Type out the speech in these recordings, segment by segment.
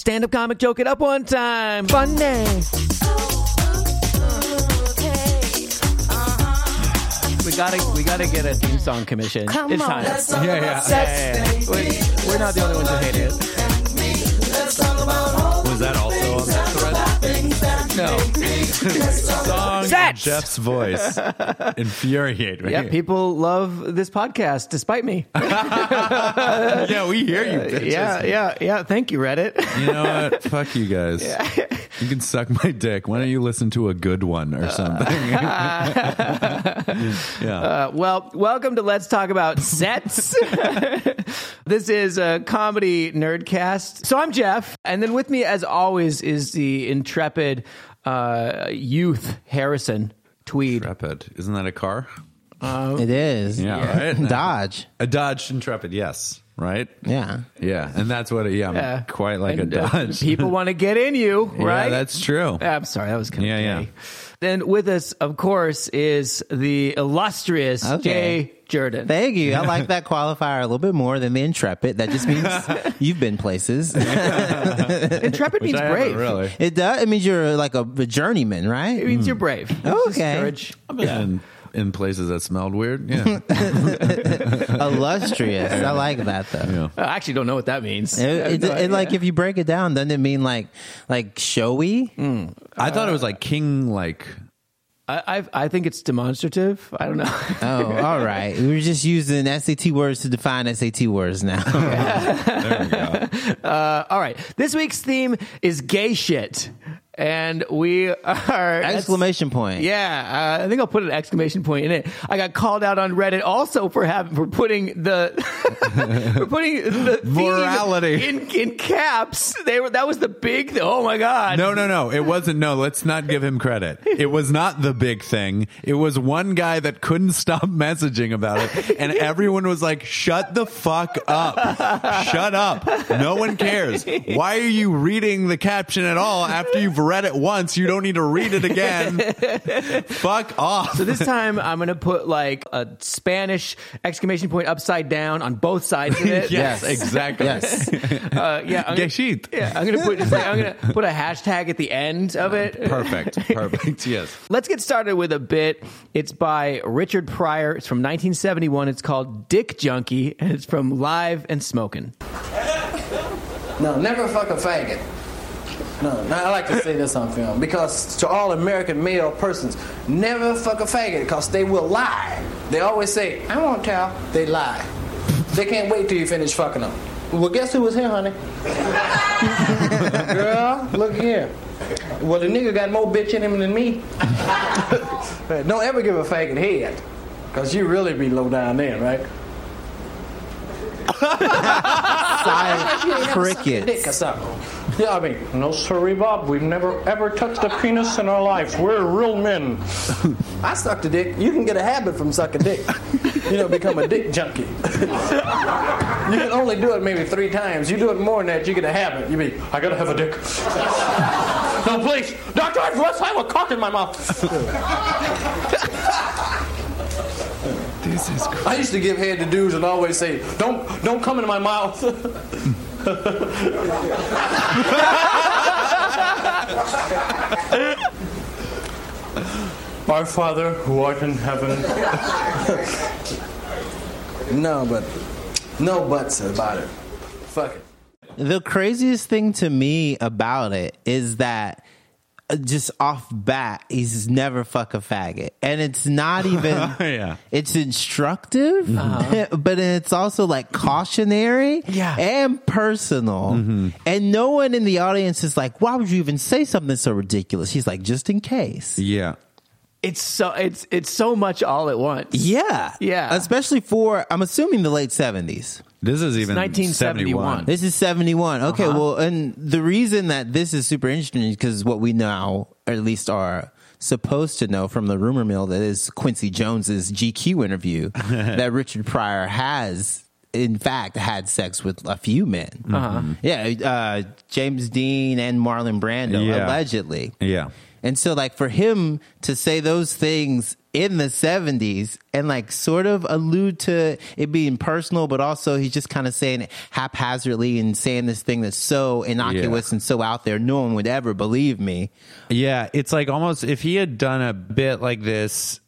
stand up comic joke it up one time. Funny. We gotta, we gotta get a theme song commission. it's time. Yeah, yeah. Yeah, yeah, yeah. We're, we're not the only ones who hate it. Was that also on that thread? No. Song Set. Jeff's voice infuriate me. Yeah, people love this podcast despite me. yeah, we hear you. Uh, bitches. yeah, yeah, yeah. Thank you, Reddit. You know what? Fuck you guys. You can suck my dick. Why don't you listen to a good one or something? yeah. Uh, well, welcome to Let's Talk About Sets. this is a comedy nerdcast. So I'm Jeff, and then with me, as always, is the intrepid uh, youth Harrison Tweed. Intrepid. Isn't that a car? It is. Yeah, right? Dodge. A Dodge Intrepid, yes. Right? Yeah. Yeah. And that's what, it, yeah, I'm Yeah. quite like And, a uh, Dodge. people want to get in you, right? Yeah, that's true. I'm sorry, that was kind of Yeah, yeah. Then with us, of course, is the illustrious Okay. Jay Jordan. Thank you. I like that qualifier a little bit more than the intrepid. That just means you've been places. Intrepid Which means I brave. really. It does. It means you're like a, a journeyman, right? It right? means you're brave. It's Okay. courage. I've been in, in places that smelled weird. Yeah. Illustrious. I like that though. yeah. I actually don't know what that means. It, it, no it, idea. like if you break it down, doesn't it mean like like showy? I thought it was like king, like. I, I I think it's demonstrative. I don't know. Oh, all right. We were just using SAT words to define SAT words now. There we go. Uh, all right. This week's theme is gay shit, and we are Exclamation point. Yeah, uh, I think I'll put an exclamation point in it. I got called out on Reddit also for having for putting the for putting the Morality. in in caps. They were that was the big. Oh my god! No, no, no. It wasn't. No, let's not give him credit. It was not the big thing. It was one guy that couldn't stop messaging about it. And everyone was like, shut the fuck up. Shut up. No one cares. Why are you reading the caption at all after you've read it once? You don't need to read it again. fuck off. So this time I'm gonna put like a Spanish exclamation point upside down on both sides of it. yes, Yes. exactly. Yes. Uh, yeah, I'm Gay gonna, yeah. I'm gonna put just like, I'm gonna put a hashtag at the end of it. Perfect. Perfect. Yes. Let's get started with a bit. It's by Richard Pryor. It's from 1971. It's called Dick Junkie, and it's from Live and Smoking. No, never fuck a faggot. No, I like to say this on film because to all American male persons, never fuck a faggot because they will lie. They always say, I won't tell. They lie. They can't wait till you finish fucking them. Well, guess who was here, honey? Girl, look here. Well, the nigga got more bitch in him than me. Don't ever give a faggot head because you really be low down there, right? Side Dick crickets. or something. Yeah, I mean, no sorry, Bob. We've never ever touched a penis in our life. We're real men. I sucked a dick. You can get a habit from sucking dick. You know, become a dick junkie. you can only do it maybe three times. You do it more than that, you get a habit. You be, I gotta have a dick. no, please, doctor, I must have a cock in my mouth. This is I used to give head to dudes and always say, "Don't, don't come into my mouth." Our Father who art in heaven. no, but no buts about it. Fuck it. The craziest thing to me about it is that just off bat, he's never fuck a faggot, and it's not even. Yeah. It's instructive, uh-huh. but it's also like cautionary, Yeah. and personal. Mm-hmm. And no one in the audience is like, "Why would you even say something so ridiculous?" He's like, "Just in case." Yeah. It's so it's it's so much all at once. Yeah, Yeah. Especially for I'm assuming the late seventies. This is even 1971. 71. This is 71. Okay, Uh-huh. well, and the reason that this is super interesting is because what we now, or at least are supposed to know from the rumor mill that is Quincy Jones's GQ interview that Richard Pryor has in fact had sex with a few men. Uh-huh. Yeah, uh, James Dean and Marlon Brando Yeah. allegedly. Yeah. And so, like, for him to say those things in the 70s and like sort of allude to it being personal, but also he's just kind of saying it haphazardly and saying this thing that's so innocuous Yeah. and so out there, no one would ever believe me. Yeah, it's like almost if he had done a bit like this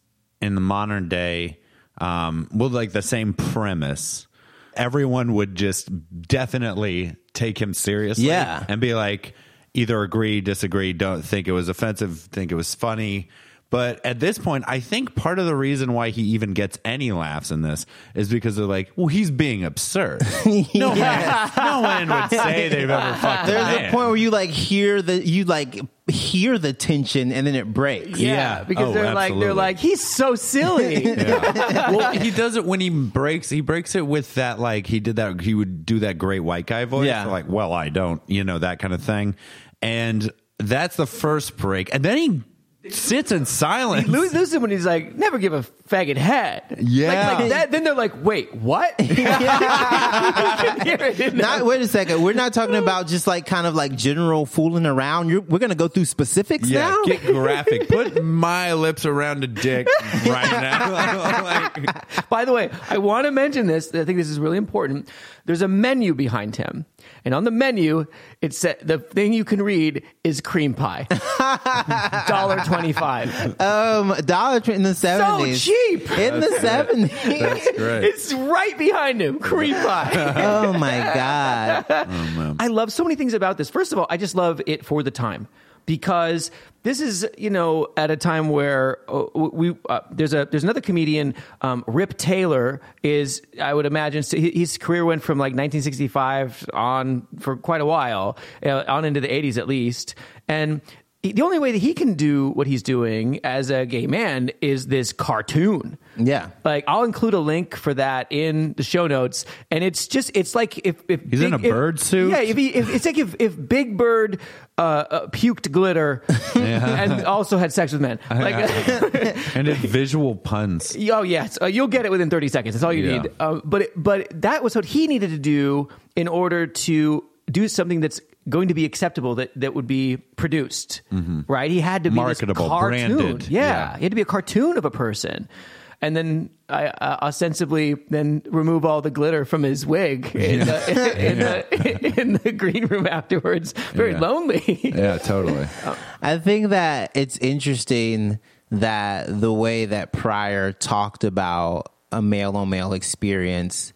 in the modern day, um, with like the same premise, everyone would just definitely take him seriously. Yeah. and be like, either agree, disagree, don't think it was offensive, think it was funny. But at this point, I think part of the reason why he even gets any laughs in this is because they're like, well, he's being absurd. No, man, no one would say they've ever fucked There's a a point where you like hear the you like hear the tension and then it breaks. Yeah, Yeah. because Oh, they're like they're like he's so silly. well, he does it when he breaks. He breaks it with that, like he did that. He would do that great white guy voice, Yeah. like, "Well, I don't," you know, that kind of thing. And that's the first break, and then he sits in silence. Louis loses when he's like, never give a faggot head. Yeah. Like, like that. Then they're like, wait, what? You can hear it in the- Not wait a second. We're not talking about just like kind of like general fooling around. You're, we're gonna go through specifics yeah, now. get graphic. Put my lips around a dick right now. Like, By the way, I want to mention this. I think this is really important. There's a menu behind him, and on the menu, it said the thing you can read is cream pie, dollar twenty five. Um, Dollar Tree in the seventies. so cheap. in the seventies. that's great. It's right behind him, cream pie. oh my god! I love so many things about this. First of all, I just love it for the time because this is you know at a time where uh, we uh, there's a there's another comedian um, Rip Taylor is I would imagine so his career went from like 1965 on for quite a while uh, on into the 80s at least and. He- The only way that he can do what he's doing as a gay man is this cartoon. Yeah. Like I'll include a link for that in the show notes, and it's just it's like if if He's in a if- bird suit? Yeah, if, he, if it's like if if Big Bird uh, uh, puked glitter and also had sex with men. Like, and it visual puns. oh yes, uh, you'll get it within thirty seconds. That's all you Yeah. need. Uh, but it, but that was what he needed to do in order to do something that's going to be acceptable that that would be produced. Right? He had to be this Marketable, cartoon. branded. Yeah, Yeah. he had to be a cartoon of a person. And then I uh, ostensibly then remove all the glitter from his wig in, the, in, the, in the green room afterwards. Very Yeah. lonely. Yeah, totally. I think that it's interesting that the way that Pryor talked about a male on male experience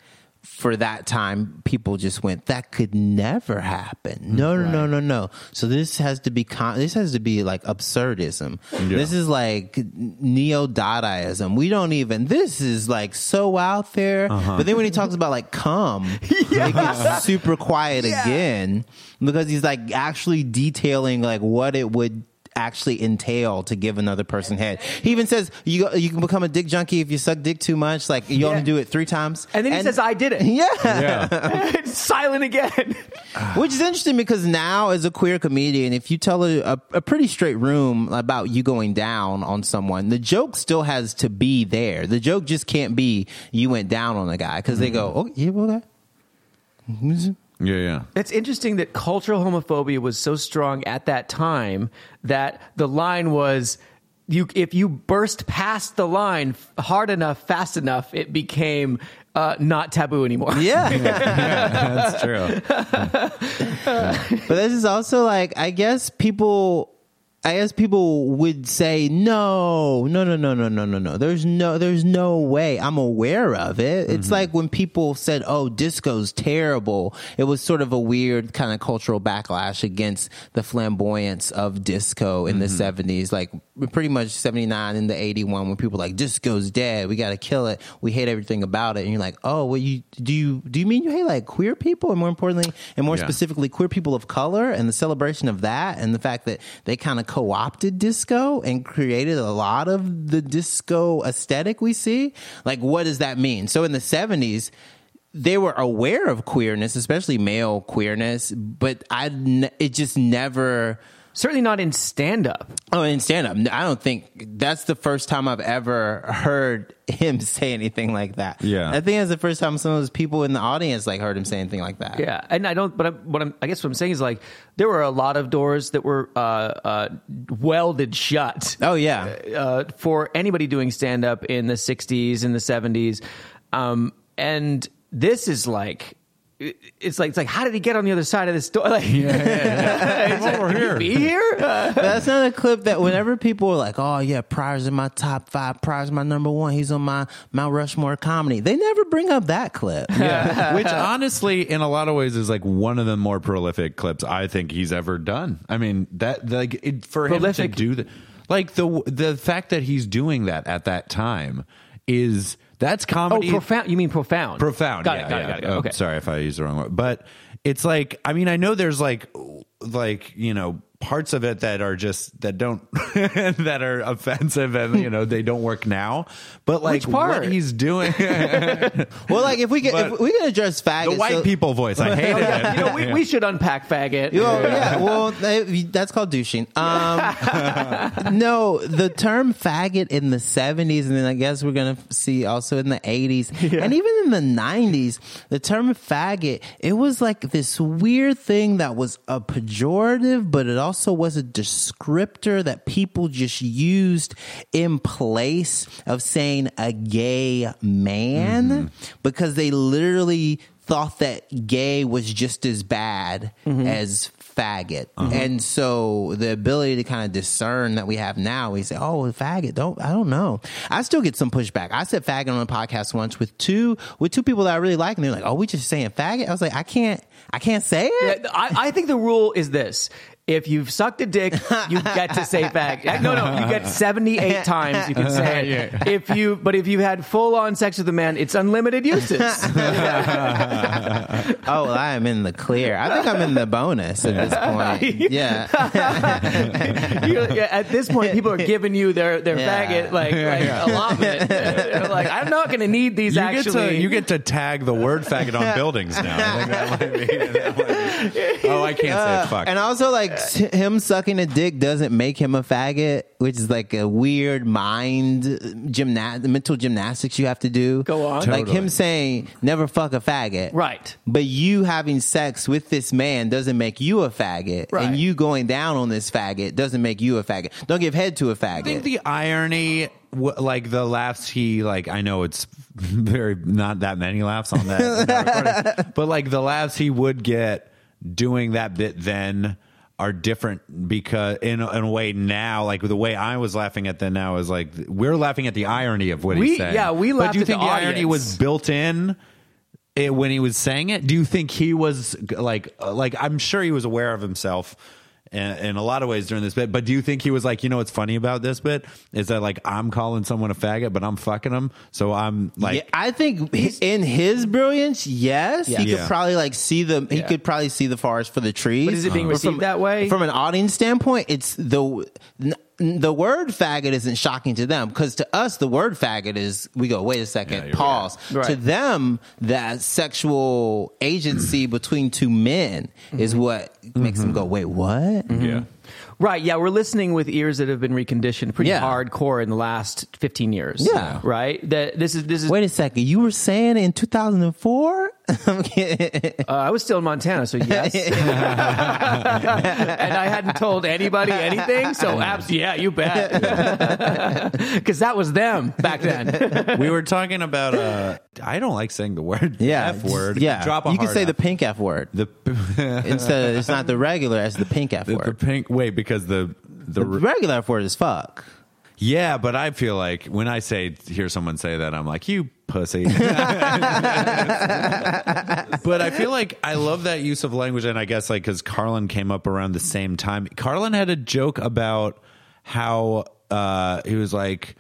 for that time, people just went, that could never happen. No, no, no, no, no. So this has to be, con- this has to be like absurdism. This is like neo Dadaism. We don't even, this is like so out there. But then when he talks about like cum, it gets super quiet again because he's like actually detailing like what it would actually entail to give another person head. He even says you you can become a dick junkie if you suck dick too much. Like you only do it three times, And then he says, I did it. Yeah. Yeah. It's silent again. which is interesting because now as a queer comedian, if you tell a, a, a pretty straight room about you going down on someone, the joke still has to be there. The joke just can't be you went down on a guy because they go, mm-hmm. oh yeah, well, okay. Yeah, yeah. It's interesting that cultural homophobia was so strong at that time that the line was you if you burst past the line hard enough, fast enough, it became uh, not taboo anymore. Yeah. That's true. But this is also like I guess people I guess people would say no, no, no, no, no, no, no, no. There's no, there's no way. I'm aware of it. It's mm-hmm. like when people said, "Oh, disco's terrible." It was sort of a weird kind of cultural backlash against the flamboyance of disco in the mm-hmm. '70s, like pretty much '79 into '81, when people were like disco's dead. We got to kill it. We hate everything about it. And you're like, "Oh, well, you do you do you mean you hate like queer people, and more importantly, and more Yeah. specifically." specifically queer people of color and the celebration of that and the fact that they kind of co-opted disco and created a lot of the disco aesthetic we see like what does that mean? So in the 70s they were aware of queerness especially male queerness but i it just never Certainly not in stand up. Oh, in stand up, I don't think that's the first time I've ever heard him say anything like that. Yeah. I think it's the first time some of those people in the audience like heard him say anything like that. Yeah, and I don't. But I'm, what I'm, I guess what I'm saying is like there were a lot of doors that were uh, uh, welded shut. Oh yeah. uh, for anybody doing stand up in the 60s and the 70s. Um, and this is like, it- it's like, it's like, how did he get on the other side of this door? Like, it's like, over "Could he here." be here? Uh, That's not a clip that whenever people are like, "Oh yeah, Pryor's in my top five. Pryor's my number one. He's on my Mount Rushmore comedy." They never bring up that clip. Yeah. Which honestly, in a lot of ways, is like one of the more prolific clips I think he's ever done. I mean, that like it, for Prolific? him to do that, like the the fact that he's doing that at that time is that's oh, comedy. oh, profound. You mean profound? profound. Got yeah, it. Got yeah. it. Got it. got it. Oh, Okay. Sorry if I used the wrong word, but it's like I mean I know there's like like you know parts of it that are just that don't that are offensive and you know they don't work now, but like Which part? what he's doing, Well, like if we can, But- if we can address faggots, white so- people voice, I hate it. yeah. You know, we, we should unpack faggot. Oh, yeah. Well, they, that's called douching. Um, no, the term faggot in the 70s, and then I guess we're going to see also in the 80s, and even in the 90s, the term faggot, it was like this weird thing that was a pejorative, but it also was a descriptor that people just used in place of saying a gay man mm-hmm. because they literally thought that gay was just as bad mm-hmm. as faggot. Uh-huh. And so the ability to kind of discern that we have now, we say, oh, faggot, don't, I don't know. I still get some pushback. I said faggot on a podcast once with two, with two people that I really like and they're like, oh, we just saying faggot. I was like, I can't, I can't say it. Yeah, I, I think the rule is this. If you've sucked a dick, you get to say fag. No, no, you get 78 times you can say it. If you, but if you had full on sex with a man, it's unlimited uses. Oh, well, I am in the clear. I think I'm in the bonus at this point. Yeah. You- yeah, at this point, people are giving you their, their Yeah. faggot like, like allotment. They're like, I'm not going to need these You actually. get to you get to tag the word faggot on buildings now. I think that might be, that might be- oh, I can't say it. Uh, fuck. And also, like s- him sucking a dick doesn't make him a faggot, which is like a weird mind gymna- mental gymnastics you have to do. Go on. Like Totally. him saying "never fuck a faggot," Right. But you having sex with this man doesn't make you a faggot, Right. and you going down on this faggot doesn't make you a faggot. Don't give head to a faggot. I think the irony, like the laughs he like. I know it's very not that many laughs on that, that but like the laughs he would get doing that bit then are different because in a, in a way now, like the way I was laughing at them now is like we're laughing at the irony of what We- he's saying. yeah, we But laughed do you at the think the, irony was built in? Eh, when he was saying it, do you think he was like, uh, like I'm sure he was aware of himself in, in a lot of ways during this bit, but do you think he was like, you know, what's funny about this bit is that like I'm calling someone a faggot, but I'm fucking him, so I'm like, yeah, I think in his brilliance, yes, he could Yeah. probably like see the he Yeah. could probably see the forest for the trees. But is it being But received from- that way? From an audience standpoint, it's the n- the word faggot isn't shocking to them because to us the word faggot is we go wait a second you're pause right. to them that sexual agency between two men is Mm-hmm. what makes them go wait what yeah. Right, yeah, we're listening with ears that have been reconditioned pretty Yeah. hardcore in the last 15 years. Yeah. Right? That this is this is wait a second you were saying in 2004 I'm kidding. Uh, I was still in Montana, so yes. and I hadn't told anybody anything, so abs- yeah, you bet. Cuz that was them back then. we were talking about. uh I don't like saying the word yeah f word. yeah drop a you can hard say the pink f word the instead of, it's not the regular it's the pink f the, word the pink. Wait, because the the, the regular f word is fuck Yeah, but I feel like when I say hear someone say that, I'm like, you pussy. but I feel like I love that use of language, and I guess like because Carlin came up around the same time. Carlin had a joke about how uh, he was like.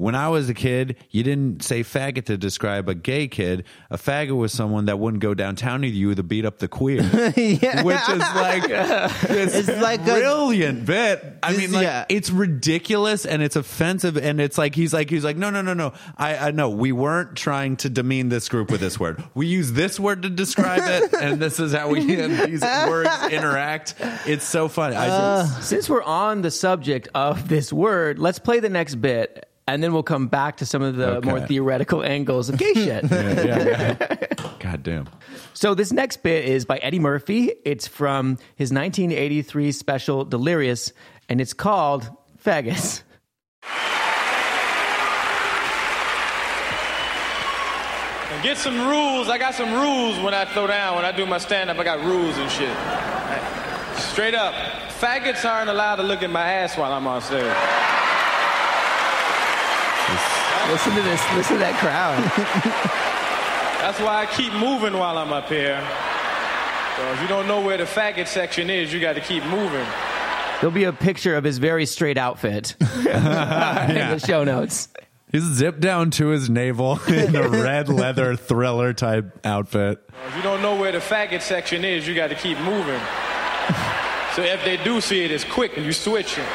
When I was a kid, you didn't say faggot to describe a gay kid. A faggot was someone that wouldn't go downtown with you to beat up the queer, Yeah. which is like this It's like a- brilliant bit. I This- mean, like yeah. it's ridiculous and it's offensive, and it's like he's like he's like no no no no. I I know we weren't trying to demean this group with this word. We use this word to describe it, and this is how we these words interact. It's so funny. I just, Since we're on the subject of this word, let's play the next bit. And then we'll come back to some of the Okay. more theoretical angles of gay shit. yeah, yeah, yeah. God damn. So this next bit is by Eddie Murphy. It's from his 1983 special Delirious, and it's called Faggots. And get some rules. I got some rules when I throw down. When I do my stand up, I got rules and shit. Right. Straight up. Faggots aren't allowed to look at my ass while I'm on stage. Listen to this. Listen to that crowd. That's why I keep moving while I'm up here. So if you don't know where the faggot section is, you got to keep moving. There'll be a picture of his very straight outfit in the show notes. He's zipped down to his navel in a red leather thriller type outfit. If you don't know where the faggot section is, you got to keep moving. So if they do see it, it's quick and you switch it.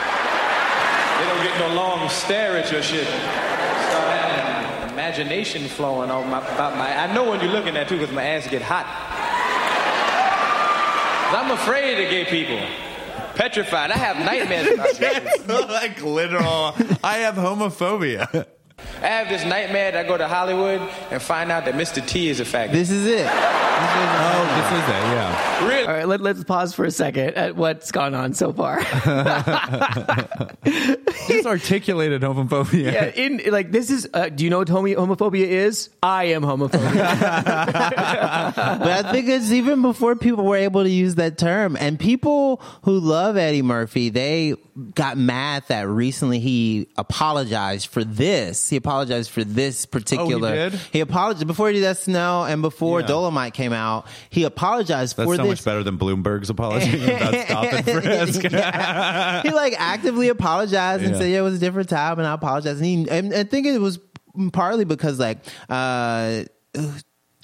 They don't no long stare at your shit. Start having imagination flowing on my, about my. I know when you're looking at too, because my ass get hot. I'm afraid of gay people. Petrified. I have nightmares about gay like literal. I have homophobia. I have this nightmare that I go to Hollywood and find out that Mr. T is a faggot. This is it. Oh, this is it. Yeah. really? All right, let, let's pause for a second at what's gone on so far. Just articulated homophobia. yeah, in like this is. Uh, do you know what homo- homophobia is? I am homophobic. But I think it's even before people were able to use that term. And people who love Eddie Murphy, they got mad that recently he apologized for this. He apologized for this particular. did? He apologized before he did that snow and before Yeah. Dolemite came out. He apologized That's for so this. much better than Bloomberg's apology about stop and frisk. Yeah. he like actively apologized and Yeah. said yeah, it was a different time and I apologize. And he and I think it was partly because like uh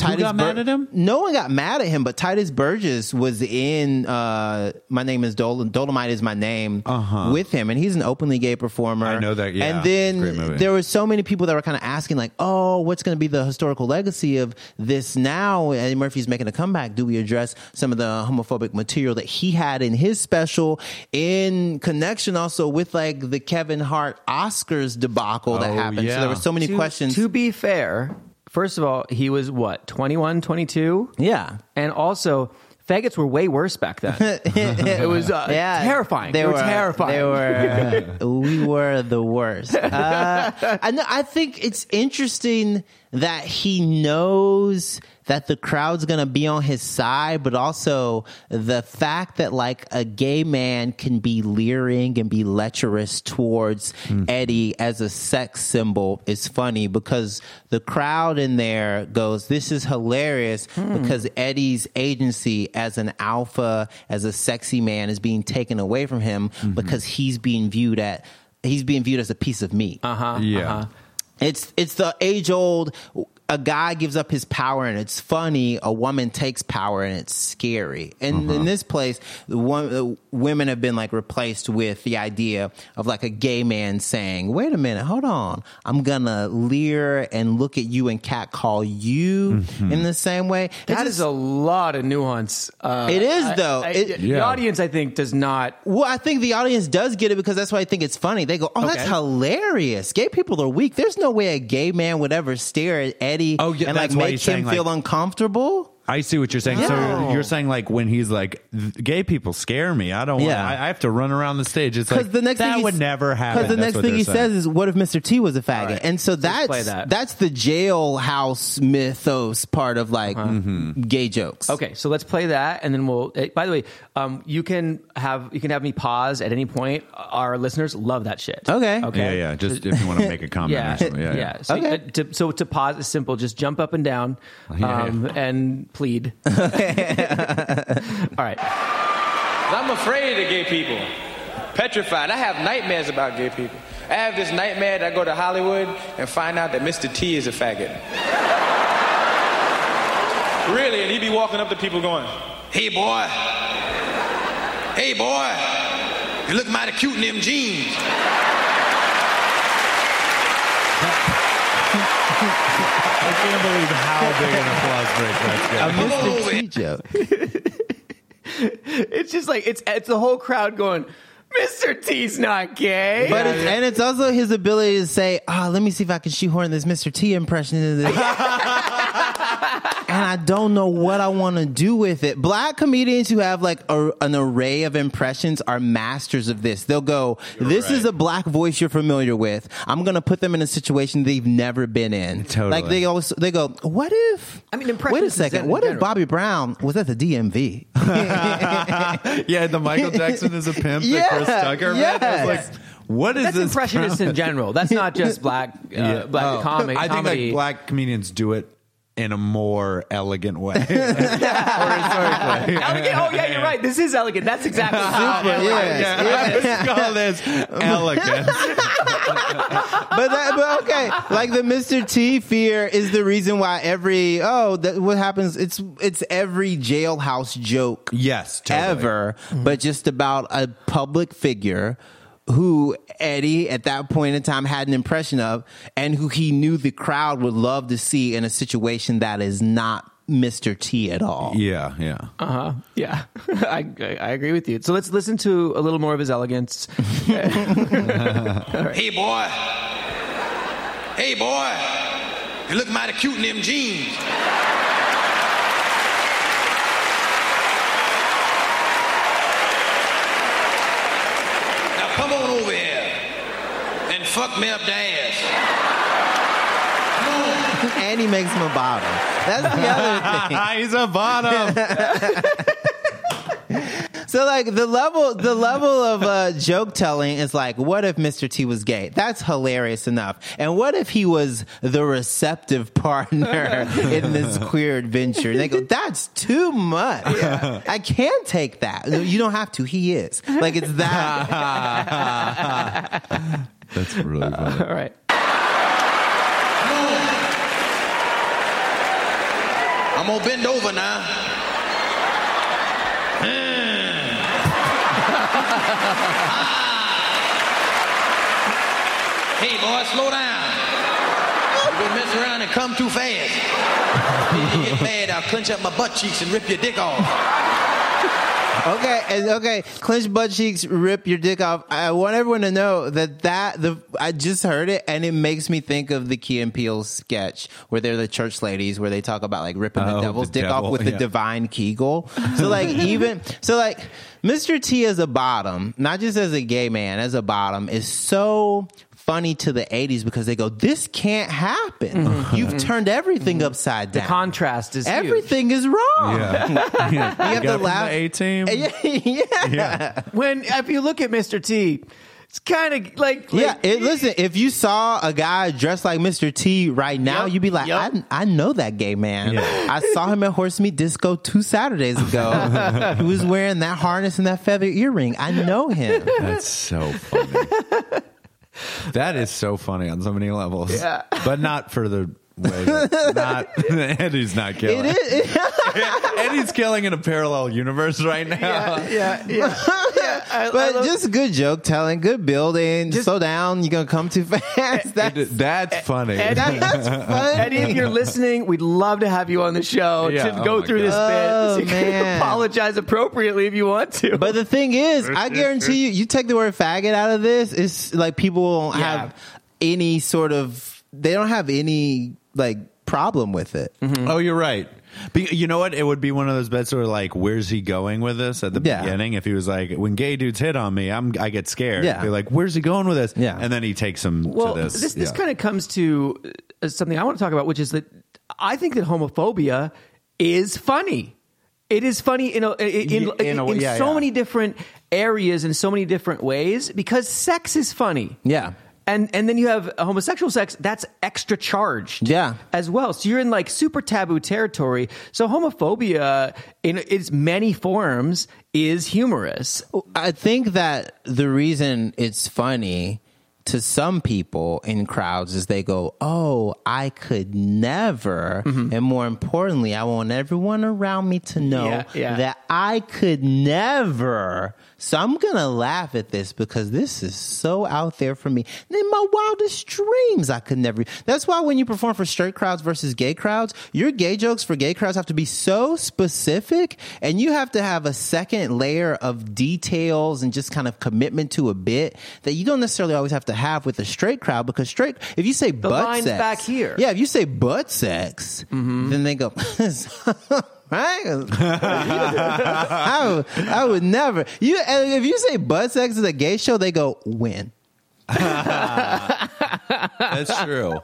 Tituss got mad at him? No one got mad at him, but Tituss Burgess was in uh My Name is Dol- Dolemite is my name Uh-huh. with him and he's an openly gay performer. I know that, yeah. And then there were so many people that were kind of asking like, "Oh, what's going to be the historical legacy of this now?" Eddie Murphy's making a comeback. Do we address some of the homophobic material that he had in his special in connection also with like the Kevin Hart Oscars debacle that Oh, happened? So there were so many to, questions. To be fair, first of all, he was what 21, 22? yeah. and also faggots were way worse back then. it was uh, Yeah, terrifying. They, were, terrifying. They were. uh, we were the worst. Uh, I know. I think it's interesting that he knows that the crowd's gonna be on his side, but also the fact that like a gay man can be leering and be lecherous towards Eddie as a sex symbol is funny because the crowd in there goes, "This is hilarious," because Eddie's agency as an alpha, as a sexy man, is being taken away from him because he's being viewed at he's being viewed as a piece of meat. uh-huh. Yeah. uh-huh. It's it's the age old. A guy gives up his power and it's funny. A woman takes power and it's scary. And in this place, the one, the women have been like replaced with the idea of like a gay man saying, "Wait a minute, hold on, I'm gonna leer and look at you and catcall you in the same way." That It's is a lot of nuance. Uh, It is, I- though. I- It- the audience, I think, does not. Well, I think the audience does get it because that's why I think it's funny. They go, "Oh, that's hilarious! Gay people are weak. There's no way a gay man would ever stare at Eddie Oh, yeah, and like make him saying, feel like- uncomfortable." I see what you're saying. Yeah. So you're saying like when he's like, gay people scare me. I don't. want Yeah. I, I have to run around the stage. It's like the next that thing he would never happen. Because the next thing he saying. says is, "What if Mr. T was a faggot?" right. And so that's play that. that's the jailhouse mythos part of like Mm-hmm. gay jokes. Okay, so let's play that, and then we'll. eh, By the way, um, you can have you can have me pause at any point. Our listeners love that shit. Okay. Okay. Yeah, yeah. Just if you want to make a comment Yeah, or something. Yeah, yeah. So, Okay. uh, to, so to pause is simple. Just jump up and down Yeah, um, and plead. All right. I'm afraid of gay people. Petrified. I have nightmares about gay people. I have this nightmare that I go to Hollywood and find out that Mr. T is a faggot. really, and he be walking up to people going, Hey boy, hey boy, you look mighty cute in them jeans. I can't believe how big an applause break that's A. Mr. T joke. It's just like it's it's the whole crowd going, Mr. T's not gay. But it's, and it's also his ability to say, "Ah, let me see if I can shoehorn this Mr. T impression into this." and I don't know what I want to do with it. Black comedians who have like a, an array of impressions are masters of this. They'll go, "This is a black voice you're familiar with. I'm going to put them in a situation they've never been in." Totally. Like they go, they go, "What if?" I mean, impressions. wait a impressions in second. What if. Bobby Brown was at the DMV? Yeah, the Michael Jackson is a pimp Yeah, that Chris Tucker man. I like, what is That's this? impressionists in general. That's not just black uh, Yeah. black Oh. comic I think comedy. like black comedians do it in a more elegant way. elegant. Oh yeah, you're right. This is elegant. That's exactly how. Super, yes. Let's call this elegant. but that, but okay, like the Mr. T fear is the reason why every oh that what happens it's it's every jailhouse joke Yes, totally. ever, but just about a public figure who Eddie at that point in time had an impression of and who he knew the crowd would love to see in a situation that is not Mr. T at all. Yeah, yeah. Uh huh. Yeah, I, I I agree with you. So let's listen to a little more of his elegance. Hey boy, hey boy, you look mighty cute in them jeans. Now come on over here and fuck me up the ass. and he makes him a bottom. That's the other thing. He's a bottom. So like the level the level of uh, joke telling is like, what if Mr. T was gay? That's hilarious enough. And what if he was the receptive partner in this queer adventure? They go, that's too much. I can't take that. You don't have to. He is. Like it's that. That's really funny. All right. I'm gonna bend over now. Mm. Ah. Hey, boy, slow down. You gonna mess around and come too fast. When you get mad, I'll clench up my butt cheeks and rip your dick off. Okay, and okay, clench butt cheeks, rip your dick off. I want everyone to know that that the I just heard it, and it makes me think of the Key and Peele sketch where they're the church ladies, where they talk about like ripping Oh, the devil's the dick off devil, with the yeah. divine Kegel. So like even so like Mr. T as a bottom, not just as a gay man, as a bottom, is so funny to the 80s because they go, this can't happen. Mm-hmm. You've mm-hmm. turned everything mm-hmm. upside down. The Contrast is huge. Everything is wrong. Yeah. yeah. You have to laugh. A team. yeah. Yeah. When if you look at Mr. T, it's kind of like, Yeah, it, listen. If you saw a guy dressed like Mr. T right now, Yep, you'd be like, yep. I, I know that gay man. Yeah. I saw him at Horse Meat Disco two Saturdays ago. he was wearing that harness and that feather earring. I know him. That's so funny. That is so funny on so many levels. Yeah. But not for the way. that- Not Eddie's not killing. It is. Eddie's killing in a parallel universe right now. yeah, yeah, yeah. yeah. I, I But love- just good joke telling, good building. Slow down. You're going to come too fast. That's, It- that's funny. Eddie- that's funny. Eddie, if you're listening, we'd love to have you on the show Yeah, to oh go my through this bit. Oh, So you oh, can apologize appropriately if you want to. But the thing is, I guarantee you, you take the word faggot out of this, it's like people won't Yeah. have any sort of, they don't have any like problem with it. Oh, you're right. But you know what? It would be one of those bets where like, where's he going with this at the Yeah. beginning? If he was like, when gay dudes hit on me, I'm I get scared. Yeah. Be like, where's he going with this? Yeah. And then he takes him well, to this. this this Yeah. kind of comes to uh, something I want to talk about, which is that I think that homophobia is funny. It is funny in a, in, in, Y- in a way- in yeah, so yeah. many different areas in so many different ways because sex is funny. Yeah. And and then you have homosexual sex that's extra charged. Yeah. As well. So you're in like super taboo territory. So homophobia in its many forms is humorous. I think that the reason it's funny to some people in crowds is they go, Oh, I could never. Mm-hmm. And more importantly, I want everyone around me to know Yeah, yeah. that I could never. So I'm going to laugh at this because this is so out there for me. In my wildest dreams, I could never. That's why when you perform for straight crowds versus gay crowds, your gay jokes for gay crowds have to be so specific and you have to have a second layer of details and just kind of commitment to a bit that you don't necessarily always have to have with a straight crowd because straight, if you say butt line's sex. back here. Yeah, if you say butt sex, Mm-hmm. then they go, right? I, would, I would never. You and if you say butt sex is a gay show, they go when. That's true.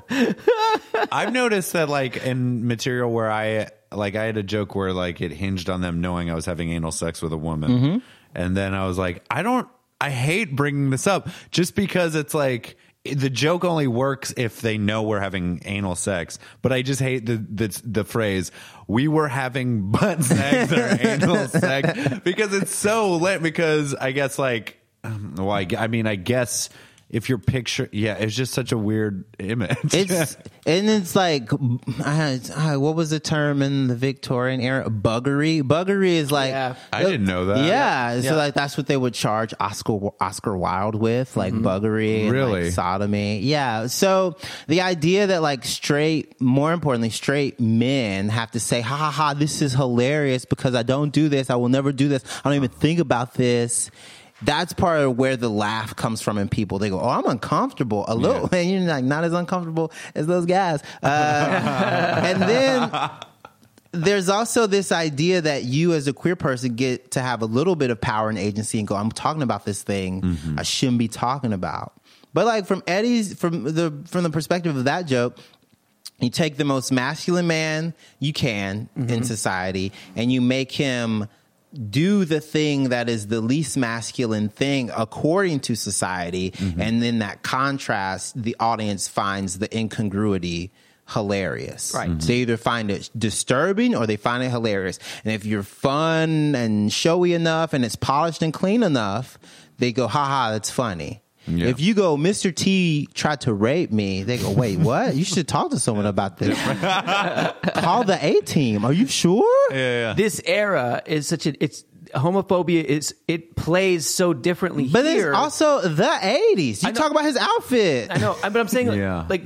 I've noticed that like in material where I like I had a joke where like it hinged on them knowing I was having anal sex with a woman. Mm-hmm. And then I was like, I don't I hate bringing this up just because it's like the joke only works if they know we're having anal sex, but I just hate the the, the phrase "we were having butt sex" or anal sex because it's so lit. Because I guess like, um, well, I, I mean, I guess if your picture, yeah, it's just such a weird image. It's and it's like I, I, what was the term in the Victorian era? Buggery. Buggery is like Yeah. I didn't know that. Yeah, Yeah. so like that's what they would charge Oscar Oscar Wilde with, like mm-hmm. buggery, and, Really? like, sodomy. Yeah. So the idea that like straight, more importantly, straight men have to say, "Ha ha ha! This is hilarious because I don't do this. I will never do this. I don't even think about this." That's part of where the laugh comes from in people. They go, "Oh, I'm uncomfortable a little," and you're like not as uncomfortable as those guys. Uh, and then there's also this idea that you as a queer person get to have a little bit of power and agency and go, I'm talking about this thing I shouldn't be talking about. But like from Eddie's from the from the perspective of that joke, you take the most masculine man you can in society and you make him do the thing that is the least masculine thing according to society mm-hmm. and then that contrast the audience finds the incongruity hilarious. Right. they either find it disturbing or they find it hilarious. And if you're fun and showy enough and it's polished and clean enough they go haha that's funny Yeah. if you go, Mr. T tried to rape me, they go, wait, what? You should talk to someone about this. Call the A team. Are you sure? yeah, This era is such a it's homophobia is it plays so differently But here. it's also the 80s. You know- talk about his outfit. I know, but I'm saying like, Yeah. like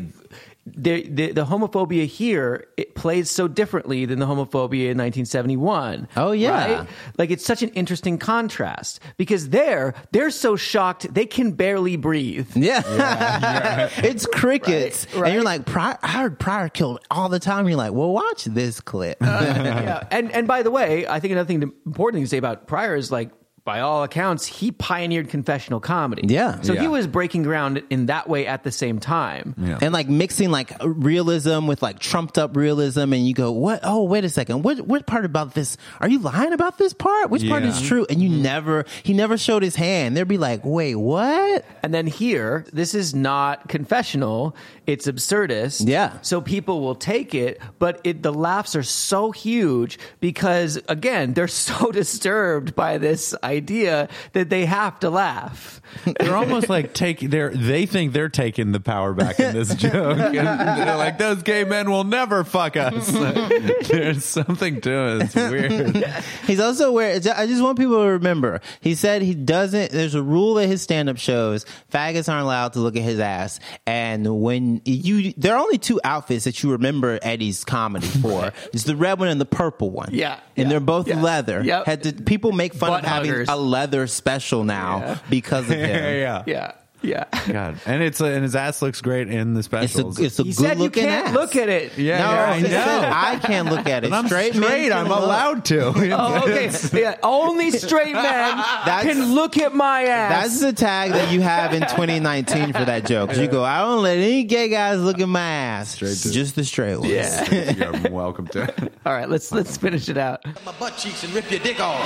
the, the the homophobia here it plays so differently than the homophobia in 1971. Oh, yeah. right? like it's such an interesting contrast because there they're so shocked they can barely breathe. Yeah. it's crickets. Right, right. And you're like, Pryor, I heard Pryor killed all the time. You're like, well, watch this clip. Uh, yeah. And and by the way, I think another thing to, important thing to say about Pryor is like by all accounts, he pioneered confessional comedy. Yeah. So Yeah. he was breaking ground in that way at the same time. Yeah. and like mixing like realism with like trumped up realism and you go what oh wait a second what what part about this are you lying about this part which part is true and you mm-hmm. never he never showed his hand they'd be like wait what And then here, this is not confessional; it's absurdist. Yeah. So people will take it, but it, the laughs are so huge because, again, they're so disturbed by this idea that they have to laugh. They're almost like take they're they think they're taking the power back in this joke. And they're like, those gay men will never fuck us. There's something to it. It's weird. He's also aware. I just want people to remember. He said he doesn't. There's a rule at his stand-up shows: faggots aren't allowed to look at his ass. And when you, there are only two outfits that you remember Eddie's comedy for: it's the red one and the purple one. Yeah, and yeah, they're both yeah. leather. Yep. Had to, people make fun Butt of having huggers. a leather special now Yeah. because of him. yeah. Yeah. Yeah. God. And it's and his ass looks great in the It's a, specials. it's a He good said you looking can't ass. look at it. Yeah, no, yeah, I he said know. I can't look at it. and I'm straight, straight. I'm look. allowed to. Oh, okay. Yeah. Only straight men can look at my ass. That's the tag that you have in 2019 for that joke. You go, I don't let any gay guys look at my ass. Straight to- Just the straight ones. yeah. You're welcome to. All right. Let's let's finish it out. my butt cheeks and rip your dick off.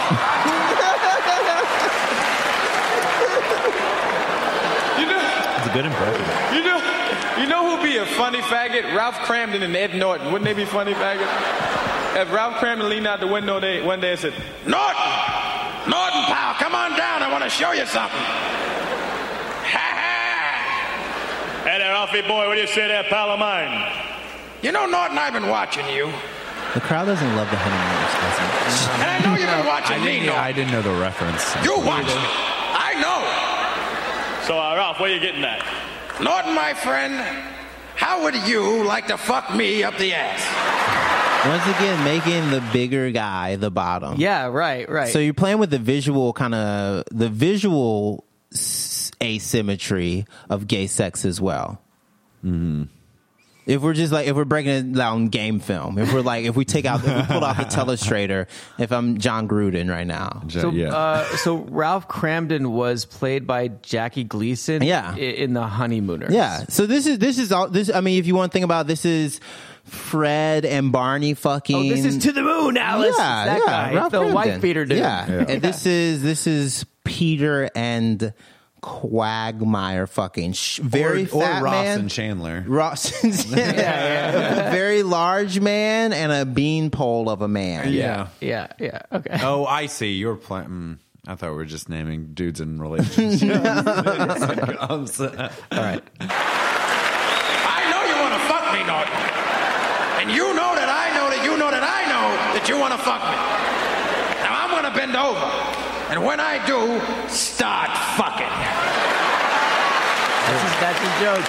You know, It's a good impression. you know, you know who'd be a funny faggot? Ralph Kramden and Ed Norton. Wouldn't they be funny faggots? If Ralph Kramden leaned out the window they, one day and said, Norton! Norton, pal, come on down. I want to show you something. Ha ha! Hey there, Ralphie boy, what do you say there, pal of mine? You know, Norton, I've been watching you. The crowd doesn't love the honeymooners as much. And I know you've been I watching me, didn't, Norton. I didn't know the reference. You watch me. I know. So, uh, Ralph, where you getting at? Norton, my friend, how would you like to fuck me up the ass? Once again, making the bigger guy the bottom. Yeah, right, right. So you're playing with the visual kind of the visual asymmetry of gay sex as well. If we're just like if we're breaking it down game film, if we're like if we take out if we pull out the telestrator, if I'm Jon Gruden right now, So, yeah. uh, so Ralph Kramden was played by Jackie Gleason. Yeah. in the Honeymooners. yeah. So this is this is all this. I mean, if you want to think about this is Fred and Barney fucking. Oh, this is to the moon, Alice. Yeah, that yeah, guy, Ralph the Kramden. white beater dude. Yeah. and this is this is Peter and Quagmire fucking sh- very or, fat or Ross man. and Chandler. Ross, yeah, a very large man and a beanpole of a man. Yeah. yeah, yeah. Okay. Oh, I see. You're playing. Mm, I thought we were just naming dudes in relationships. All right. I know you want to fuck me, Norton. And you know that I know that you know that I know that you want to fuck me. Now I'm going to bend over. And when I do, start fucking. That's that's his joke.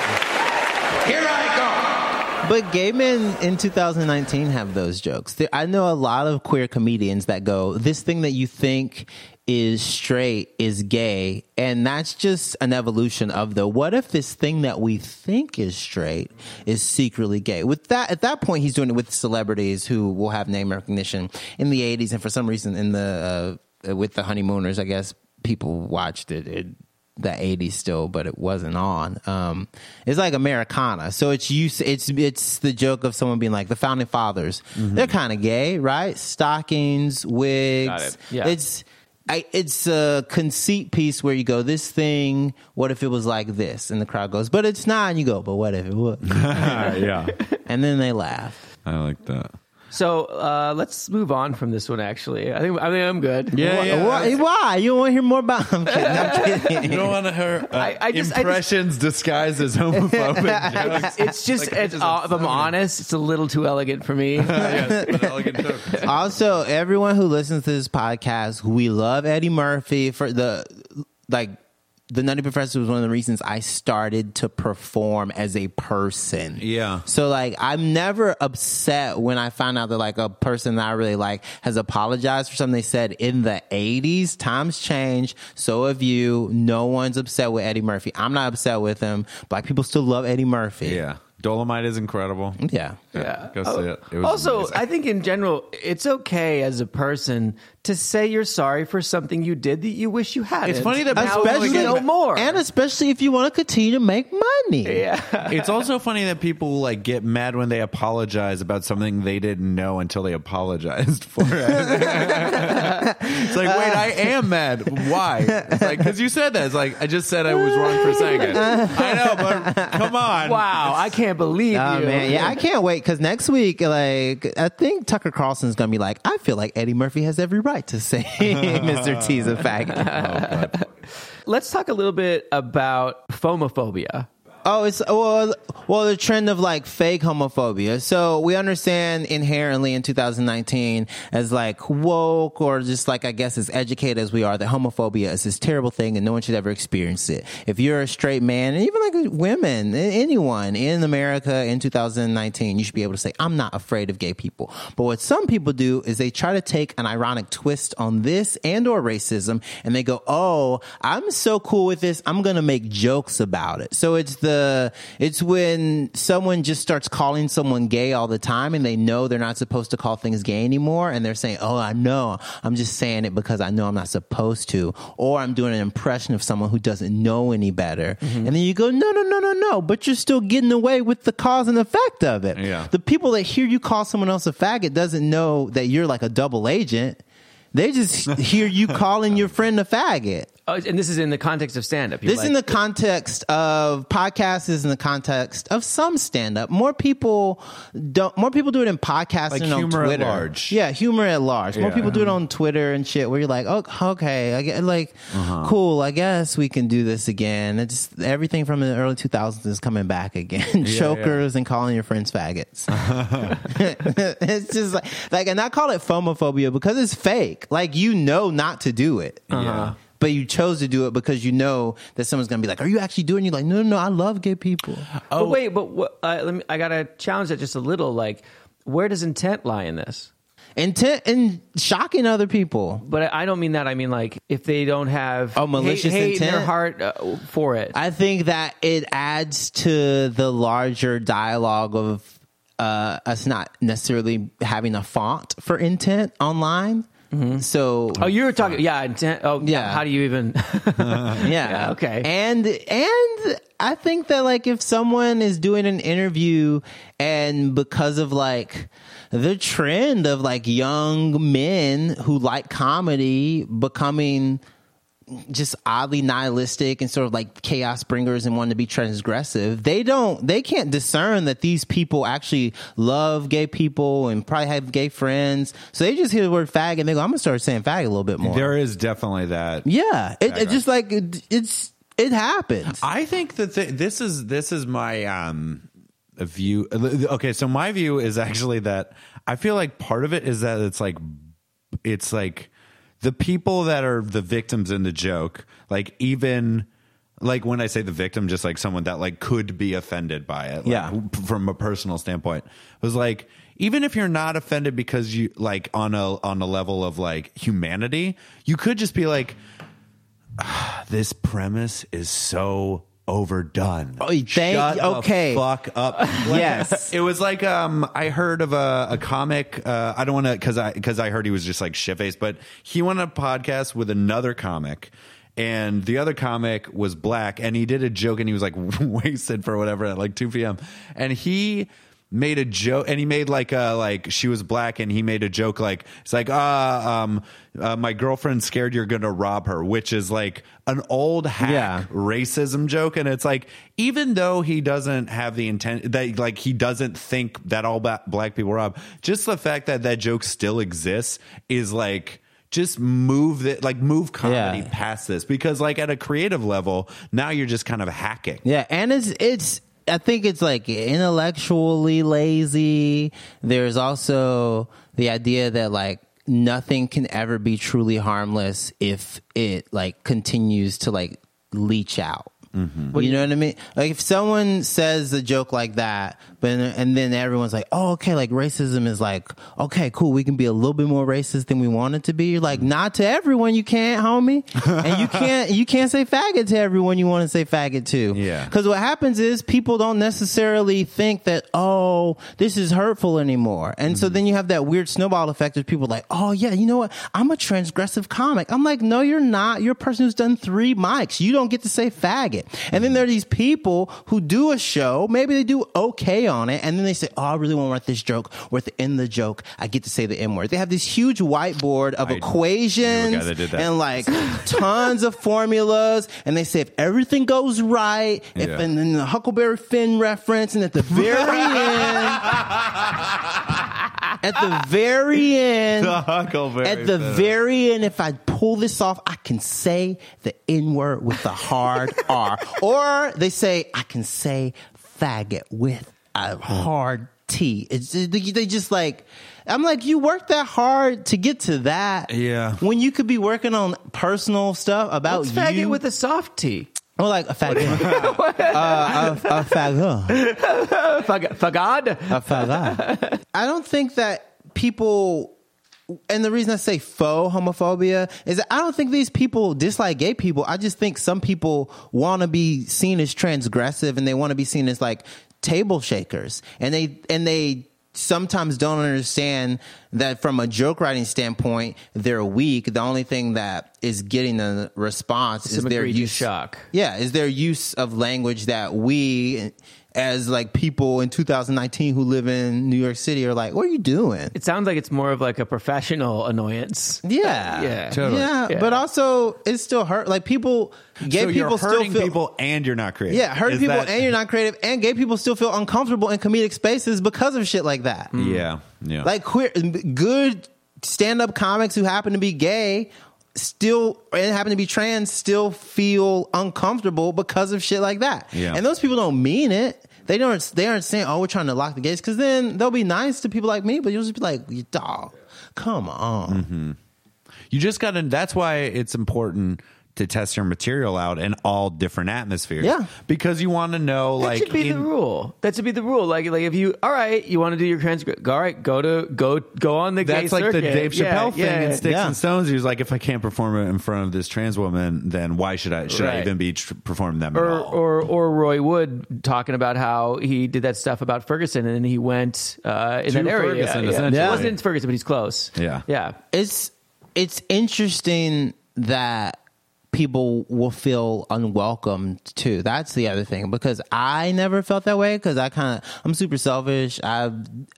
Here I go. But gay men in 2019 have those jokes. I know a lot of queer comedians that go, "This thing that you think is straight is gay," and that's just an evolution of the what if this thing that we think is straight is secretly gay. With that, at that point, he's doing it with celebrities who will have name recognition in the 80s, and for some reason, in the uh, with the honeymooners, I guess people watched it. it the 80s still, but it wasn't on. Um, it's like Americana. So it's use, it's, it's the joke of someone being like the founding fathers. They're kind of gay, right? Stockings, wigs. Got it. Yeah. It's, I, it's a conceit piece where you go, this thing, what if it was like this? And the crowd goes, but it's not. And you go, but what if it was? yeah, and then they laugh. I like that. So uh, let's move on from this one. Actually, I think I think I'm good. Yeah, yeah. Why? why? You don't want to hear more about I'm kidding. I'm kidding. You don't want to hear uh, I- I just- I just- impressions disguised as homophobic jokes. It's just, Like, it's, just uh, if I'm honest, it's a little too elegant for me. yes, but elegant jokes. also, everyone who listens to this podcast, we love Eddie Murphy for the like. The Nutty Professor was one of the reasons I started to perform as a person. Yeah. So like, I'm never upset when I find out that like a person that I really like has apologized for something they said in the 80s. Times change. So have you. No one's upset with Eddie Murphy. I'm not upset with him. Black people still love Eddie Murphy. Yeah, Dolemite is incredible. Yeah. Yeah. Go see it. It was also, amazing. I think in general, it's okay as a person to say you're sorry for something you did that you wish you hadn't. It's funny that now people you get- know more. And especially if you want to continue to make money. yeah. it's also funny that people like get mad when they apologize about something they didn't know until they apologized for it. it's like, wait, I am mad. Why? It's like because you said that. It's like I just said I was wrong for saying it. I know, but come on. Wow, I can't believe Oh you. man, yeah, I can't wait because next week, like, I think Tucker Carlson's gonna be like, I feel like Eddie Murphy has every right to say Mr. T's a faggot. Oh, Let's talk a little bit about phomophobia. Oh, it's well, well, the trend of like fake homophobia. So we understand inherently in 2019 as like woke or just like I guess as educated as we are that homophobia is this terrible thing and no one should ever experience it. If you're a straight man and even like women, anyone in America in 2019, you should be able to say I'm not afraid of gay people. But what some people do is they try to take an ironic twist on this and or racism and they go, "Oh, I'm so cool with this. I'm going to make jokes about it." So it's the Uh, it's when someone just starts calling someone gay all the time and they know they're not supposed to call things gay anymore and they're saying, "Oh, I know. I'm just saying it because I know I'm not supposed to." Or I'm doing an impression of someone who doesn't know any better. Mm-hmm. And then you go, "No, no, no, no, no, but you're still getting away with the cause and effect of it." Yeah. The people that hear you call someone else a faggot doesn't know that you're like a double agent. They just hear you calling your friend a faggot. Oh, and this is in the context of stand up. This in the context of podcasts is in the context of some stand up. More people don't. More people do it in podcasts Like on humor at Twitter. large. Yeah, humor at large. More Yeah. people do it on Twitter and shit. Where you're like, oh, okay, I get like, Uh-huh. cool. I guess we can do this again. It's everything from the early 2000s is coming back again. Chokers and calling your friends faggots. it's just like, like, and I call it fomophobia because it's fake. Like you know not to do it. Yeah. But you chose to do it because you know that someone's gonna be like, "Are you actually doing?" it? You're like, "No, no, no. I love gay people." But wait, but what, uh, let me. I gotta challenge that just a little. Like, where does intent lie in this? Intent and shocking other people. But I I don't mean that. I mean like if they don't have Oh, malicious hate, hate in their heart uh, for it. I think that it adds to the larger dialogue of uh, us not necessarily having a font for intent online. Mm-hmm. So oh, you were talking. Yeah, intent. Oh, yeah. Yeah. How do you even? yeah. Yeah, okay. And and I think that like if someone is doing an interview and because of like the trend of like young men who like comedy becoming just oddly nihilistic and sort of like chaos bringers and wanting to be transgressive they don't they can't discern that these people actually love gay people and probably have gay friends so they just hear the word fag and they go i'm gonna start saying fag a little bit more There is definitely that. yeah, it, it just like it, it's it happens. I think that th- this is this is my um view. Okay, so my view is actually that I feel like part of it is that it's like it's like the people that are the victims in the joke, like even like when I say the victim, just like someone that like could be offended by it, like, Yeah. from a personal standpoint, was like even if you're not offended because you like on a on a level of like humanity, you could just be like ah, this premise is so overdone. Oh, thank- Shut okay. the fuck up. Yes. it was like um, I heard of a, a comic. Uh, I don't want to because I because I heard he was just like shit faced, but he went on a podcast with another comic. And the other comic was black, and he did a joke, and he was like wasted for whatever at like two p.m. And he made a joke and he made like a like she was black and he made a joke like it's like ah um uh, my girlfriend's scared you're gonna rob her which is like an old hack Yeah. racism joke and it's like even though he doesn't have the intent that like he doesn't think that all black people rob just the fact that that joke still exists is like just move it like move comedy Yeah. past this because like at a creative level now you're just kind of hacking Yeah, and it's it's I think it's like intellectually lazy. There's also the idea that like nothing can ever be truly harmless if it like continues to like leach out. Mm-hmm. You know what I mean? Like if someone says a joke like that, but and then everyone's like, "Oh, okay, like racism is like, okay, cool, we can be a little bit more racist than we wanted to be." You're like, "Not to everyone, you can't, homie, and you can't you can't say faggot to everyone you want to say faggot to." Yeah. Because what happens is people don't necessarily think that, oh, this is hurtful anymore. And so mm-hmm. then you have that weird snowball effect of people like, oh, yeah, you know what? I'm a transgressive comic. I'm like, no, you're not. You're a person who's done three mics. You don't get to say faggot. And then mm-hmm. there are these people who do a show. Maybe they do okay on it. And then they say, oh, I really want to write this joke where at the end of the joke, I get to say the M word. They have this huge whiteboard of I equations guy that did that. and like tons of formulas. And they say, if everything goes right, if Yeah. and then the Huckleberry Finn reference, and at the very end, at the very end, Huckleberry at the Finn. very end, if I pull this off, I can say the N word with the hard R. Or they say, I can say faggot with a hard T. It's, they just like, I'm like, you worked that hard to get to that. Yeah. When you could be working on personal stuff about What's faggot you. with a soft T? or like a faggot. uh, a, a faggot. Fag- Fagad? A faggot. I don't think that people and the reason I say faux homophobia is that I don't think these people dislike gay people. I just think some people want to be seen as transgressive and they want to be seen as like table shakers. And they and they sometimes don't understand that from a joke writing standpoint, they're weak. The only thing that is getting the response is their use. shock. Yeah, is their use of language that we, as like people in 2019 who live in New York City, are like, "What are you doing?" It sounds like it's more of like a professional annoyance. Yeah, Yeah. Totally. yeah, Yeah. but also it still hurt. Like people, gay so people you're still hurting feel people and you're not creative. Yeah, hurting Is people that- and you're not creative, and gay people still feel uncomfortable in comedic spaces because of shit like that. Mm. Yeah, yeah. Like queer, good stand-up comics who happen to be gay still and happen to be trans still feel uncomfortable because of shit like that. Yeah. And those people don't mean it. They don't. They aren't saying, "Oh, we're trying to lock the gates," because then they'll be nice to people like me. But you'll just be like, "Dog, come on." Mm-hmm. You just got to. That's why it's important to test your material out in all different atmospheres. Yeah. because you want to know, like That like, should be the rule. That should be the rule. Like, like if you, all right, you want to do your transcript, all right, go to go go on the gay That's like the circuit. Dave Yeah, Chappelle thing yeah, in Sticks yeah. and Stones. He was like, if I can't perform it in front of this trans woman, then why should I? Should I even be tr- performing them at Or, all? or or Roy Wood talking about how he did that stuff about Ferguson and then he went uh, in To that area. Ferguson, yeah. essentially. It wasn't Ferguson, but he's close. Yeah. yeah. it's it's interesting that people will feel unwelcomed too. That's the other thing because I never felt that way because I kind of I'm super selfish. I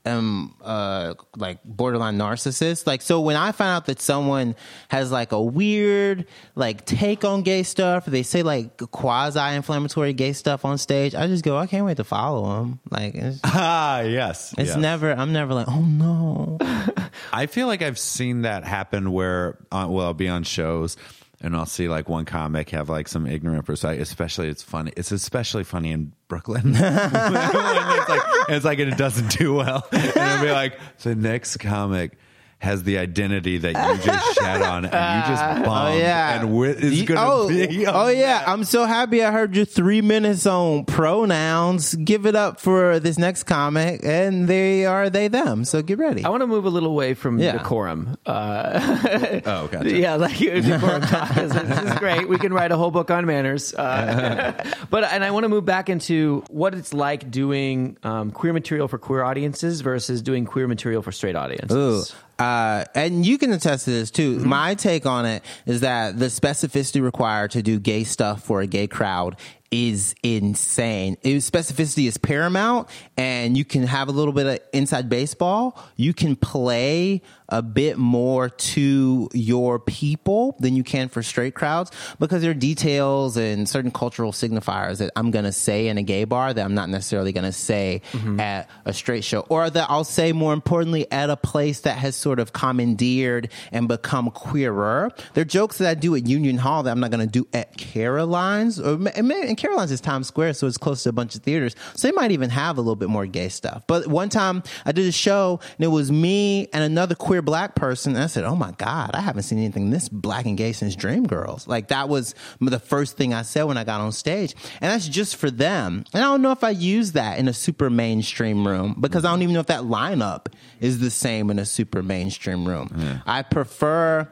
am uh like borderline narcissist. Like so when I find out that someone has like a weird like take on gay stuff, they say like quasi inflammatory gay stuff on stage, I just go, I can't wait to follow them. Like ah, yes. it's yes. never I'm never like, oh no. I feel like I've seen that happen where, uh, well, I'll be on shows and I'll see like one comic have like some ignorant perspective. Especially, it's funny. It's especially funny in Brooklyn. it's like it's like it doesn't do well, and it'll be like the next comic. Has the identity that you just shat on, and you just bombed, Oh yeah, and wi- is gonna oh, be. oh yeah. I'm so happy I heard your three minutes on pronouns. Give it up for this next comic, and they are they them. So get ready. I want to move a little away from Yeah. decorum. Uh, Oh, gotcha. Yeah, like decorum talk. This, this is great. We can write a whole book on manners. Uh, but and I want to move back into what it's like doing um, queer material for queer audiences versus doing queer material for straight Ooh. Uh, and you can attest to this too. My take on it is that the specificity required to do gay stuff for a gay crowd is insane. It, specificity is paramount, and you can have a little bit of inside baseball. You can play a bit more to your people than you can for straight crowds because there are details and certain cultural signifiers that I'm going to say in a gay bar that I'm not necessarily going to say mm-hmm. at a straight show or that I'll say more importantly at a place that has sort of commandeered and become queerer. There are jokes that I do at Union Hall that I'm not going to do at Caroline's or and Caroline's is Times Square so it's close to a bunch of theaters. So they might even have a little bit more gay stuff. But one time I did a show and it was me and another queer black person and I said, "Oh my god, I haven't seen anything this black and gay since Dreamgirls." Like that was the first thing I said when I got on stage. And that's just for them. And I don't know if I use that in a super mainstream room because I don't even know if that lineup is the same in a super mainstream room. I prefer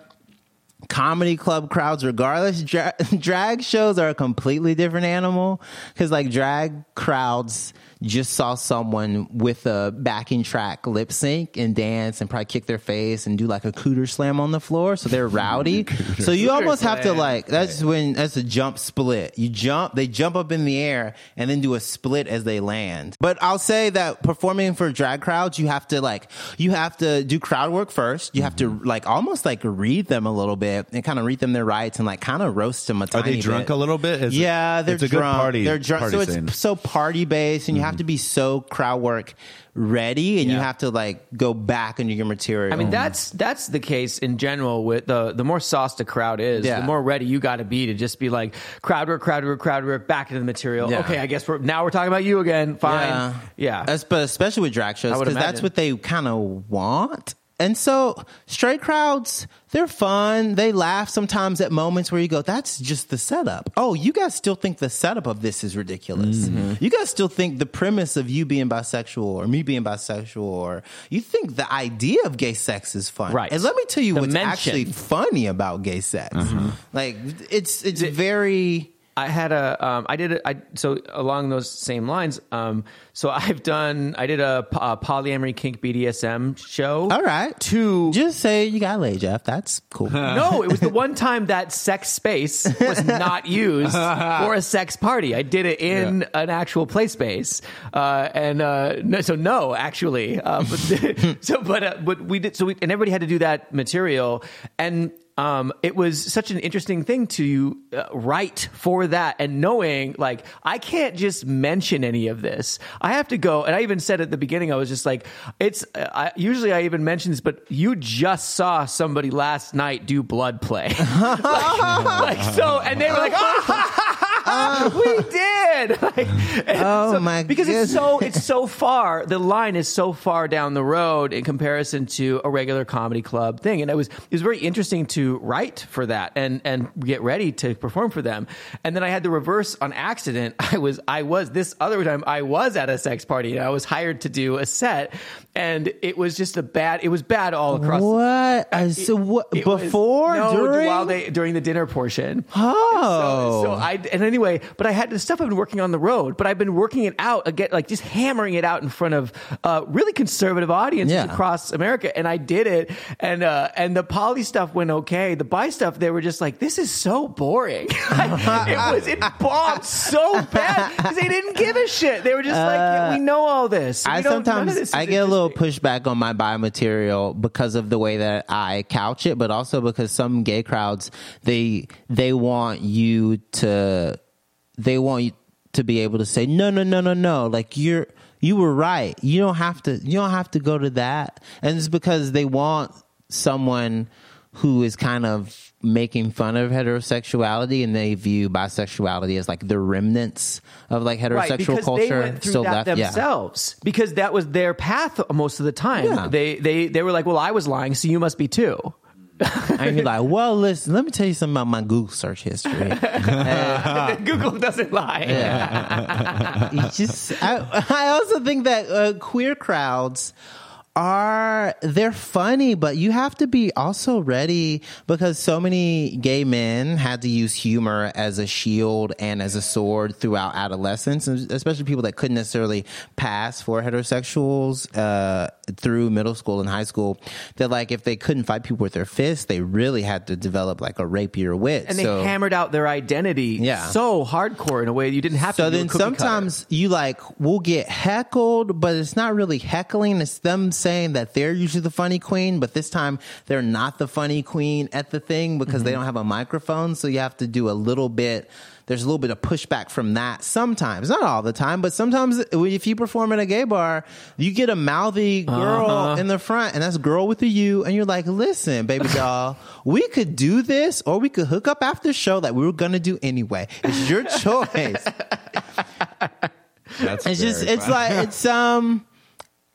comedy club crowds regardless Dra- drag shows are a completely different animal because like drag crowds just saw someone with a backing track lip sync and dance and probably kick their face and do like a cooter slam on the floor so they're rowdy so you almost have to like that's when that's a jump split you jump they jump up in the air and then do a split as they land but i'll say that performing for drag crowds you have to like you have to do crowd work first you have to mm-hmm. like almost like read them a little bit and kind of read them their rights and like kind of roast them a Are tiny they drunk bit. a little bit? Is yeah, they're it's a drunk. good party. They're drunk. party so it's scene. so party based, and you have to be so crowd work ready, and you have to like go back into your material. I mean that's that's the case in general with the the more sauced a crowd is, Yeah. the more ready you got to be to just be like crowd work, crowd work, crowd work, back into the material. Yeah. Okay, I guess we're now we're talking about you again. Fine, Yeah. yeah. That's, but especially with drag shows, because that's what they kind of want. And so straight crowds, they're fun. They laugh sometimes at moments where you go, that's just the setup. Oh, you guys still think the setup of this is ridiculous. Mm-hmm. You guys still think the premise of you being bisexual or me being bisexual or you think the idea of gay sex is fun. Right. And let me tell you The what's mention. actually funny about gay sex. Mm-hmm. Like it's it's very I had a, um, I did a, I, so along those same lines. Um, so I've done, I did a polyamory kink BDSM show. All right. To Just say you got laid, Jeff. That's cool. no, it was the one time that sex space was not used for a sex party. I did it in an actual play space, uh, and uh, no, so no, actually. Uh, but, so, but uh, but we did. So we, and everybody had to do that material, and um, it was such an interesting thing to uh, write for that and knowing like I can't just mention any of this. I have to go, and I even said at the beginning, I was just like, it's. uh, I, usually I even mention this, but you just saw somebody last night do blood play, like, like, so, and they were like, oh, we did. Like, Oh, my god. because it's so it's so far. The line is so far down the road in comparison to a regular comedy club thing, and it was it was very interesting to write for that and and get ready to perform for them. And then I had the reverse on accident. I was I was this other time I was at a sex party and I was hired to do a set, and it was just a bad. It was bad all across. what? Uh, so what? It was- Before? no, during? while they during the dinner portion. Oh. So, so I and anyway, but I had the stuff I've been working on the road, but I've been working it out again, like just hammering it out in front of uh, really conservative audiences Yeah. across America, and I did it, and uh, and the poly stuff went okay. The bi stuff, they were just like, this is so boring. Like, it was it bombed so bad because they didn't give a shit. They were just like, yeah, we know all this. Uh, I don't- none of sometimes this I get a little pushback on my bi material because of the way that I couch it, but also because some gay crowds they they want you to they want you to be able to say no no no no no like you're you were right you don't have to you don't have to go to that and it's because they want someone who is kind of making fun of heterosexuality and they view bisexuality as like the remnants of like heterosexual right, because culture they went through still that left yeah themselves because that was their path most of the time. Yeah. They they they were like, well, I was lying, so you must be too. And you're like, well, listen, let me tell you something about my Google search history. Google doesn't lie. You just, I, I also think that uh, queer crowds are they're funny, but you have to be also ready because so many gay men had to use humor as a shield and as a sword throughout adolescence, especially people that couldn't necessarily pass for heterosexuals uh, through middle school and high school. That like if they couldn't fight people with their fists, they really had to develop like a rapier wit. And they hammered out their identity Yeah. so hardcore in a way you didn't have so to. a then cookie cutter. sometimes you like will get heckled, but it's not really heckling. It's them saying that they're usually the funny queen, but this time they're not the funny queen at the thing because Mm-hmm. they don't have a microphone. So you have to do a little bit. There's a little bit of pushback from that sometimes, not all the time, but sometimes if you perform at a gay bar, you get a mouthy girl Uh-huh. in the front, and that's girl with a U, and you're like, "Listen, baby doll, we could do this, or we could hook up after show that we were gonna do anyway. It's your choice." That's It's just it's like it's um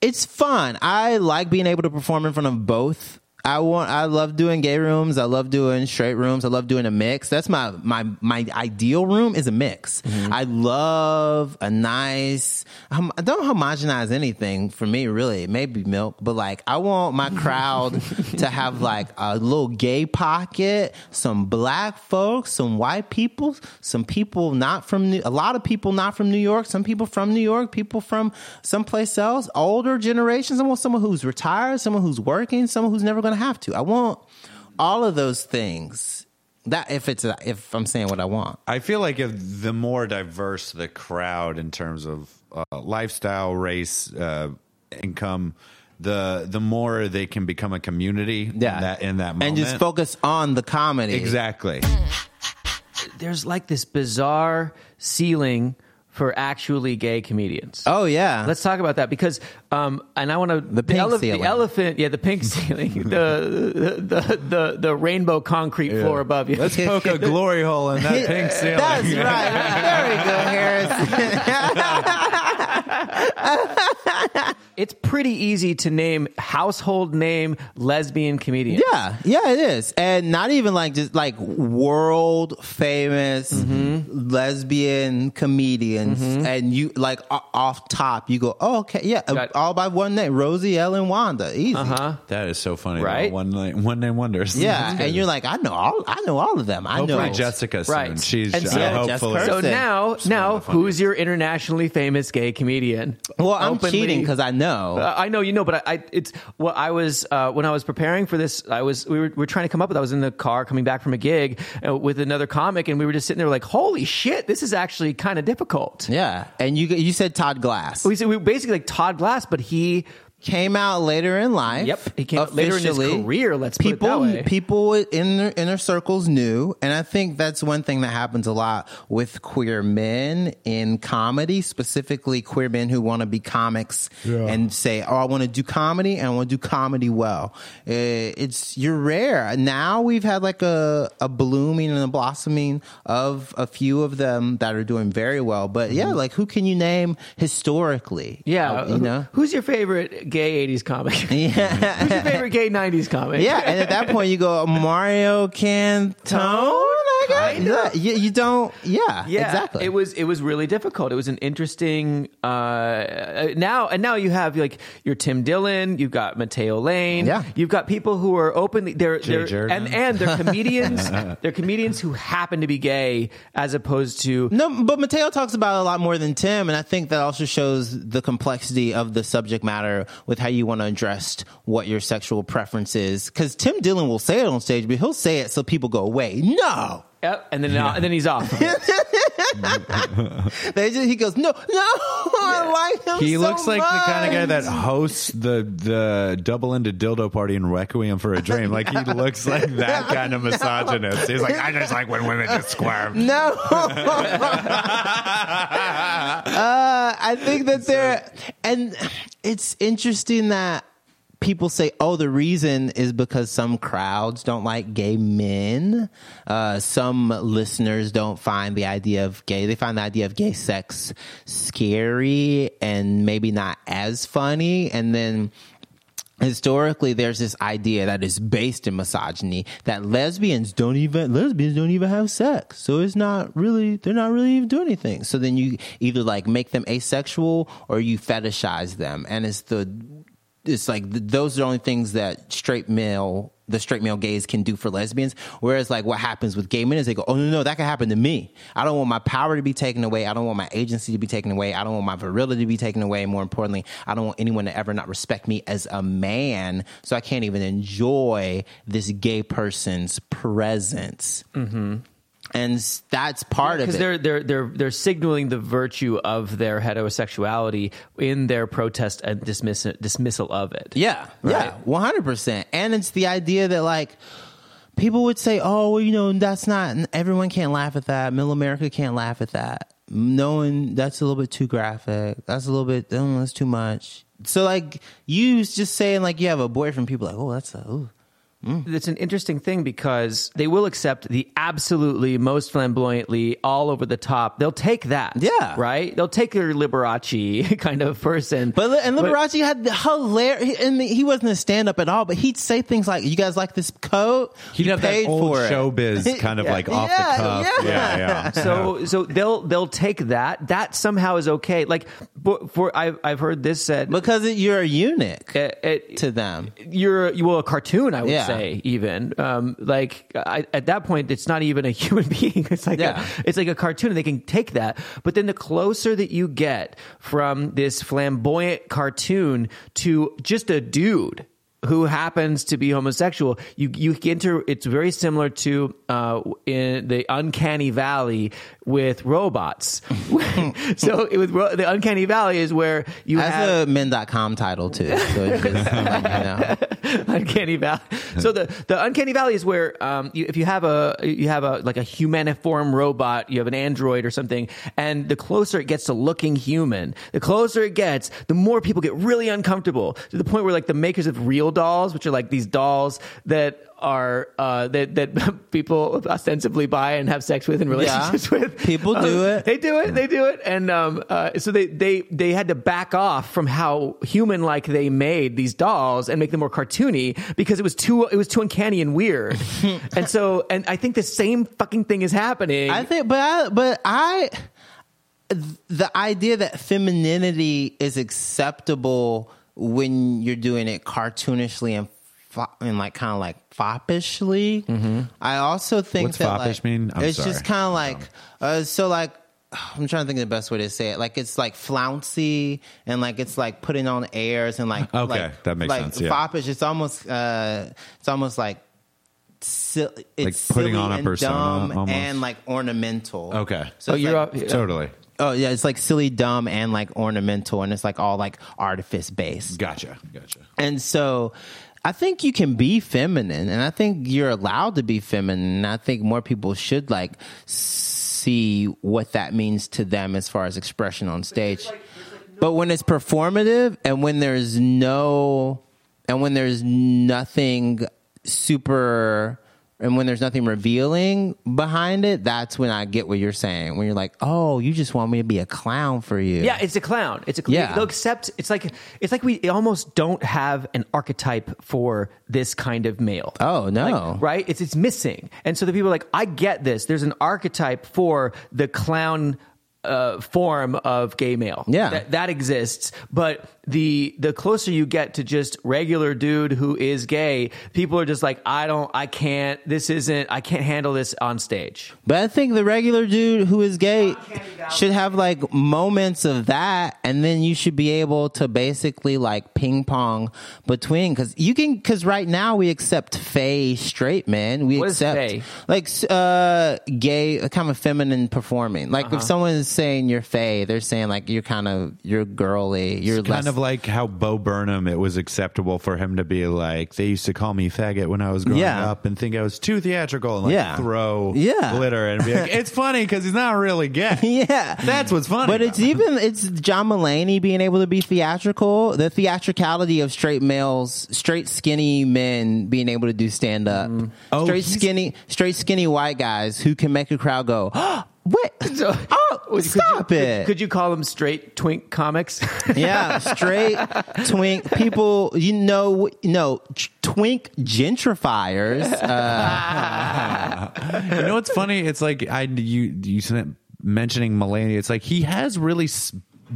it's fun. I like being able to perform in front of both. I want I love doing gay rooms. I love doing straight rooms. I love doing a mix. That's my my my ideal room is a mix. Mm-hmm. I love a nice I don't homogenize anything for me really. Maybe milk, but like I want my crowd to have like a little gay pocket, some black folks, some white people, some people not from New, a lot of people not from New York, some people from New York, people from someplace else, older generations. I want someone who's retired, someone who's working, someone who's never going to have to. I want all of those things. That if it's if I'm saying what I want. I feel like if the more diverse the crowd in terms of uh, lifestyle, race, uh, income, the the more they can become a community. Yeah. in that in that moment. and just focus on the comedy. exactly. there's like this bizarre ceiling for actually gay comedians. Oh yeah. Let's talk about that because, um, and I want to the, pink the ceiling. elephant, yeah, the pink ceiling, the, the the the rainbow concrete floor above you. Let's poke a glory hole in that pink ceiling. That's right. Very good, Harris. it's pretty easy to name household name lesbian comedian. Yeah, yeah, it is, and not even like just like world famous Mm-hmm. lesbian comedians, and you like off top, you go, oh, okay, yeah, Got- all by one name, Rosie Ellen Wanda, easy. Uh-huh. That is so funny. Right? One name, one name wonders. Yeah, and you're like, I know all, I know all of them. I Hopefully know Jessica soon. Right. She's And uh, so- Yeah, hopefully. Jessica. So now, now, who's your internationally famous gay comedian? Well, I'm Openly- cheating because I know. Uh, I know you know, but I, I it's well, I was uh, when I was preparing for this, I was we were, we were trying to come up with. I was in the car coming back from a gig uh, with another comic, and we were just sitting there like, "Holy shit, this is actually kind of difficult." yeah, and you you said Todd Glass We said we were basically like Todd Glass, but he came out later in life. Yep, he came out later in his career, let's put it people, that way. People in their inner circles knew, and I think that's one thing that happens a lot with queer men in comedy, specifically queer men who want to be comics and say, "Oh, I want to do comedy and I want to do comedy well." It's you're rare. Now we've had like a a blooming and a blossoming of a few of them that are doing very well. But yeah, like who can you name historically? Mm-hmm. yeah, Uh, you know. who's your favorite gay '80s comic? Yeah. who's your favorite gay '90s comic? Yeah, and at that point you go Mario Cantone. Yeah, you, you don't. Yeah, Yeah, exactly. It was it was really difficult. It was an interesting uh, uh, now and now you have like your Tim Dillon, you've got Matteo Lane, Yeah. you've got people who are openly they're, Jay they're Jordan. and and they're comedians. they're comedians who happen to be gay as opposed to No, but Mateo talks about it a lot more than Tim, and I think that also shows the complexity of the subject matter with how you want to address what your sexual preference is. Because Tim Dillon will say it on stage, but he'll say it so people go, away. no." Yep, and then and then he's off. They just, he goes, "No, no, I like him." He so looks like the kind of guy that hosts the the double ended dildo party in Requiem for a Dream. Like he looks like that kind of misogynist. He's like, I just like when women just squirm. No. uh, I think that they're, and it's interesting that people say, oh, the reason is because some crowds don't like gay men. Uh, some listeners don't find the idea of gay, they find the idea of gay sex scary and maybe not as funny. And then, historically there's this idea that is based in misogyny that lesbians don't even lesbians don't even have sex so it's not really they're not really even doing anything so then you either like make them asexual or you fetishize them and it's the it's like th- those are the only things that straight male the straight male gays can do for lesbians. Whereas like what happens with gay men is they go oh no no that can happen to me. I don't want my power to be taken away. I don't want my agency to be taken away. I don't want my virility to be taken away. More importantly i don't want anyone to ever not respect me as a man. So i can't even enjoy this gay person's presence mm-hmm. And that's part of it. because they're they're they're they're signaling the virtue of their heterosexuality in their protest and dismiss, dismissal of it. Yeah, Right. yeah, one hundred percent. And it's the idea that like people would say, "Oh, well, you know, that's not everyone can't laugh at that. Middle America can't laugh at that. Knowing that's a little bit too graphic. That's a little bit. Oh, that's too much." So like you just saying like you have a boyfriend, people are like, "Oh, that's a." Ooh. Mm. It's an interesting thing because they will accept the absolutely most flamboyantly all over the top. They'll take that. Yeah. Right? They'll take your Liberace kind of person. But and Liberace had the hilarious. And he wasn't a stand up at all, but he'd say things like, "You guys like this coat? He'd You have that paid old for it." showbiz kind of like off Yeah, the cuff. yeah. Yeah, yeah. so so they'll they'll take that. That somehow is okay. Like for, for I've I've heard this said because you're a eunuch it, it, to them. you're you well a cartoon i would Yeah. Say even um like I, at that point it's not even a human being. It's like Yeah. a, it's like a cartoon. And they can take that. But then the closer that you get from this flamboyant cartoon to just a dude who happens to be homosexual, you you enter. It's very similar to uh, in the uncanny valley with robots. so with ro- the uncanny valley is where you have That's a men.com title too. So it's just, you know. uncanny valley. So the the uncanny valley is where um, you, if you have a you have a like a humaniform robot, you have an android or something, and the closer it gets to looking human, the closer it gets, the more people get really uncomfortable to the point where like the makers of real dolls, which are like these dolls that are uh, that that people ostensibly buy and have sex with in relationships with. People do Uh, it. They do it. They do it. And um, uh, so they they they had to back off from how human like they made these dolls and make them more cartoony because it was too it was too uncanny and weird. and so and I think the same fucking thing is happening. I think, but I, but I, the idea that femininity is acceptable when you're doing it cartoonishly and fo- and like kind of like foppishly. I also think What's that foppish like, mean? I'm it's sorry. just kind of like uh, so like. I'm trying to think of the best way to say it. Like it's like flouncy and like it's like putting on airs and like Okay, like, that makes like sense, yeah. Foppish. It's almost uh, it's almost like sil- it's putting silly on a and persona, dumb almost. and like ornamental. Okay. So Oh, you're like, up- Totally. Oh yeah, it's like silly, dumb, and like ornamental, and it's like all like artifice based. Gotcha. Gotcha. And so I think you can be feminine and I think you're allowed to be feminine. And I think more people should like see what that means to them as far as expression on stage. But when it's performative and when there's no and when there's nothing super and when there's nothing revealing behind it, that's when I get what you're saying. When you're like, "Oh, you just want me to be a clown for you." Yeah, it's a clown. It's a Yeah. They'll accept. It's like it's like we almost don't have an archetype for this kind of male. Oh, no. Like, right? It's it's missing, and so the people are like, I get this. There's an archetype for the clown. Uh, form of gay male, Yeah. that, that exists. But the the closer you get to just regular dude who is gay, people are just like, I don't, I can't. This isn't. I can't handle this on stage. But I think the regular dude who is gay should have like moments of that, and then you should be able to basically like ping pong between because you can because right now we accept fey straight men. We What is accept fey? like uh gay kind of feminine performing. Like Uh-huh. if someone is saying you're fey, they're saying like you're kind of you're girly. You're It's less kind of like how Bo Burnham, it was acceptable for him to be like, they used to call me faggot when I was growing Yeah. up and think I was too theatrical and like Yeah. throw Yeah. glitter and be like, it's funny because he's not really gay. yeah. That's what's funny. But it's it. even it's John Mulaney being able to be theatrical. The theatricality of straight males, straight skinny men being able to do stand up. Mm-hmm. Oh, straight skinny, straight skinny white guys who can make a crowd go, oh, "What? Oh, could stop you, it!" Could, could you call them straight twink comics? yeah, straight twink people. You know, no twink gentrifiers. Uh, you know what's funny? It's like I you you said- mentioning Mulaney. It's like he has really s-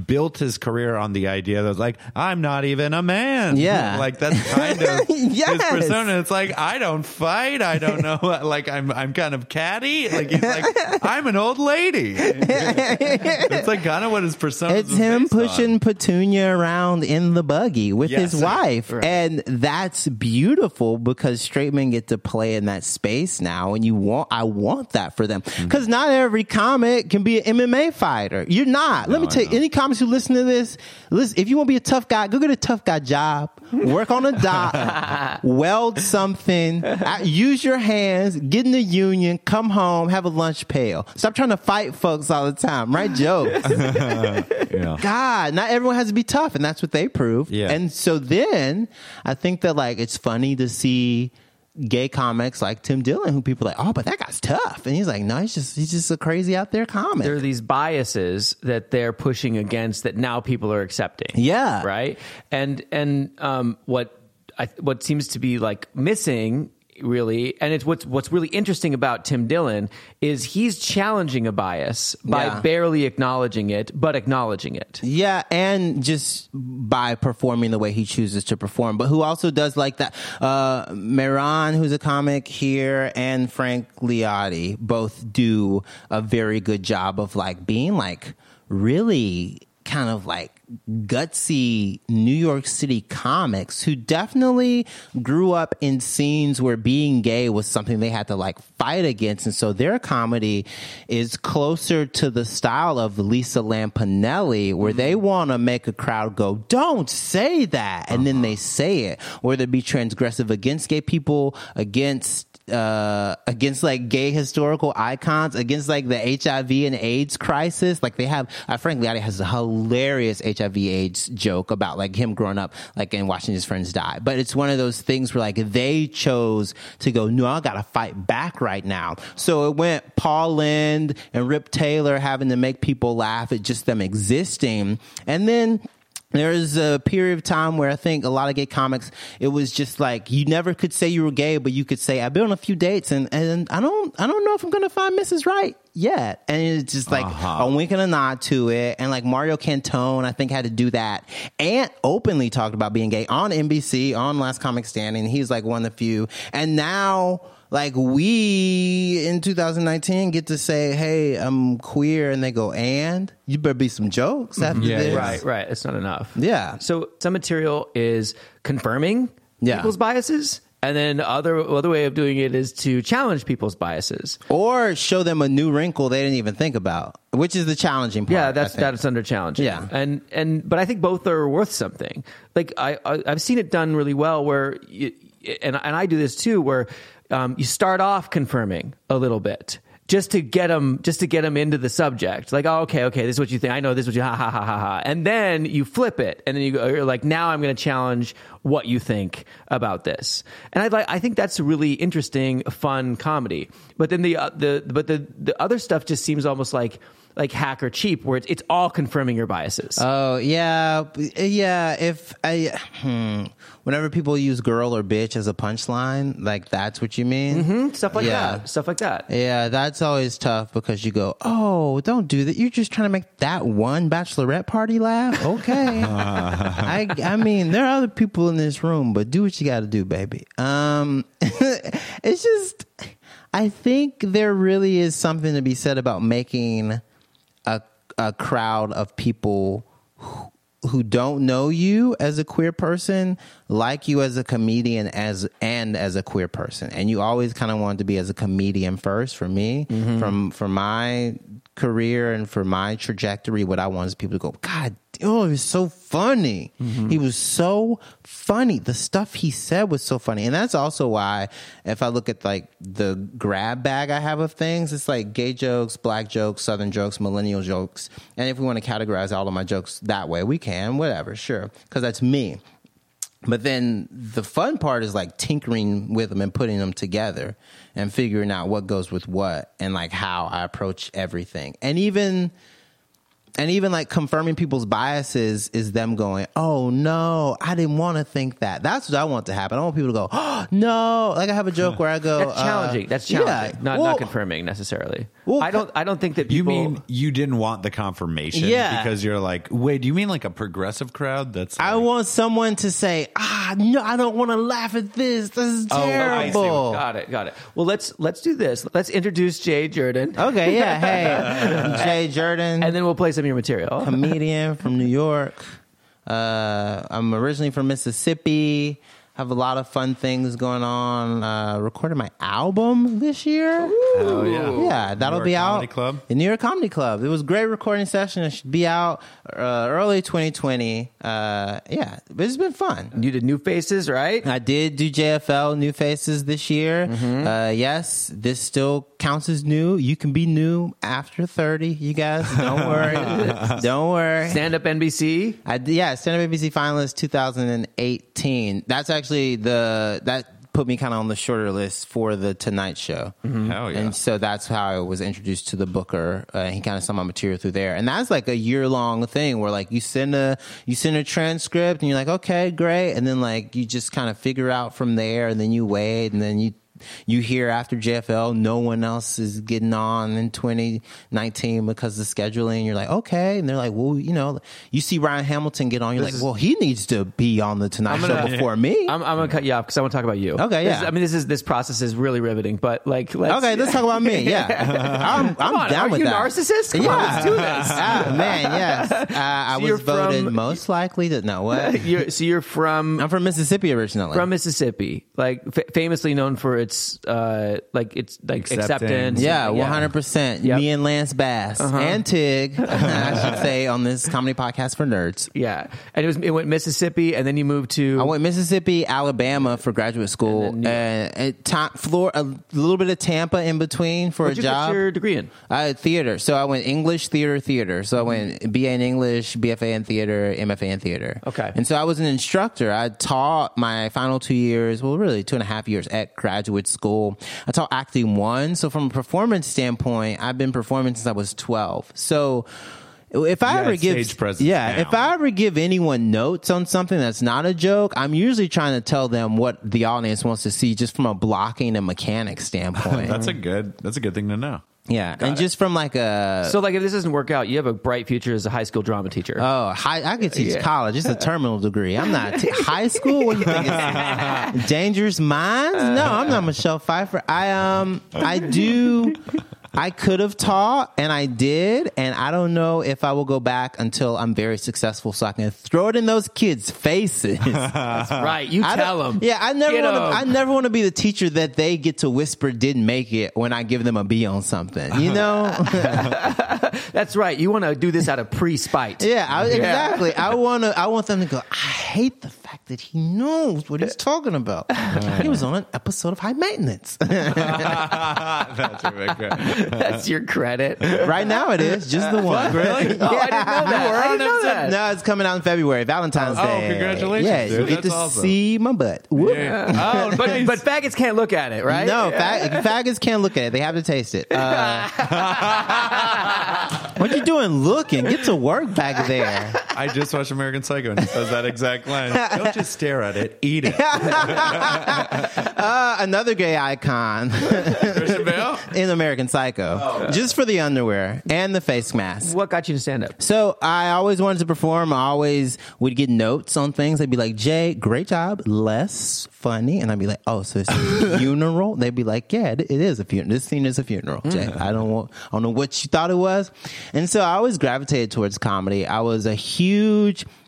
built his career on the idea that like I'm not even a man. Yeah. like that's kind of Yes. his persona. It's like I don't fight. I don't know. Like I'm I'm kind of catty. Like he's like I'm an old lady. it's like kind of what his persona. It's him based on. pushing Petunia around in the buggy with Yes. his wife. And that's beautiful because straight men get to play in that space now. And you want, I want that for them. Mm-hmm. Because not every comic can be an MMA fighter. You're not. Let me I tell you, know. any comics who listen to this, listen, if you want to be a tough guy, go get a tough guy job, work on a dock, weld something, use your hands, get in the union, come home, have a lunch pail. Stop trying to fight folks all the time, right? Jokes. Yeah. God, not everyone has to be tough, and that's what they prove. Yeah. And so then I think that like it's funny to see gay comics like Tim Dillon, who people are like, oh, but that guy's tough, and he's like, no, he's just he's just a crazy out there comic. there are these biases that they're pushing against that now people are accepting. Yeah. Right. And and um, what I, what seems to be like missing really, and it's what's what's really interesting about Tim Dillon is he's challenging a bias by Yeah. barely acknowledging it, but acknowledging it. Yeah, and just by performing the way he chooses to perform, but who also does like that. Uh, Meron, who's a comic here, and Frank Liotti both do a very good job of like being like really kind of like gutsy New York City comics who definitely grew up in scenes where being gay was something they had to like fight against. And so their comedy is closer to the style of Lisa Lampanelli, where they mm-hmm. want to make a crowd go, don't say that. And then uh-huh. they say it, whether it be transgressive against gay people, against uh, against like gay historical icons, against like the HIV and AIDS crisis. Like they have, uh, Frank Liotti has a hilarious HIV AIDS joke about like him growing up, like and watching his friends die. But it's one of those things where like they chose to go, no, I gotta fight back right now. So it went Paul Lynde and Rip Taylor having to make people laugh at just them existing. And then there was a period of time where I think a lot of gay comics, it was just like you never could say you were gay, but you could say I've been on a few dates and and I don't I don't know if I'm gonna find Mrs. Right yet. And it's just like uh-huh. a wink and a nod to it. And like Mario Cantone, I think had to do that. and openly talked about being gay on NBC on Last Comic Standing. He's like one of the few. And now like we in 2019 get to say, "Hey, I'm queer," and they go, "And you better be some jokes after Yeah, this." Right, right. It's not enough. Yeah. So some material is confirming Yeah. people's biases, and then other other way of doing it is to challenge people's biases. or show them a new wrinkle they didn't even think about, which is the challenging part. Yeah, that's that's under challenging. Yeah. and and but I think both are worth something. Like I, I I've seen it done really well where, you, and and I do this too, where um, you start off confirming a little bit. Just to get them, just to get them into the subject, like, oh, okay, okay, this is what you think. I know this is what you, ha ha ha ha ha, and then you flip it, and then you go, you're like, now I'm going to challenge what you think about this, and I like, I think that's a really interesting, fun comedy. But then the uh, the but the the other stuff just seems almost like like hack or cheap, where it's, it's all confirming your biases. Oh yeah, yeah. If I, hmm, whenever people use "girl" or "bitch" as a punchline, like that's what you mean. Mm-hmm. stuff like yeah. that. Stuff like that. Yeah, that's always tough because you go, oh, don't do that. You're just trying to make that one bachelorette party laugh. Okay, I, I mean, there are other people in this room, but do what you got to do, baby. Um, it's just, I think there really is something to be said about making a a crowd of people who, who don't know you as a queer person like you as a comedian as and as a queer person. And you always kind of wanted to be as a comedian first for me. Mm-hmm. From for my career and for my trajectory what i want is people to go god oh he was so funny. Mm-hmm. He was so funny. The stuff he said was so funny. And that's also why if i look at like the grab bag i have of things it's like gay jokes black jokes southern jokes millennial jokes. And if we want to categorize all of my jokes that way we can whatever sure. Because that's me but then the fun part is like tinkering with them and putting them together and figuring out what goes with what and like how I approach everything. And even and even like confirming people's biases is them going, "Oh no, I didn't want to think that." That's what I want to happen. I want people to go, "Oh no!" Like I have a joke where I go, That's uh, challenging. That's yeah, challenging. not well, not confirming necessarily. well, I don't. I don't think that You mean you didn't want the confirmation? Yeah. Because you're like, wait, do you mean like a progressive crowd? That's I want someone to say, "Ah, no, I don't want to laugh at this. This is Oh, I see. terrible." Got it. Got it. Well, let's let's do this. Let's introduce Jay Jurden, Okay, yeah. Hey, Jay Jurden. and then we'll play some of your material. comedian from New York. Uh, I'm originally from Mississippi. Have a lot of fun things going on. Uh, recorded my album this year. Hell yeah. Yeah, that'll York be out. Comedy Club? The New York Comedy Club. It was a great recording session. It should be out uh, early 2020. Uh, yeah, but it's been fun. You did New Faces, right? I did do JFL New Faces this year. Mm-hmm. Uh, yes, this still counts as new. You can be new after 30, you guys. Don't worry. Don't worry. Stand up NBC. I, yeah, stand up NBC finalist 2018. That's actually the that put me kind of on the shorter list for the Tonight Show. Hell yeah. And so that's how I was introduced to the Booker. Uh, he kind of saw my material through there, and that's like a year long thing where like you send a you send a transcript and you're like, okay, great, and then like you just kind of figure out from there, and then you wait, and then you you hear after JFL, no one else is getting on in 2019 because of scheduling. You're like, okay. And they're like, well, you know, you see Ryan Hamilton get on. You're like, well, he needs to be on the Tonight Show before me. I'm, I'm gonna cut you off because I want to talk about you. Okay, This- yeah. I mean, this is this process is really riveting, but like, let's, okay, let's talk about me. Yeah, I'm, I'm on, down with you that. narcissist? Come yeah, on, let's do this. Ah, man, yes. Uh, I So was voted from- most likely to. No, what? You're, so you're from I'm from Mississippi originally. from Mississippi, like f- famously known for its it's uh, like it's like Accepting. acceptance. Yeah, one hundred percent. Me and Lance Bass and Tig, I should say, on this comedy podcast for nerds. Yeah, and it was it went Mississippi, and then you moved to I went Mississippi, Alabama for graduate school, And and, then New and ta- Flor- a little bit of Tampa in between for What'd a you job. get your degree in? Uh, theater. So I went English, theater, theater. So I went BA in English, BFA in theater, MFA in theater. Okay. And so I was an instructor. I taught my final two years, well, really two and a half years at graduate school. I taught acting one. So from a performance standpoint, I've been performing since I was 12. So if I You ever give, yeah, now. if I ever give anyone notes on something that's not a joke, I'm usually trying to tell them what the audience wants to see just from a blocking and mechanic standpoint. That's a good. That's a good thing to know. Yeah. And just from like a, So, like, if this doesn't work out, you have a bright future as a high school drama teacher. Oh, high, I could teach Yeah. college. It's a terminal degree. I'm not t- high school. What do you think? It's dangerous minds? No, I'm not Michelle Pfeiffer. I um, I do. I could have taught, and I did, and I don't know if I will go back until I'm very successful, so I can throw it in those kids' faces. That's right. You I tell them. Yeah, I never want to. I never want to be the teacher that they get to whisper didn't make it when I give them a B on something. You know? That's right. You want to do this out of pre-spite. Yeah, I, exactly. I want to. I want them to go. I hate the fact that he knows what he's talking about. he was on an episode of High Maintenance. That's good. That's your credit. right now, it is just the one. Really? Oh, I didn't know that. I didn't know that. No, it's coming out in February, Valentine's Day. Oh, Day. congratulations, Yeah, dude. you get That's to awesome. see my butt. Whoop. Oh, But but faggots can't look at it, right? No, fag- faggots can't look at it. They have to taste it. Uh, what you doing looking? Get to work back there. I just watched American Psycho and it says that exact line. Don't just stare at it, eat it. Uh, another gay icon Christian Bale? in American Psycho. Oh, Just for the underwear and the face mask. What got you to stand up? So I always wanted to perform. I always would get notes on things. They'd be like, Jay, great job, less funny. And I'd be like, oh, so it's a funeral? They'd be like, yeah, it, it is a funeral. This scene is a funeral, Jay. Mm. I don't want, I don't know what you thought it was. And so I always gravitated towards comedy. I was a huge What are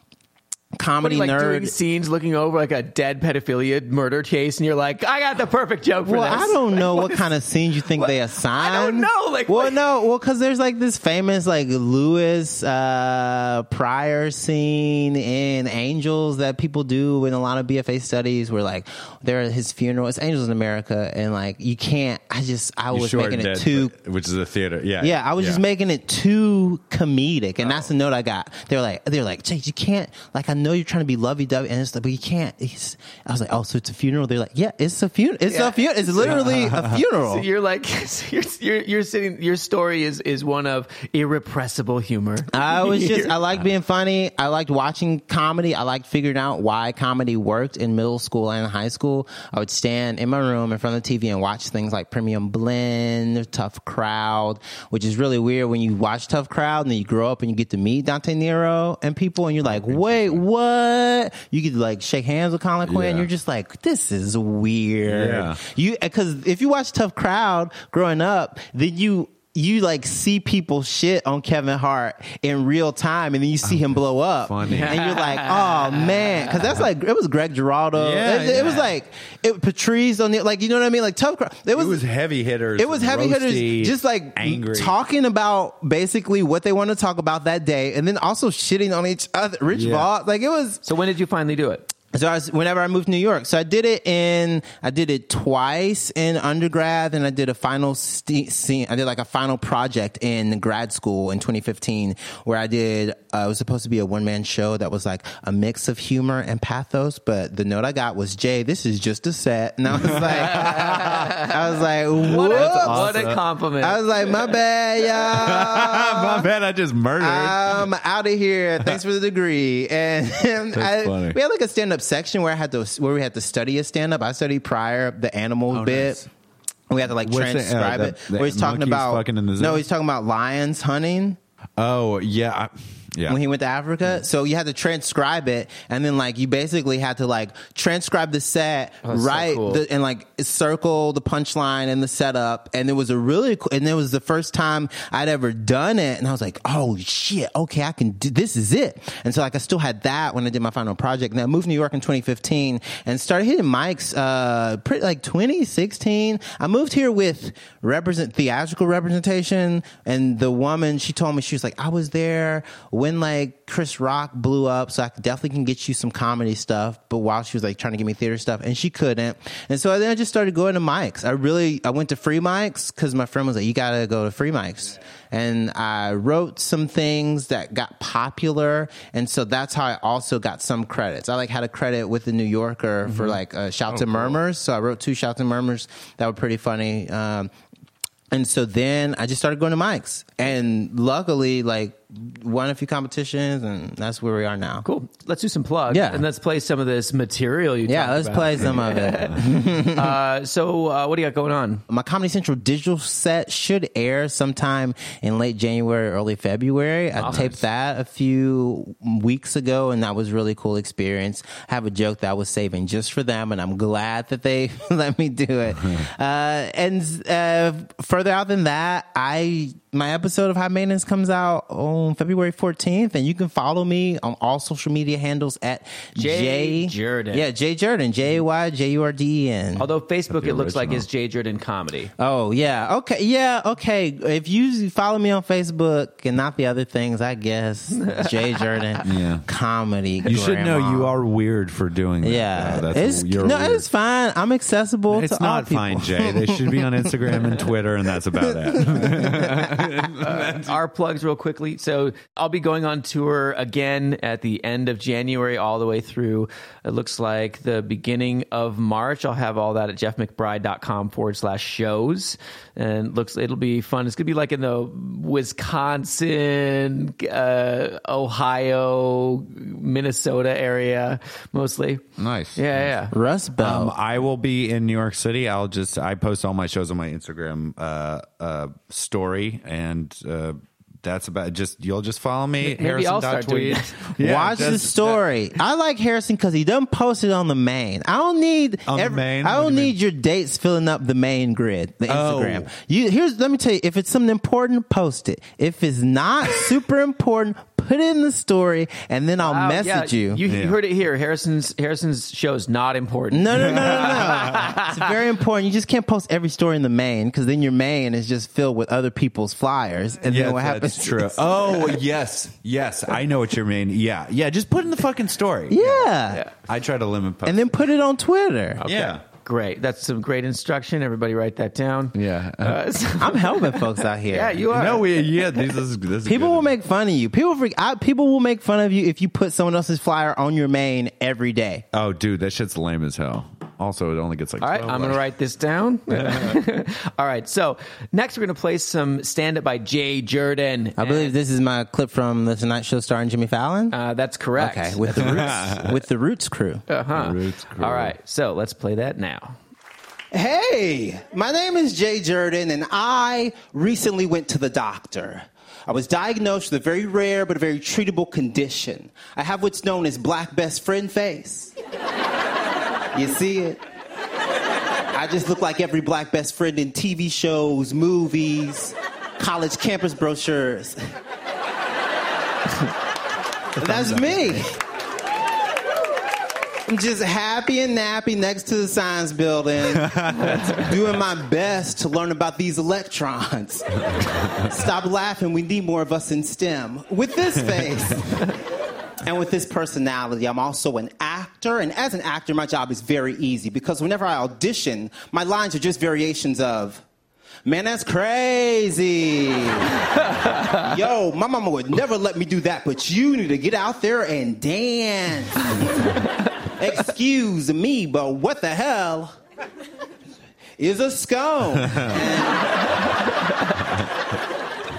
comedy you, like nerd. doing scenes looking over like a dead pedophilia murder case, and you're like, I got the perfect joke for Well, this. I don't know what kind of scenes you think they assign. I don't know, like, well, what- no, well, because there's like this famous like Lewis uh, Pryor scene in Angels that people do in a lot of BFA studies, where like they're at his funeral. It's Angels in America, and like you can't. I just I was shortened making it it, too. but- which is a theater. Yeah. Yeah, I was just making it too comedic, and that's the note I got. They're like, they're like, Jake, you can't. Like, I know you're trying to be lovey dovey, and it's like, but you can't. It's, I was like, oh, so it's a funeral. They're like, yeah, it's a funeral. It's Yeah. a funeral. It's literally a funeral. So you're like, so you're, you're, you're sitting. Your story is is one of irrepressible humor. I was just, I liked being funny. I liked watching comedy. I liked figuring out why comedy worked in middle school and high school. I would stand in my room in front of the TV and watch things like Premium Blend, Tough Crowd, which is really weird when you watch Tough Crowd and then you grow up and you get to meet Dante Nero and people and you're like, wait, what? You to like shake hands with Colin Quinn. Yeah. You're just like, this is weird. Yeah. You, cause if you watch Tough Crowd growing up, then you, you like see people shit on Kevin Hart in real time, and then you see him blow up, funny. and you're like, "Oh man," because that's like it was Greg Giraldo. Yeah, it, it was like it, Patrice on the like, you know what I mean? Like tough. Crowd. It It was, was heavy hitters. it was heavy hitters, just like angry. talking about basically what they want to talk about that day, and then also shitting on each other. Rich Yeah. Vaughn, like it was. so when did you finally do it? So I was, whenever I moved to New York, so I did it in, I did it twice in undergrad, and I did a final st- scene. I did like a final project in grad school in 2015, where I did. Uh, it was supposed to be a one man show that was like a mix of humor and pathos, but the note I got was, "Jay, this is just a set," and I was like, I was like, What a, "Whoops." what a compliment. I was like, "My bad, y'all." My bad, I just murdered. I'm out of here. Thanks for the degree. And I, we had like a stand up section where I had to where we had to study a stand up. I studied Pryor the animal Oh, bit. nice. We had to like What's the- uh, transcribe the- it. the Where he's talking about fucking in the zoo? no, he's talking about lions hunting. oh yeah. I, Yeah. when he went to Africa. So you had to transcribe it, and then like you basically had to like transcribe the set, Oh, that's so write cool. the, and like circle the punchline and the setup. And it was a really cool, and it was the first time I'd ever done it, and I was like, oh shit, okay, I can do this. Is it? And so like I still had that when I did my final project. And I moved to New York in 2015 and started hitting mics. Uh, pretty like 2016. I moved here with represent theatrical representation, and the woman she told me she was like, I was there when like Chris Rock blew up, so I definitely can get you some comedy stuff. But while she was like trying to give me theater stuff, and she couldn't, and so then I just started going to mics. I really I went to free mics because my friend was like, you gotta go to free mics, and I wrote some things that got popular, and so that's how I also got some credits. I like had a credit with the New Yorker for like uh, Shouts and Murmurs, so I wrote two Shouts and Murmurs that were pretty funny. Um, and so then I just started going to mics, and luckily, like won a few competitions, and that's where we are now. Cool. Let's do some plugs. Yeah. And let's play some of this material you Yeah, let's about. play some of it. Uh, so, uh, what do you got going on? My Comedy Central digital set should air sometime in late January, early February. I taped that a few weeks ago, and that was a really cool experience. I have a joke that I was saving just for them, and I'm glad that they let me do it. uh, and uh, further out than that, I my episode of High Maintenance comes out on February 14th, and you can follow me on all social media handles at Jay J Jurden. Yeah, J Jurden, J A Y J U R D E N. Although Facebook, it looks like original. is Jay Jurden Comedy. Oh yeah, okay, yeah, okay. If you follow me on Facebook and not the other things, I guess J Jurden, Yeah. comedy. You should know you are weird for doing that. Yeah, oh, though. it's no, weird. it's fine. I'm accessible. It's to all not people. fine, Jay. They should be on Instagram and Twitter, and that's about it. Uh, our plugs, real quickly. So, I'll be going on tour again at the end of January, all the way through. It looks like the beginning of March. I'll have all that at jeffmcbride.com forward slash shows. And looks, it'll be fun. It's going to be like in the Wisconsin, uh, Ohio, Minnesota area, mostly. Nice. Yeah, yeah. Rust Belt. Um, I will be in New York City. I'll just I post all my shows on my Instagram uh, uh, story, and uh, that's about. Just you'll just follow me. Maybe I'll start doing Harrison.tweet. Yeah, Watch the just- story. I like Harrison because he doesn't post it on the main. I don't need On the main? I What don't do you need your dates filling up the main grid, the Oh. Instagram. You here's let me tell you. If it's something important, post it. If it's not super important, put it in the story, and then I'll Wow, message yeah, you. You Yeah. heard it here. Harrison's Harrison's show is not important. No, no, no, no, no. it's very important. You just can't post every story in the main because then your main is just filled with other people's flyers. And Yeah, then what happens? that's true. Oh yes, yes, I know what you mean. Yeah, yeah. Just put in the fucking story. Yeah. I try to limit. Post. And then put it on Twitter. yeah, Great. That's some great instruction. Everybody write that down. yeah. Uh, so- I'm helping folks out here. yeah, you are. no, we yeah. This is this is People good. will make fun of you. People, freak, I, people will make fun of you if you put someone else's flyer on your main every day. Oh, dude, that shit's lame as hell. Also, it only gets like. All right, I'm going to write this down. All right, so next we're going to play some stand up by Jay Jurden. I believe this is my clip from the Tonight Show starring Jimmy Fallon. Uh, that's correct. okay, with the Roots, with the Roots crew. Uh-huh. Roots crew. All right, so let's play that now. Hey, my name is Jay Jurden, and I recently went to the doctor. I was diagnosed with a very rare but very treatable condition. I have what's known as black best friend face. You see it? I just look like every black best friend in TV shows, movies, college campus brochures. That's me. I'm just happy and nappy next to the science building, doing my best to learn about these electrons. Stop laughing, we need more of us in STEM. With this face and with this personality, I'm also an actor, and as an actor, my job is very easy because whenever I audition, my lines are just variations of, Man, that's crazy. Yo, my mama would never let me do that, but you need to get out there and dance. Excuse me, but what the hell is a scone?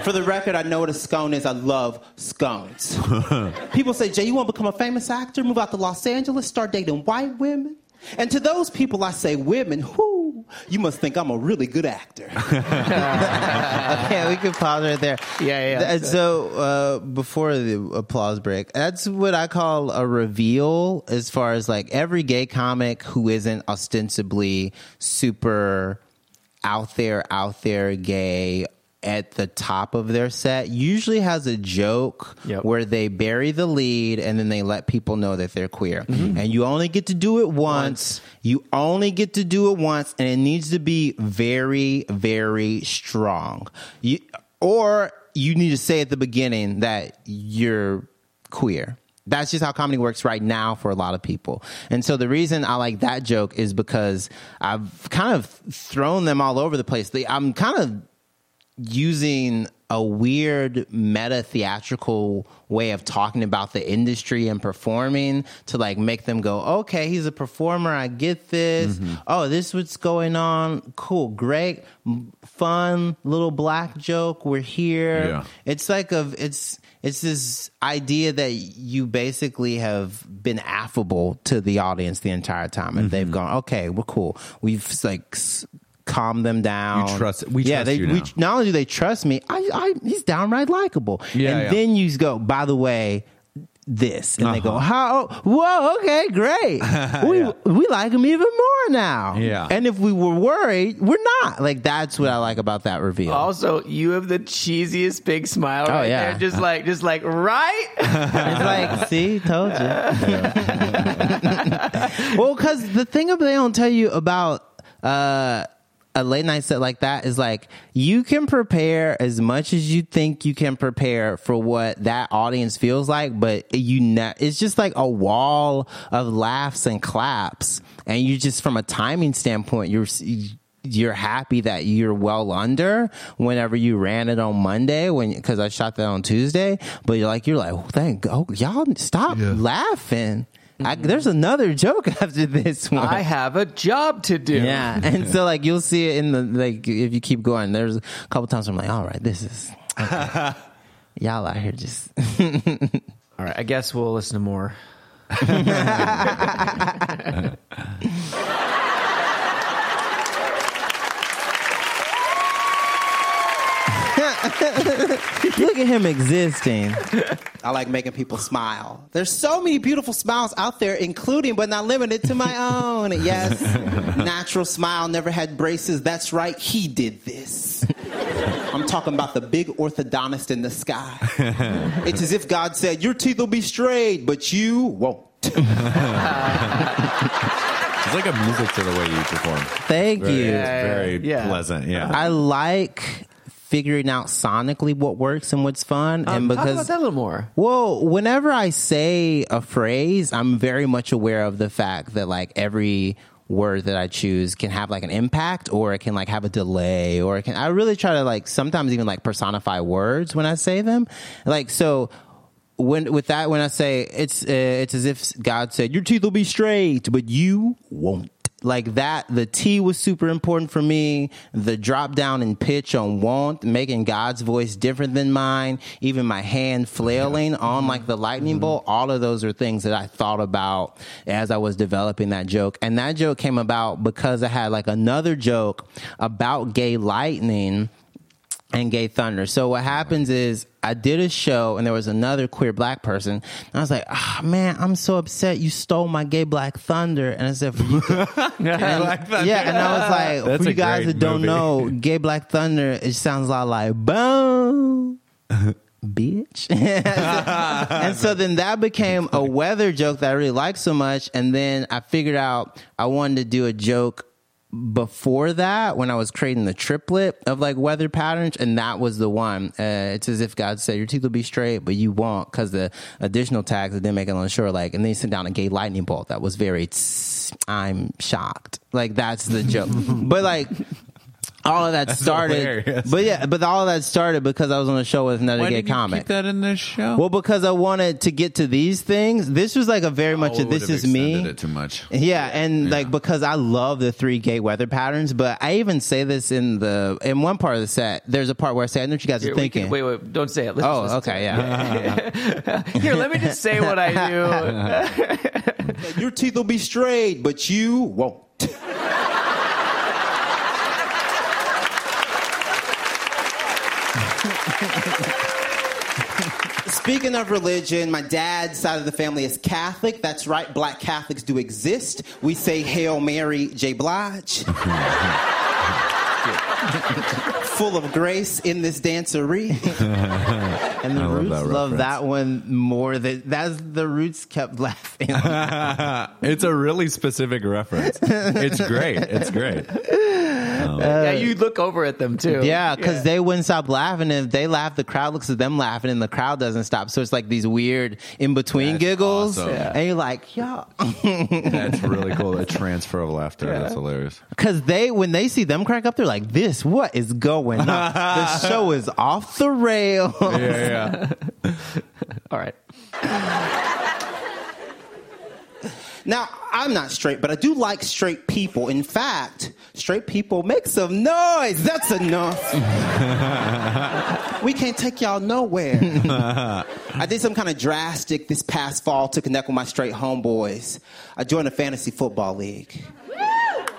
And for the record, I know what a scone is. I love scones. People say, Jay, you want to become a famous actor? Move out to Los Angeles, start dating white women? And to those people, I say, women, whoo, you must think I'm a really good actor. yeah, we can pause right there. Yeah, yeah. Th- So uh, before the applause break, that's what I call a reveal. As far as like every gay comic who isn't ostensibly super out there, out there gay at the top of their set usually has a joke Yep. where they bury the lead and then they let people know that they're queer. Mm-hmm. And you only get to do it once. You only get to do it once and it needs to be very, very strong. You, or you need to say at the beginning that you're queer. That's just how comedy works right now for a lot of people. And so the reason I like that joke is because I've kind of thrown them all over the place. I'm kind of using a weird meta theatrical way of talking about the industry and performing to like make them go, okay, he's a performer. I get this. Mm-hmm. Oh, this is what's going on. Cool. Great. Fun little black joke. We're here. Yeah. It's like a, it's, it's this idea that you basically have been affable to the audience the entire time and they've mm-hmm. gone, okay, we're cool. We've like, s- calmed them down. You trust- we yeah, trust they, you we, not only do they trust me, I, I he's downright likable. Yeah, and yeah. then you go, by the way, this, and they Uh-huh. go, how? Whoa, okay, great. we we like him even more now. Yeah. and if we were worried, we're not. Like that's what I like about that reveal. Also, you have the cheesiest big smile right Oh, yeah. there. Just like, just like, right? It's like, see, told you. well, because the thing that they don't tell you about uh, a late night set like that is like you can prepare as much as you think you can prepare for what that audience feels like, but you ne- it's just like a wall of laughs and claps, and you just from a timing standpoint, you're. You're happy that you're well under whenever you ran it on Monday when because I shot that on Tuesday, but you're like you're like oh, thank oh y'all stop laughing. I, there's another joke after this one. I have a job to do. Yeah, and so like you'll see it in the like if you keep going. There's a couple times where I'm like, all right, this is okay. y'all out here just All right, I guess we'll listen to more. look at him existing. I like making people smile. There's so many beautiful smiles out there, including but not limited to my own. Yes, natural smile, never had braces. That's right, he did this. I'm talking about the big orthodontist in the sky. It's as if God said, Your teeth will be straight, but you won't. It's like a music to the way you perform. Thank Very, you. very yeah. pleasant. Yeah. I like figuring out sonically what works and what's fun, Um, and talk because about that a little more. Well, whenever I say a phrase, I'm very much aware of the fact that like every word that I choose can have like an impact or it can like have a delay or it can I really try to like sometimes even like personify words when I say them. Like so when with that when I say it's uh, it's as if God said your teeth will be straight but you won't. Like that, the T was super important for me. The drop down in pitch on won't, making God's voice different than mine. Even my hand flailing on like the lightning mm-hmm. bolt. All of those are things that I thought about as I was developing that joke. And that joke came about because I had like another joke about gay lightning and Gay Thunder. So what happens is I did a show and there was another queer black person. And I was like, ah, man, I'm so upset you stole my Gay Black Thunder. And I said, for you, and, yeah, and I was like, That's for you guys great that don't movie. know, Gay Black Thunder, it sounds a lot like boom. Bitch. and so then that became a weather joke that I really liked so much. And then I figured out I wanted to do a joke before that when I was creating the triplet of like weather patterns, and that was the one. Uh, it's as if God said, "Your teeth will be straight, but you won't," because the additional tags that didn't make it on the shore. Like, and then he sent down a gay lightning bolt that was very. tss, I'm shocked. Like that's the joke, but like. All of that started, hilarious. but yeah, but all of that started because I was on a show with another Why gay did you comic. keep that in this show? Well, because I wanted to get to these things. This was like a very oh, much Oh, a it this would've is me. extended It too much. Yeah, and like because I love the three gay weather patterns, but I even say this in the in one part of the set. There's a part where I say, "I know what you guys Here, are we thinking." can- wait, wait, don't say it. Let's oh, just okay, yeah. Here, let me just say what I do. Your teeth will be straight, but you won't. Speaking of religion, my dad's side of the family is Catholic. That's right, black Catholics do exist. We say Hail Mary, J. Blige. Full of grace in this dancery. And the I love Roots that love that one more than that's the Roots kept laughing. it's a really specific reference. It's great. It's great. yeah, uh, you look over at them too. Yeah, because they wouldn't stop laughing. And if they laugh, the crowd looks at them laughing, and the crowd doesn't stop. So it's like these weird in between giggles, awesome. Yeah. and you're like, yo, That's really cool. A transfer of laughter. That's hilarious. because they when they see them crack up, they're like, this what is going on? the show is off the rails. Yeah, yeah. All right. Now, I'm not straight, but I do like straight people. In fact, straight people make some noise. That's enough. we can't take y'all nowhere. I did some kind of drastic this past fall to connect with my straight homeboys. I joined a fantasy football league.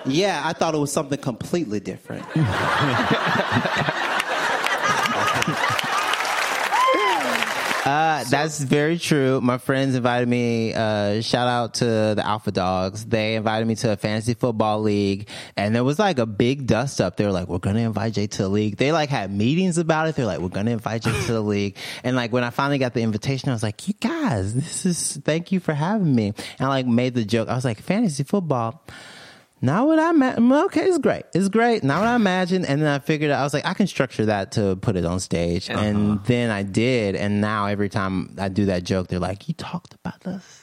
Yeah, I thought it was something completely different. Uh, that's very true. My friends invited me. Uh, shout out to the Alpha Dogs. They invited me to a fantasy football league, and there was like a big dust up. They were like, "We're gonna invite Jay to the league." They like had meetings about it. They're like, "We're gonna invite Jay to the league." And like when I finally got the invitation, I was like, "You guys, this is thank you for having me." And I like made the joke. I was like, "Fantasy football." Not what I imagine. Okay, it's great. It's great. Not what I imagined. And then I figured out, I was like, I can structure that to put it on stage. And uh-huh. then I did. And now every time I do that joke, they're like, you talked about us.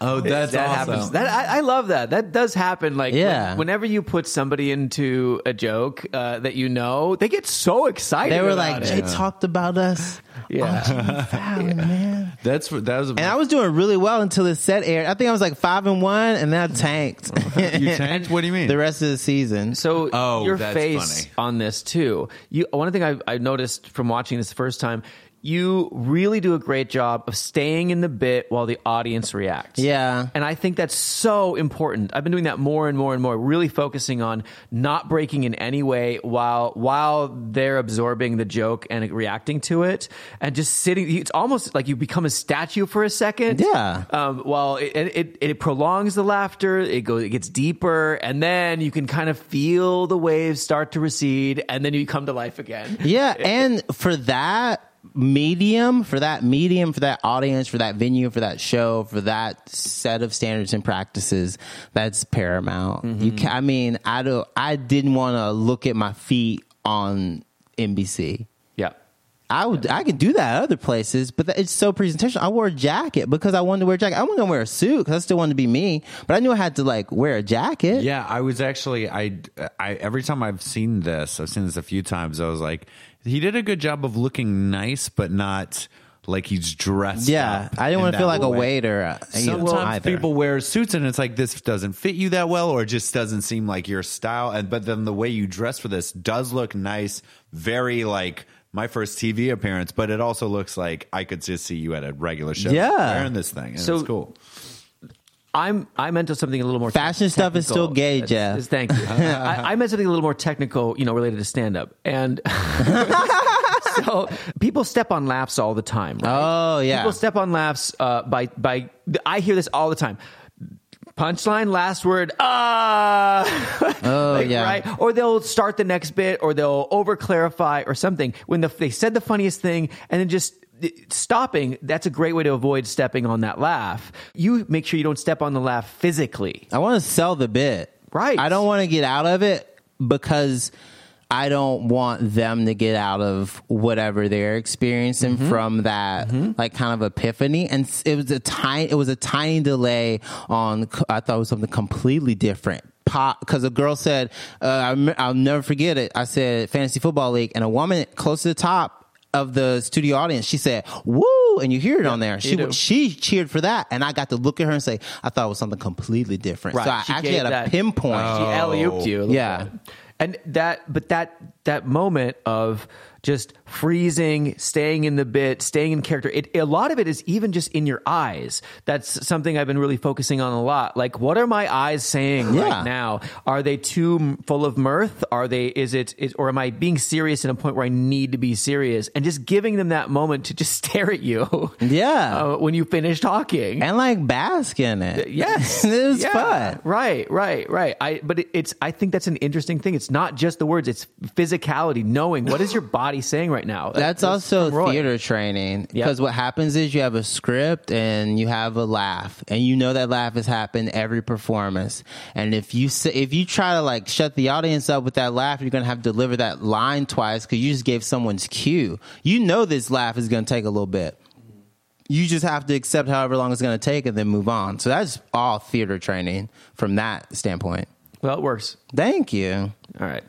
Oh, that's that awesome. happens. That I, I love that. That does happen. Like, Yeah. when- whenever you put somebody into a joke uh, that you know, they get so excited. They were about like, it. Jay talked about us. yeah. Fallon, man. That's that was. And I was doing really well until the set aired. I think I was like five and one, and then I tanked. you tanked. What do you mean? the rest of the season. So Oh, your face funny. on this too. You one thing I, I noticed from watching this the first time, you really do a great job of staying in the bit while the audience reacts. Yeah. and I think that's so important. I've been doing that more and more and more, really focusing on not breaking in any way while while they're absorbing the joke and reacting to it, and just sitting. It's almost like you become a statue for a second. Yeah. Um, well, it, it it prolongs the laughter. It goes, it gets deeper, and then you can kind of feel the waves start to recede, and then you come to life again. Yeah, and for that medium, for that medium, for that audience, for that venue, for that show, for that set of standards and practices, that's paramount. You mm-hmm. can, I mean, I don't. I didn't want to look at my feet on NBC. Yeah. I would, I could do that at other places, but that, it's so presentation. I wore a jacket because I wanted to wear a jacket. I wasn't gonna wear a suit because I still wanted to be me, but I knew I had to like wear a jacket. Yeah, I was actually I I every time I've seen this, I've seen this a few times. I was like, he did a good job of looking nice, but not like he's dressed. Yeah, I didn't want to feel like a waiter. uh, Sometimes either. people wear suits and it's like this doesn't fit you that well, or it just doesn't seem like your style. And but then the way you dress for this does look nice, very like my first TV appearance. But it also looks like I could just see you at a regular show, Yeah. wearing this thing. And So- it's cool. I'm I meant to something a little more Fashion stuff is still gay, It's- Jeff. it's- Thank you. I, I meant something a little more technical, you know, related to stand up. And so people step on laughs all the time. Right? Oh, yeah. People step on laughs uh, by by. I hear this all the time. Punchline, last word, ah. Oh, yeah. Right? Or they'll start the next bit, or they'll over clarify, or something when the, they said the funniest thing, and then just stopping. That's a great way to avoid stepping on that laugh. You make sure you don't step on the laugh physically. I want to sell the bit. Right. I don't want to get out of it because I don't want them to get out of whatever they're experiencing Mm-hmm. from that like kind of epiphany. And it was a tiny, it was a tiny delay on. i thought it was something completely different. Pop, because a girl said, uh, I rem- "I'll never forget it." I said, "Fantasy football league," and a woman close to the top of the studio audience, she said, "Woo!" and you hear it on there. She do. she cheered for that, and I got to look at her and say, "I thought it was something completely different." So I She actually had a that- pinpoint. She alley ooped you. Yeah. bit. And that, but that that moment of just freezing, staying in the bit, staying in character. It, a lot of it is even just in your eyes. That's something I've been really focusing on a lot. Like, what are my eyes saying Yeah. right now? Are they too m- full of mirth? Are they? Is it? Is, or am I being serious in a point where I need to be serious? And just giving them that moment to just stare at you. Yeah. uh, when you finish talking. and like bask in it. Yes, it was Yeah. fun. Right, right, right. I but it, it's I think that's an interesting thing. It's not just the words; it's physicality, knowing what is your body saying right now. That's also theater training because what happens is you have a script and you have a laugh, and you know that laugh has happened every performance. And if you say, if you try to like shut the audience up with that laugh, you're gonna have to deliver that line twice because you just gave someone's cue. You know this laugh is gonna take a little bit. You just have to accept however long it's gonna take and then move on. So that's all theater training from that standpoint. Well, it works. Thank you. All right,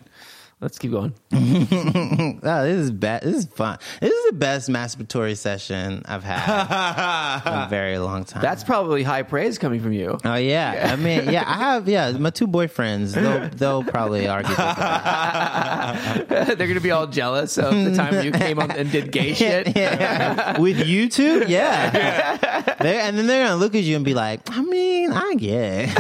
let's keep going. Oh, this is bad. This is fun. This is the best masturbatory session I've had in a very long time. That's probably high praise coming from you. oh yeah. I mean, yeah, I have yeah. My two boyfriends, they'll they'll probably argue. With that. They're going to be all jealous of the time you came up and did gay shit. Yeah. With you two, yeah. They- and then they're gonna look at you and be like, I mean, I guess.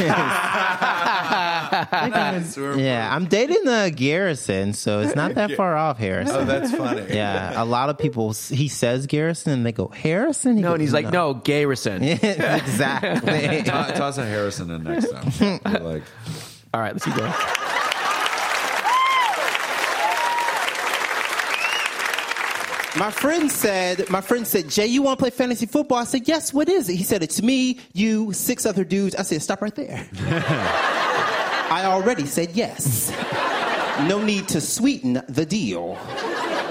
yeah, I'm dating uh, Garrison, so it's not that far off Harrison. Oh, that's funny. Yeah, a lot of people. He says Garrison, and they go Harrison. He No, goes, and he's like, no, Garrison. exactly. To- Toss a Harrison in next time. You're like, All right, let's keep going. My friend said, my friend said, Jay, you want to play fantasy football? I said, yes, what is it? He said, it's me, you, six other dudes. I said, stop right there. I already said yes. No need to sweeten the deal.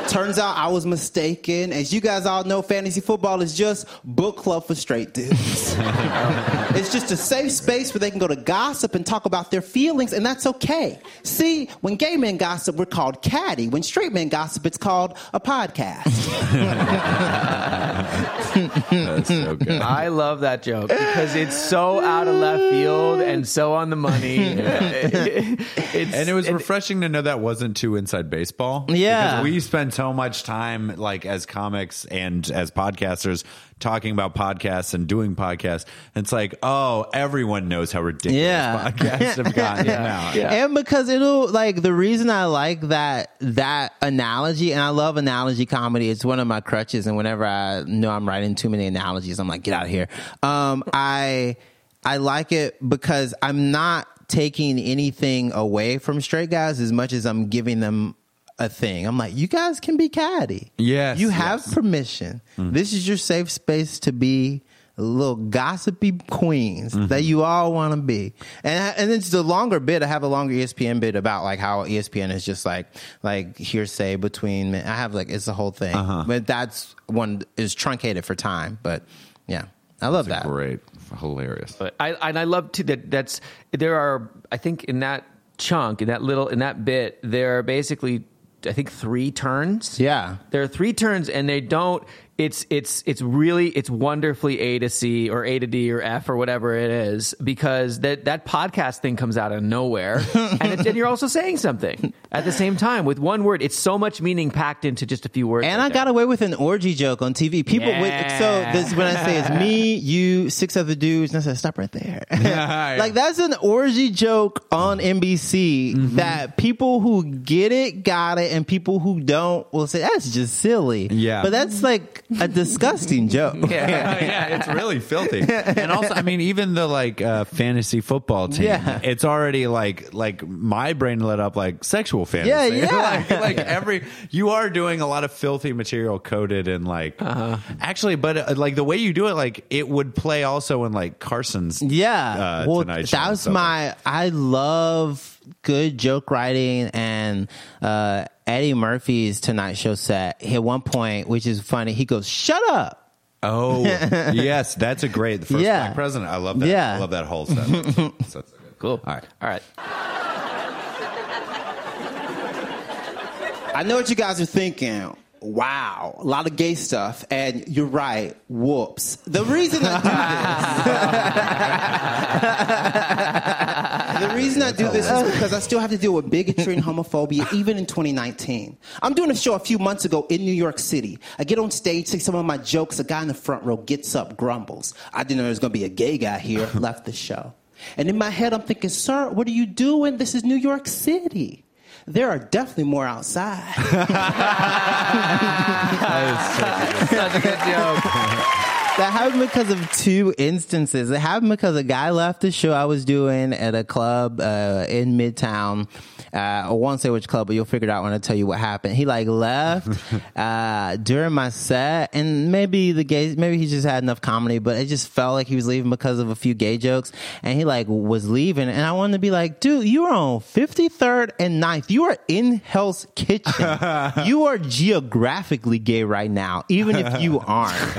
Turns out I was mistaken. As you guys all know, fantasy football is just book club for straight dudes. it's just a safe space where they can go to gossip and talk about their feelings, and that's okay. See, when gay men gossip, we're called catty. When straight men gossip, it's called a podcast. that's so good. I love that joke because it's so out of left field and so on the money. It's- And it was refreshing to know that wasn't too inside baseball. Yeah. Because we spend so much time, like as comics and as podcasters, talking about podcasts and doing podcasts. It's like, oh, everyone knows how ridiculous Yeah. podcasts have gotten now. Yeah. And because it'll like the reason I like that that analogy, and I love analogy comedy. It's one of my crutches. And whenever I know I'm writing too many analogies, I'm like, get out of here. Um, I I like it because I'm not taking anything away from straight guys as much as I'm giving them a thing. I'm like, you guys can be catty. Yes, you have yes. permission. Mm. This is your safe space to be little gossipy queens mm-hmm. that you all want to be. And and it's the longer bit. I have a longer ESPN bit about like how ESPN is just like like hearsay between men. I have like it's the whole thing. Uh-huh. But that's one is truncated for time. But yeah, I love that. Great. Hilarious. But I and I love too that that's there are I think in that chunk in that little in that bit there are basically I think three turns. Yeah. There are three turns and they don't it's it's it's really it's wonderfully A to C or A to D or F or whatever it is because that that podcast thing comes out of nowhere and it, and you're also saying something at the same time with one word. It's so much meaning packed into just a few words. And right I got away with an orgy joke on TV. People, would, so this when I say it's me, you, six other dudes, and I said stop right there. Yeah. like that's an orgy joke on NBC Mm-hmm. that people who get it got it, and people who don't will say that's just silly. Yeah. but that's like a disgusting joke. Yeah. yeah, it's really filthy. And also, I mean, even the like uh, fantasy football team, Yeah. it's already like like my brain lit up like sexual fantasy. Yeah, yeah. like, like every you are doing a lot of filthy material coded and like Uh-huh. actually, but uh, like the way you do it, like it would play also in like Carson's. Yeah. uh, well, Tonight Show and that's my. I love good joke writing and uh, Eddie Murphy's Tonight Show set. At one point, which is funny, he goes, "Shut up." Oh, yes, that's a great the first Yeah. black president. I love that. Yeah. I love that whole set. That's so- that's so good. Cool. All right. All right. I know what you guys are thinking. Wow, a lot of gay stuff, and you're right. Whoops. The reason I do this, the reason I do this is because I still have to deal with bigotry and homophobia even in 2019. I'm doing a show a few months ago in New York City. I get on stage, say some of my jokes. A guy in the front row gets up, grumbles. I didn't know there was going to be a gay guy here. Left the show. And in my head, I'm thinking, sir, what are you doing? This is New York City. There are definitely more outside. Such a good joke. That happened because of two instances. It happened because a guy left the show I was doing at a club uh, in Midtown. Uh, I won't say which club, but you'll figure it out when I tell you what happened. He like left uh, during my set, and maybe the gay, maybe he just had enough comedy, but it just felt like he was leaving because of a few gay jokes. And he like was leaving, and I wanted to be like, dude, you are on 53rd and 9th. You are in Hell's Kitchen. you are geographically gay right now, even if you aren't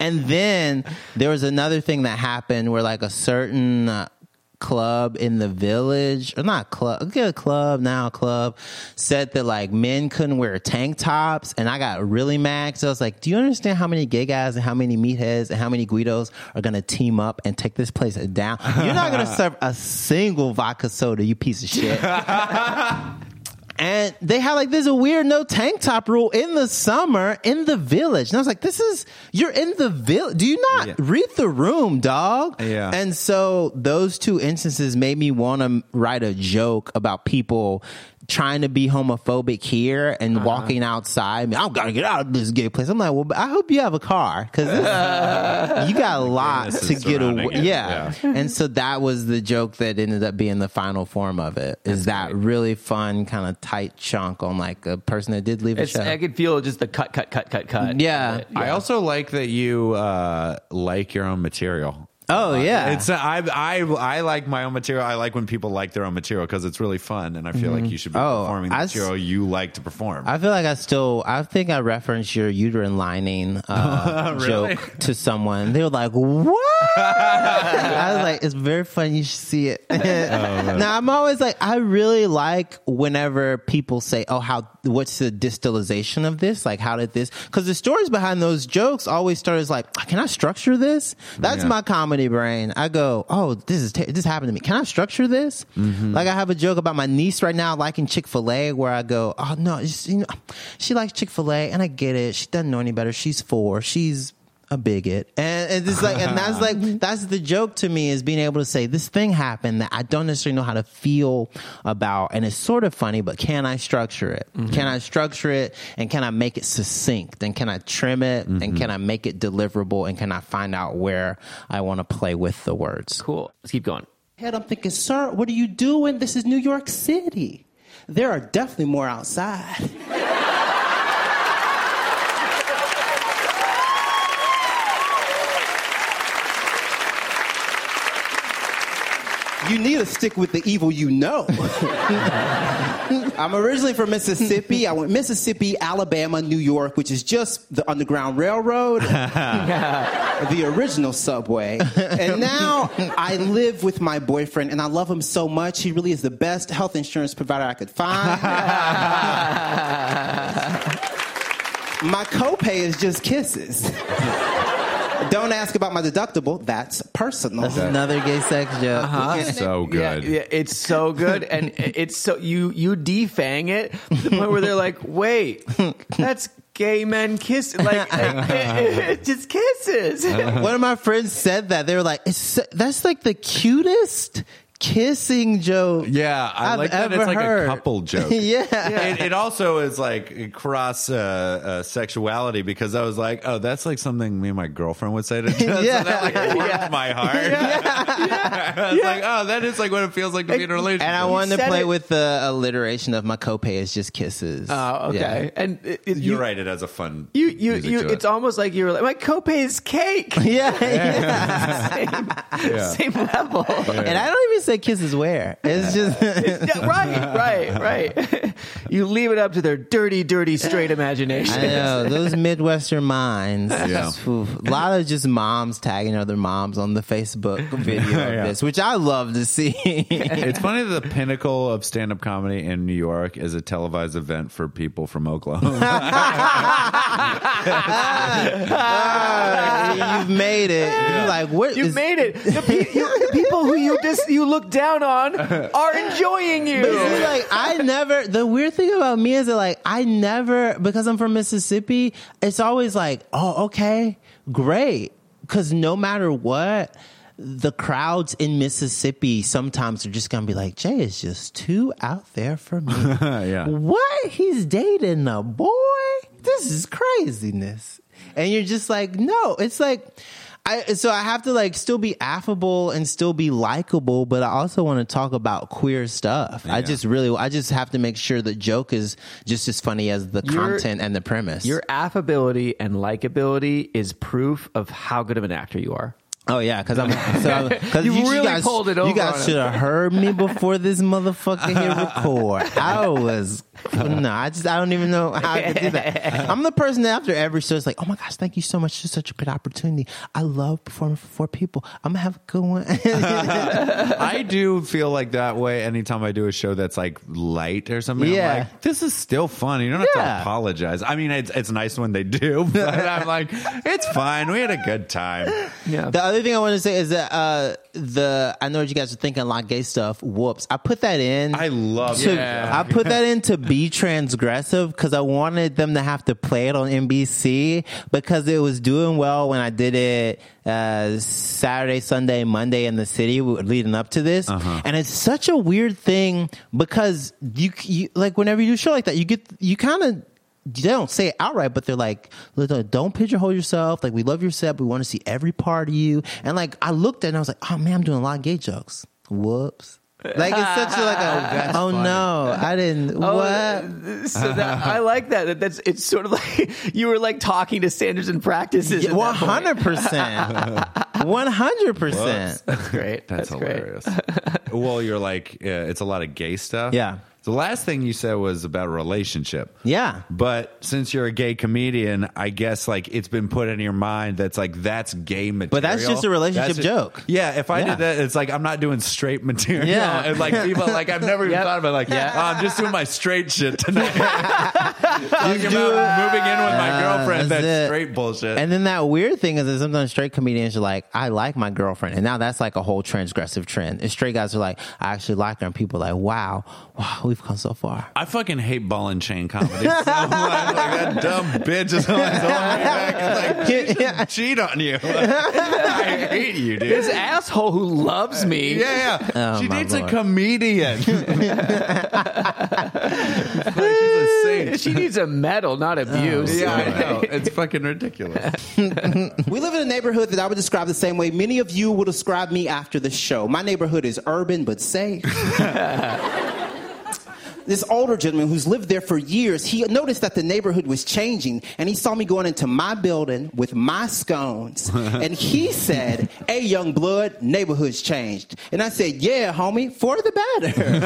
and then there was another thing that happened where like a certain uh, club in the village or not club a club now club said that like men couldn't wear tank tops and i got really mad so i was like do you understand how many gay guys and how many meatheads and how many guidos are gonna team up and take this place down? You're not gonna serve a single vodka soda you piece of shit and they had like there's a weird no tank top rule in the summer in the village. And I was like, this is you're in the village. Do you not Yeah. read the room, dog? Yeah. And so those two instances made me want to write a joke about people trying to be homophobic here and Uh-huh. walking outside. I mean, I'm gonna get out of this gay place. I'm like, well, I hope you have a car because you got a lot to get away. it. Yeah. and so that was the joke that ended up being the final form of it. Is that really fun, kind of tight chunk on like a person that did leave the It's, show? I could feel just the cut, cut, cut, cut, cut. Yeah. I also like that you uh, like your own material. Oh uh, yeah, It's uh, I I I like my own material. I like when people like their own material because it's really fun, and I feel like mm-hmm. you should be Oh, performing the I s- material you like to perform. I feel like I still, I think I referenced your uterine lining uh, Really? joke to someone. They were like, "What?" I was like, "It's very funny. You should see it." Oh, now I'm always like, I really like whenever people say, "Oh, how? What's the distillation of this? Like, how did this?" Because the stories behind those jokes always start as like, "Can I structure this?" That's Yeah. my comedy brain. I go, "Oh, this is this happened to me. Can I structure this?" Mm-hmm. Like I have a joke about my niece right now liking Chick Fil A, where I go, "Oh no, just, you know, she likes Chick Fil A, and I get it. She doesn't know any better. She's four. She's." A bigot, and, and it's like, and that's like, that's the joke to me is being able to say this thing happened that I don't necessarily know how to feel about, and it's sort of funny, but can I structure it? Mm-hmm. Can I structure it, and can I make it succinct, and can I trim it, and mm-hmm. can I make it deliverable, and can I find out where I want to play with the words? Cool. Let's keep going. head, I'm thinking, sir, what are you doing? This is New York City. There are definitely more outside. You need to stick with the evil you know. I'm originally from Mississippi. I went Mississippi, Alabama, New York, which is just the Underground Railroad, the original subway. And now I live with my boyfriend, and I love him so much. He really is the best health insurance provider I could find. my copay is just kisses. Don't ask about my deductible. That's personal. That's another gay sex joke. Uh-huh. It's so good. Yeah, yeah, it's so good, and it's so you you defang it to the point where they're like, wait, that's gay men kissing, like it, just kisses. One of my friends said that they were like, it's, so- "That's like the cutest kissing joke." Yeah, I I've like that. ever It's like heard. a couple joke. yeah. It, it also is like cross uh, uh, sexuality because I was like, oh, that's like something me and my girlfriend would say to each other. Yeah. So that like warmed my heart. yeah. I was like, oh, that is like what it feels like to be in a relationship. And I wanted to play it- with the alliteration of my copay is just kisses. Oh, okay. Yeah. And it, it- You're you, right. It has a fun. You you music you. to. It's almost like you were like, my copay is cake. Yeah, yeah. Same, same level. and I don't even say kisses where. It's just Yeah, right, right, right. You leave it up to their dirty, dirty, straight imagination. I know those Midwestern minds. Yeah. Oof. A lot of just moms tagging other moms on the Facebook video Yeah. of this, which I love to see. It's funny the pinnacle of stand-up comedy in New York is a televised event for people from Oklahoma. Ah, you've made it. You're like, what? You is- made it. The, pe- you, the people who you just you look down on are enjoying you. But see, like I never. The weird thing about me is that like I never because I'm from Mississippi. It's always like, oh, okay, great. Because no matter what, the crowds in Mississippi sometimes are just gonna be like, Jay is just too out there for me. yeah. what? He's dating a boy? This is craziness. And you're just like, no, it's like, I, so I have to like still be affable and still be likable, but I also want to talk about queer stuff. I just really, I just have to make sure the joke is just as funny as the Your- content and the premise. Your affability and likability is proof of how good of an actor you are. Oh yeah, because I'm. So cause You really guys, pulled it over You guys should have heard me before this motherfucker hit record. I was no, I just I don't even know how I could do that. I'm the person that after every show is like, oh my gosh, thank you so much. It's such a good opportunity. I love performing for four people. I'm gonna have a good one. I do feel like that way anytime I do a show that's like light or something. Yeah. I'm like, this is still fun. You don't have Yeah. to apologize. I mean, it's, it's nice when they do, but I'm like, it's fine. We had a good time. Yeah. The other thing I want to say is that uh, the I know what you guys are thinking a lot gay stuff. Whoops, I put that in. I love to, that. I put that in to be transgressive because I wanted them to have to play it on NBC because it was doing well when I did it uh, Saturday, Sunday, Monday in the city leading up to this, and it's such a weird thing because you, you like whenever you do a show like that, you get you kind of they don't say it outright, but they're like, don't pigeonhole yourself. Like, we love your set. We want to see every part of you. And like, I looked at it and I was like, oh man, I'm doing a lot of gay jokes. Whoops. Like, it's such a, like a, oh no, I didn't, Oh, what? So that, I like that. that. That's it's sort of like you were like talking to standards and practices. at that One point. hundred percent, one hundred percent. That's great. That's, That's, great. hilarious. well, you're like, uh, it's a lot of gay stuff. Yeah. The last thing you said was about relationship. Yeah. But since you're a gay comedian, I guess like it's been put in your mind that's like that's gay material. But that's just a relationship That's joke. Yeah, if I Yeah. did that, it's like I'm not doing straight material. Yeah. and like people like I've never even Yep. thought about like Yeah. oh, I'm just doing my straight shit tonight. Talking do about moving in with my Yeah, girlfriend. that's That's, straight bullshit. And then that weird thing is that sometimes straight comedians are like, I like my girlfriend. And now that's like a whole transgressive trend. And straight guys are like, I actually like her. And people are like, wow, wow, we've come so far. I fucking hate ball and chain comedy so much. Like that dumb bitch is always holding me back and like she should cheat on you. I hate you, dude. This asshole who loves me. yeah, yeah. Oh, she my dates Lord. a comedian. she's a saint. She needs a medal, not abuse. Yeah, I know. It's fucking ridiculous. We live in a neighborhood that I would describe the same way many of you will describe me after the show. My neighborhood is urban but safe. This older gentleman who's lived there for years, he noticed that the neighborhood was changing and he saw me going into my building with my scones. and he said, Hey, young blood, neighborhood's changed. And I said, Yeah, homie, for the better.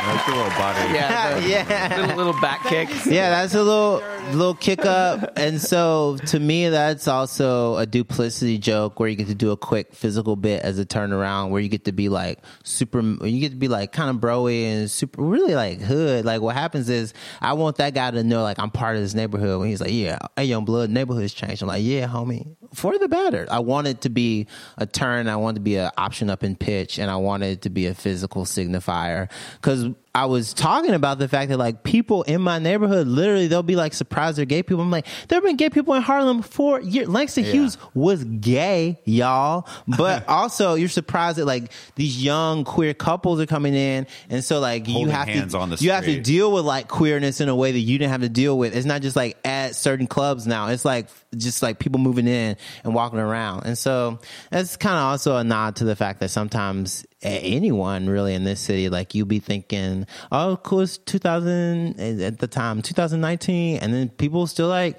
That's a little body. Yeah, the- Yeah. Little, little back kick. Yeah, that's a little little kick up. And so to me that's also a duplicity joke where you get to do a quick physical bit as a turnaround where you get to be like super you get to be like kind of broy and super really like hood. Like what happens is I want that guy to know like I'm part of this neighborhood when he's like, Yeah, hey young blood, neighborhood's changed. I'm like, Yeah, homie. For the better. I want it to be a turn, I want it to be an option up in pitch, and I want it to be a physical signifier. Cause I was talking about the fact that like people in my neighborhood, literally, they'll be like surprised they're gay people. I'm like, there have been gay people in Harlem for years. Langston Hughes was gay, y'all. But also, you're surprised that like these young queer couples are coming in, and so like you have to you have to deal with like queerness in a way that you didn't have to deal with. It's not just like at certain clubs now. It's like just like people moving in and walking around. And so that's kind of also a nod to the fact that sometimes anyone really in this city, like you be thinking, oh, cool, it's 2000 at the time, 2019. And then people still like,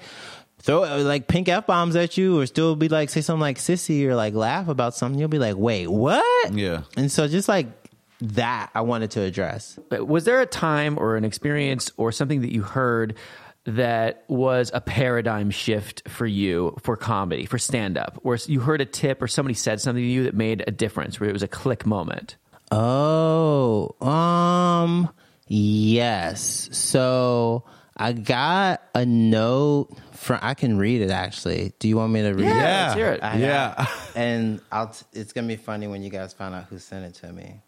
throw like pink f bombs at you, or still be like say something like sissy or like laugh about something. You'll be like, wait, what? Yeah. And so just like that, I wanted to address. But was there a time or an experience or something that you heard that was a paradigm shift for you for comedy, for stand up, where you heard a tip or somebody said something to you that made a difference, where it was a click moment? Oh, um, yes. So I got a note from. I can read it actually. Do you want me to read it? Yeah. let's hear it. I yeah. got- and I'll. T- it's gonna be funny when you guys find out who sent it to me.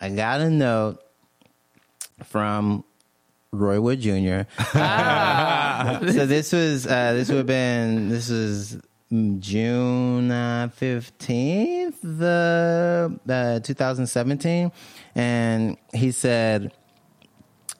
I got a note from Roy Wood Jr. so this was uh, this would have been this was June uh, fifteenth, the uh, 2017, and he said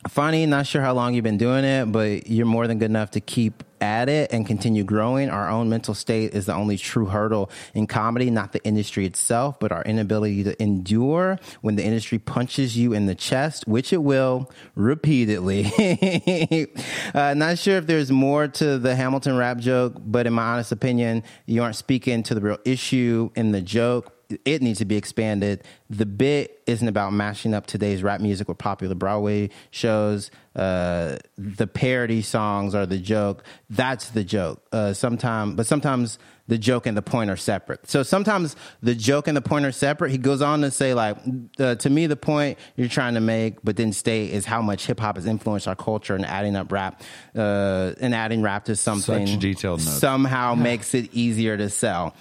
funny. Not sure how long you've been doing it, but you're more than good enough to keep at it and continue growing. Our own mental state is the only true hurdle in comedy, not the industry itself, but our inability to endure when the industry punches you in the chest, which it will repeatedly. uh, not sure if there's more to the Hamilton rap joke, but in my honest opinion, you aren't speaking to the real issue in the joke it needs to be expanded. The bit isn't about mashing up today's rap music with popular Broadway shows. Uh, the parody songs are the joke. That's the joke. Uh, sometimes, but sometimes the joke and the point are separate. So sometimes the joke and the point are separate. He goes on to say, like, uh, to me, the point you're trying to make, but didn't state, is how much hip hop has influenced our culture and adding up rap, uh, and adding rap to something Such detailed notes. somehow makes it easier to sell.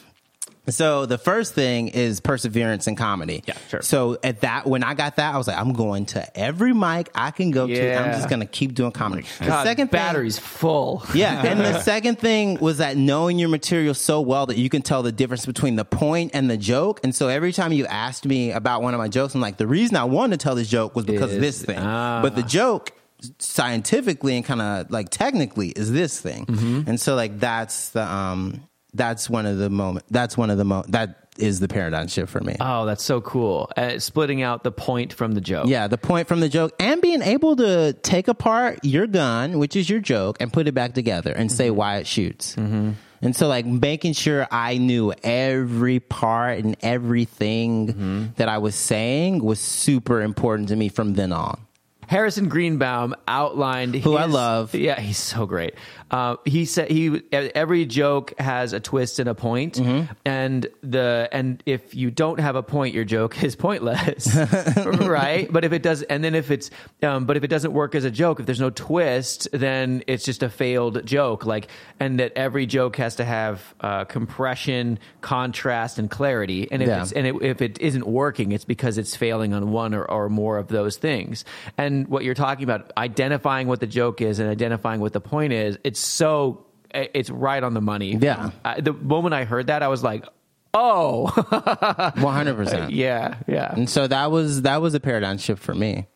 So the first thing is perseverance in comedy. Yeah, sure. So at that, when I got that, I was like, I'm going to every mic I can go to. I'm just going to keep doing comedy. The God, second thing- battery's full. yeah, and the second thing was that knowing your material so well that you can tell the difference between the point and the joke. And so every time you asked me about one of my jokes, I'm like, the reason I wanted to tell this joke was because of this thing. ah. But the joke scientifically and kind of like technically is this thing. Mm-hmm. And so like that's the um that's one of the moment that's one of the mo that is the paradigm shift for me. Oh, that's so cool. Uh, splitting out the point from the joke. Yeah, the point from the joke and being able to take apart your gun, which is your joke, and put it back together and say why it shoots. Mm-hmm. And so, like, making sure I knew every part and everything that I was saying was super important to me from then on. Harrison Greenbaum outlined Who I love. Yeah, he's so great. Uh, he said he every joke has a twist and a point, Mm-hmm. and the and if you don't have a point, your joke is pointless, right? But if it does, and then if it's um, but if it doesn't work as a joke, if there's no twist, then it's just a failed joke. Like, and that every joke has to have uh, compression, contrast, and clarity. And if Yeah. it's and it, if it isn't working, it's because it's failing on one or, or more of those things. And what you're talking about, identifying what the joke is and identifying what the point is, it's so eh, it's right on the money. Yeah. I, the moment I heard that, I was like, "Oh, oh, One hundred percent. yeah, yeah. And so that was that was a paradigm shift for me.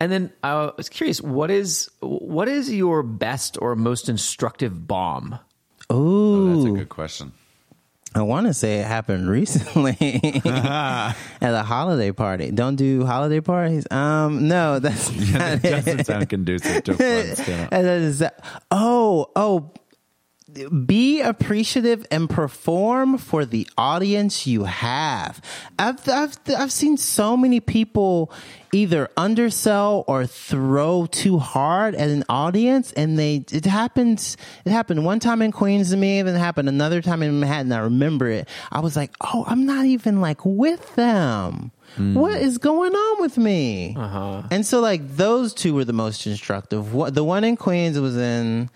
And then I was curious, what is what is your best or most instructive bomb? Ooh, oh, That's a good question. I want to say it happened recently at a holiday party. Don't do holiday parties. Um, no, that's not It doesn't sound conducive to a fun stand-up. And that is that- oh, oh, be appreciative and perform for the audience you have. I've, I've, I've seen so many people either undersell or throw too hard at an audience and they, it happens, it happened one time in Queens to me, then it happened another time in Manhattan. I remember it. I was like, oh, I'm not even like with them. Hmm. What is going on with me? Uh-huh. And so, like, those two were the most instructive. What the one in Queens was in,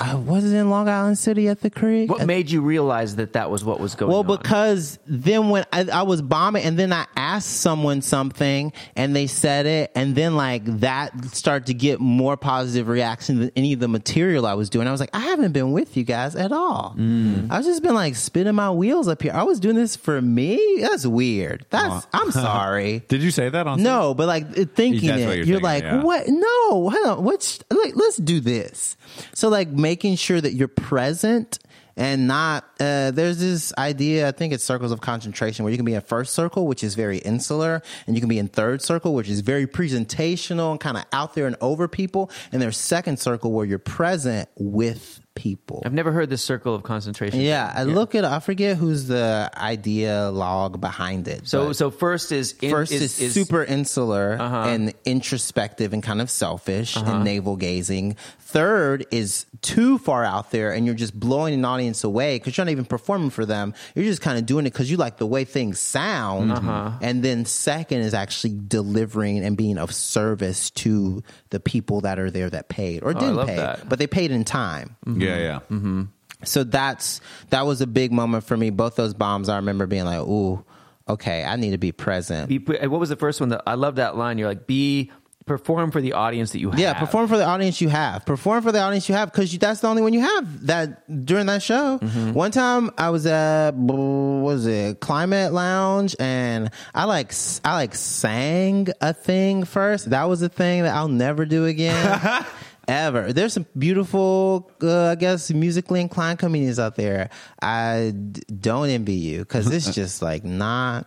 I was it in Long Island City at the Creek. What made you realize that that was what was going well, on? because then when I, I was bombing, and then I asked someone something, and they said it, and then like that started to get more positive reaction than any of the material I was doing. I was like, I haven't been with you guys at all. Mm. I've just been like spinning my wheels up here. I was doing this for me. That's weird. That's I'm sorry. Did you say that on? No, but like thinking That's it, you're, you're thinking, like, yeah. what? No, hold on. What's like? Let's do this. So like making sure that you're present and not. Uh, there's this idea. I think it's circles of concentration where you can be in first circle, which is very insular, and you can be in third circle, which is very presentational and kind of out there and over people. And there's second circle where you're present with people. I've never heard this circle of concentration. Yeah, I look at. I forget who's the idea log behind it. So so first is in, first is, is, is super insular Uh-huh. and introspective and kind of selfish and navel gazing. Third is too far out there and you're just blowing an audience away because you're not even performing for them. You're just kind of doing it because you like the way things sound. Uh-huh. And then second is actually delivering and being of service to the people that are there that paid or Oh, didn't pay, that. but they paid in time Yeah, yeah. Yeah. So that's that was a big moment for me. Both those bombs, I remember being like, "Ooh, okay, I need to be present." be, what was the first one that I love that line? You're like be perform for the audience that you have. yeah, perform for the audience you have. Perform for the audience you have because that's the only one you have that during that show. Mm-hmm. One time I was at what was it Klimat Lounge and I like s- I like sang a thing first. That was a thing that I'll never do again. Ever. There's some beautiful, uh, I guess, musically inclined comedians out there. I d- don't envy you because it's just like not.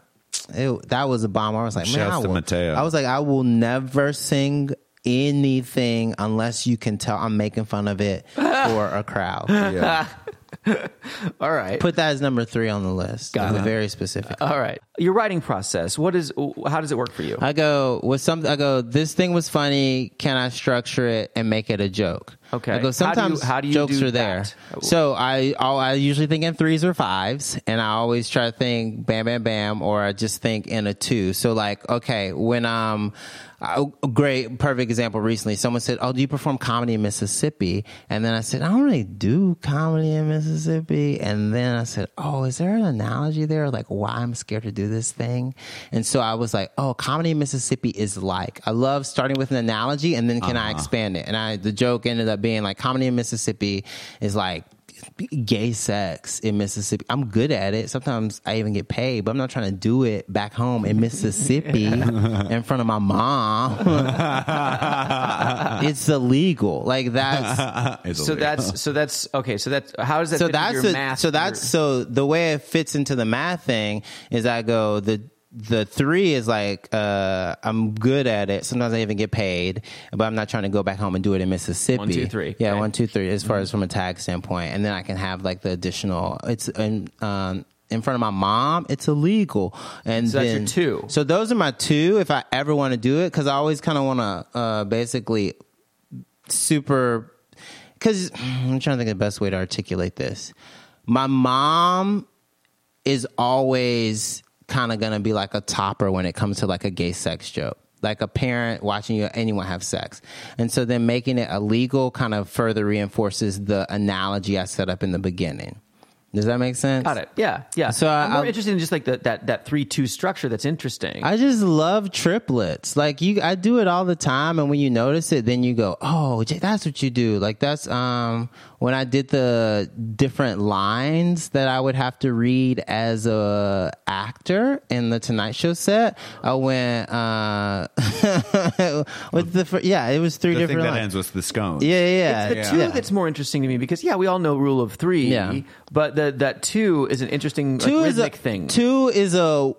It, that was a bomb. I was like, man, I to will, Matteo. I was like, I will never sing anything unless you can tell I'm making fun of it for a crowd. yeah. All right. Put that as number three on the list. Got it. Very specific. All right. Your writing process. What is? How does it work for you? I go with some. I go. This thing was funny. Can I structure it and make it a joke? Okay. I How do go. you- Sometimes how do you jokes do are there. that? So I, I'll, I usually think in threes or fives, and I always try to think bam, bam, bam, or I just think in a two. So like, okay, when um, a great perfect example recently, someone said, "Oh, do you perform comedy in Mississippi?" And then I said, "I don't really do comedy in Mississippi." And then I said, "Oh, is there an analogy there? Like why I'm scared to do this thing?" And so I was like, "Oh, comedy in Mississippi is like." I love starting with an analogy, and then can I uh-huh. expand it? And I the joke ended up being like, "Comedy in Mississippi is like." Gay sex in Mississippi. I'm good at it. Sometimes I even get paid, but I'm not trying to do it back home in Mississippi in front of my mom. it's illegal. Like that's It's So illegal. that's so that's okay. So that's how does that? so fit into that's your the, math? so that's your- so the way it fits into the math thing is I go the the three is like uh, I'm good at it. Sometimes I even get paid, but I'm not trying to go back home and do it in Mississippi. One, two, three. Yeah, one, two, three. As far as from a tag standpoint, and then I can have like the additional. It's in um, in front of my mom. It's illegal, and So that's your two. So those are my two. If I ever want to do it, because I always kind of want to uh, basically super because I'm trying to think of the best way to articulate this. My mom is always kind of gonna be like a topper when it comes to like a gay sex joke. Like a parent watching you anyone have sex. And so then making it illegal kind of further reinforces the analogy I set up in the beginning. Does that make sense? got it. Yeah, yeah. So I- I'm more I- interested in just like the, that that three two structure. That's interesting. I just love triplets. Like you, I do it all the time, and when you notice it, then you go, "Oh, that's what you do." Like that's um when I did the different lines that I would have to read as a actor in the Tonight Show set. I went uh with the fir- yeah, it was three the thing different that lines. ends with the scone. yeah, yeah, yeah. It's the two Yeah. that's more interesting to me because yeah, we all know rule of three. Yeah. But the that two is an interesting like, two is a rhythmic thing. Two is a,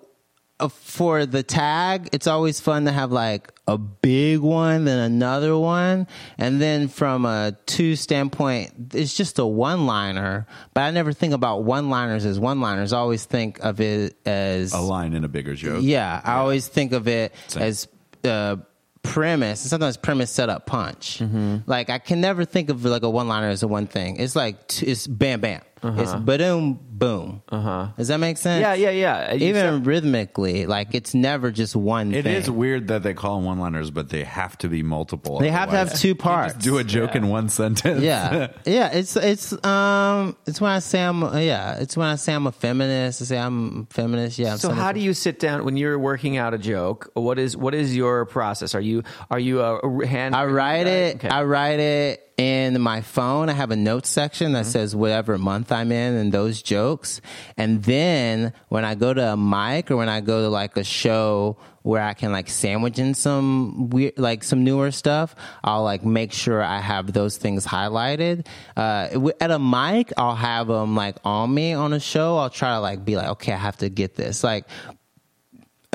a for the tag. It's always fun to have like a big one, then another one, and then from a two standpoint, it's just a one liner. But I never think about one liners as one liners. I always think of it as A line in a bigger joke. yeah, I always think of it Same. as uh, premise. and Sometimes premise set up punch. Mm-hmm. Like I can never think of like a one liner as a one thing. It's like t- it's bam bam. It's boom boom. Uh-huh. Does that make sense? yeah, yeah, yeah. You Even said- rhythmically, like it's never just one. It thing. is weird that they call them one-liners, but they have to be multiple. They have to have two parts. Just do a joke in one sentence. yeah, yeah. It's it's um it's when I say I'm yeah it's when I say I'm a feminist. I say I'm feminist. Yeah. I'm So how do you sit down when you're working out a joke? What is what is your process? Are you are you a, a hand? I write it. Okay. I write it in my phone. I have a notes section that says whatever month I'm in and those jokes. And then when I go to a mic or when I go to like a show where I can like sandwich in some weird, like some newer stuff, I'll like make sure I have those things highlighted. Uh, at a mic, I'll have them like on me on a show. I'll try to like be like, okay, I have to get this. Like,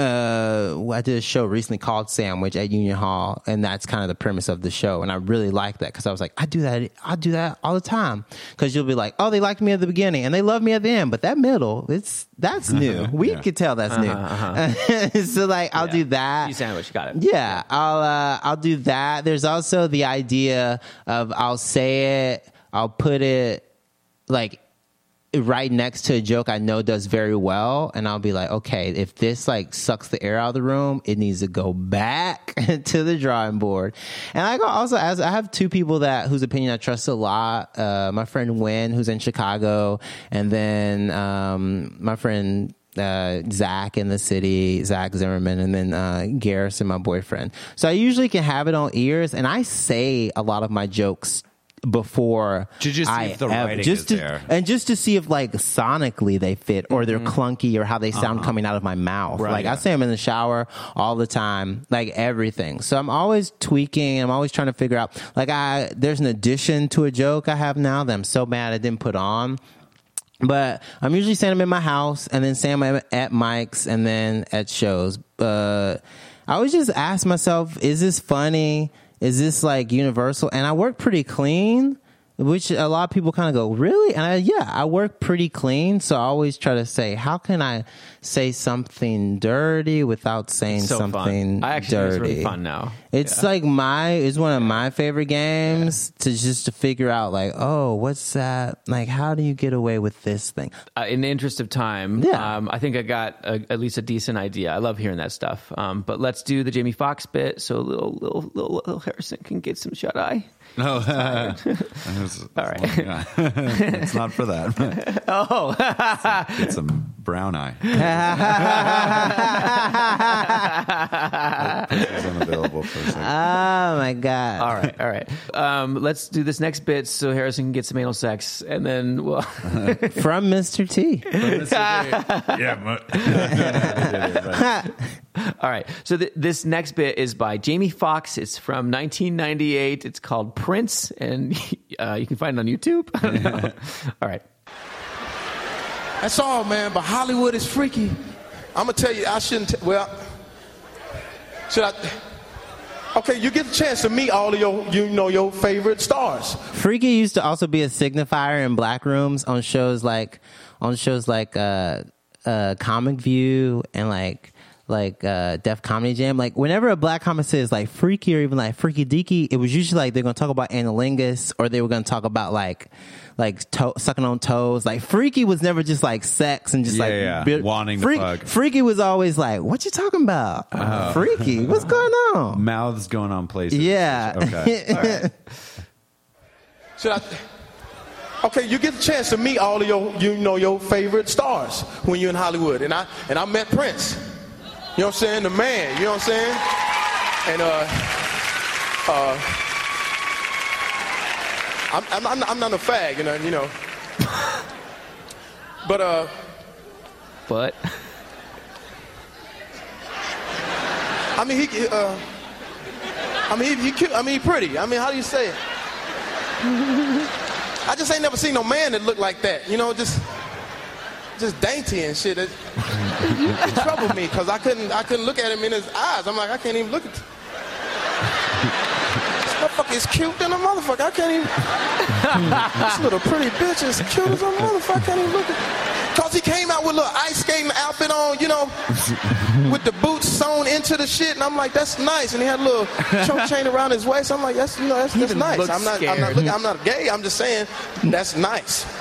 uh, I did a show recently called Sandwich at Union Hall, and that's kind of the premise of the show. And I really like that because I was like, I do that, I do that all the time. Because you'll be like, oh, they liked me at the beginning and they love me at the end, but that middle, it's that's new. We could tell that's new. so like, I'll do that. Cheese sandwich, got it. Yeah, I'll uh, I'll do that. There's also the idea of I'll say it, I'll put it like right next to a joke I know does very well, and I'll be like, okay, if this like sucks the air out of the room, it needs to go back to the drawing board. And I also as I have two people that whose opinion I trust a lot. Uh, my friend Wynn, who's in Chicago, and then um, my friend uh, Zach in the city, Zach Zimmerman, and then uh, Garrison, my boyfriend. So I usually can have it on ears, and I say a lot of my jokes before To just see I if the ever- writing just is to, there. and just to see if like sonically they fit or they're Mm-hmm. clunky or how they Uh-huh. sound coming out of my mouth. like I say I'm in the shower all the time, like everything. So I'm always tweaking. I'm always trying to figure out. Like I, there's an addition to a joke I have now that I'm so mad I didn't put on. But I'm usually saying them in my house and then saying them at mics and then at shows. Uh, I always just ask myself, is this funny? Is this like universal? And I work pretty clean, which a lot of people kind of go, really? And I, yeah, I work pretty clean. So I always try to say, how can I say something dirty without saying So fun. something I actually dirty? it's really fun now. It's like my it's one of my favorite games to just to figure out like oh what's that like how do you get away with this thing uh, in the interest of time, Yeah. um, I think I got a, at least a decent idea. I love hearing that stuff. Um, but let's do the Jamie Foxx bit so little little little, little Harrison can get some shut eye. No, All right. it's not for that. Oh, it's some brown eye. It's unavailable for a second. oh my god all right, all right. Um, let's do this next bit so Harrison can get some anal sex, and then well, from Mr. T yeah, all right. So th- this next bit is by Jamie Foxx. It's from 1998. It's called Prince, and uh, you can find it on YouTube. I don't know. all right. That's all, man. But Hollywood is freaky. I'm gonna tell you, I shouldn't. T- well, should I? Okay, you get the chance to meet all of your, you know, your favorite stars. Freaky used to also be a signifier in black rooms on shows like on shows like uh uh Comic View and like like uh Def Comedy Jam. Like whenever a black comic says like freaky or even like freaky deaky, it was usually like they're gonna talk about anilingus or they were gonna talk about like like to- sucking on toes. Like freaky was never just like sex and just Yeah, like yeah. bit- Wanting to fuck. Freaky was always like, what you talking about? freaky, what's going on? Mouths going on places. Yeah. Okay. Should I? Okay, you get the chance to meet all of your, you know, your favorite stars when you're in Hollywood, and I and I met Prince. You know what I'm saying? The man. You know what I'm saying? And uh, uh, I'm I'm, I'm, I'm not a fag, you know, you know. But uh, But I mean he uh, I mean he, he cute. I mean he pretty. I mean how do you say it? I just ain't never seen no man that looked like that. You know, just just dainty and shit. It, it troubled me because I couldn't I couldn't look at him in his eyes. I'm like I can't even look at. This motherfucker is cute than a motherfucker. I can't even. this little pretty bitch is cute as a motherfucker. I can't even look at. Cause he came out with a little ice skating outfit on, you know, with the boots sewn into the shit, and I'm like, that's nice. And he had a little choke chain around his waist. I'm like, that's you know, that's, that's nice. I'm not, I'm not, looking, I'm not gay. I'm just saying, that's nice.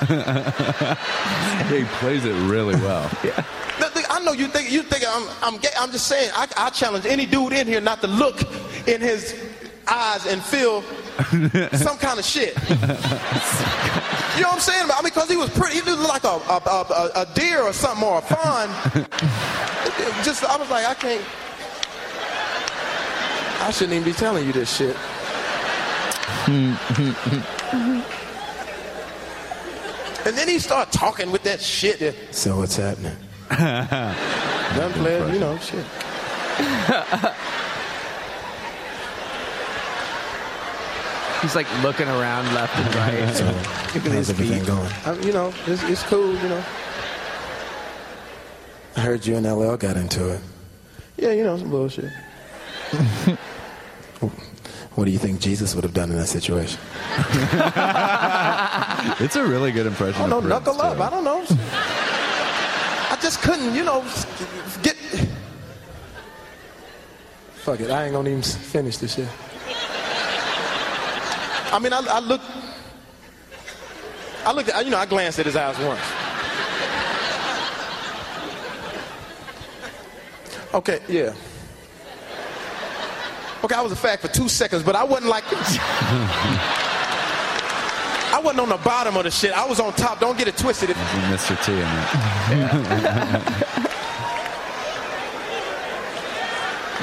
he plays it really well. The- the- I know you think you think I'm, I'm gay. I'm just saying, I, I challenge any dude in here not to look in his eyes and feel some kind of shit. You know what I'm saying? I mean, because he was pretty. He looked like a, a, a, a- deer or something or a fawn. just, I was like, I can't. I shouldn't even be telling you this shit. and then he started talking with that shit. So what's happening? Young player, you know, shit. He's like looking around left and right. Look at his feet. going? I, you know, it's, it's cool, you know. I heard you and LL got into it. Yeah, you know, some bullshit. what do you think Jesus would have done in that situation? It's a really good impression. I don't know, Prince, knuckle up. too. I don't know. I just couldn't, you know, get. Fuck it, I ain't gonna even finish this shit. I mean, I, I looked. I looked at, you know, I glanced at his eyes once. Okay, yeah. Okay, I was a fact for two seconds, but I wasn't like. I wasn't on the bottom of the shit. I was on top. Don't get it twisted. If, Mr. T in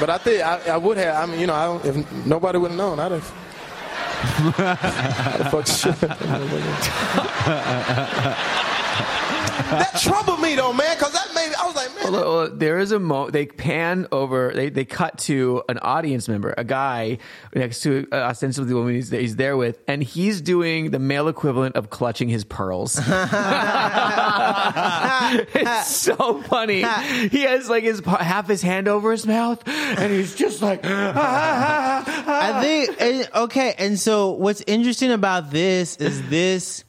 but I think I, I would have. I mean, you know, I don't, if nobody would have known, I'd have. Fucked shit. that troubled me though, man, because that made I was like, man, Well, well, there is a mo. They pan over. They they cut to an audience member, a guy next to uh, ostensibly the woman he's, he's there with, and he's doing the male equivalent of clutching his pearls. it's so funny. He has like his half his hand over his mouth, and he's just like. Ah, ah, ah, I think and, okay, and so what's interesting about this is this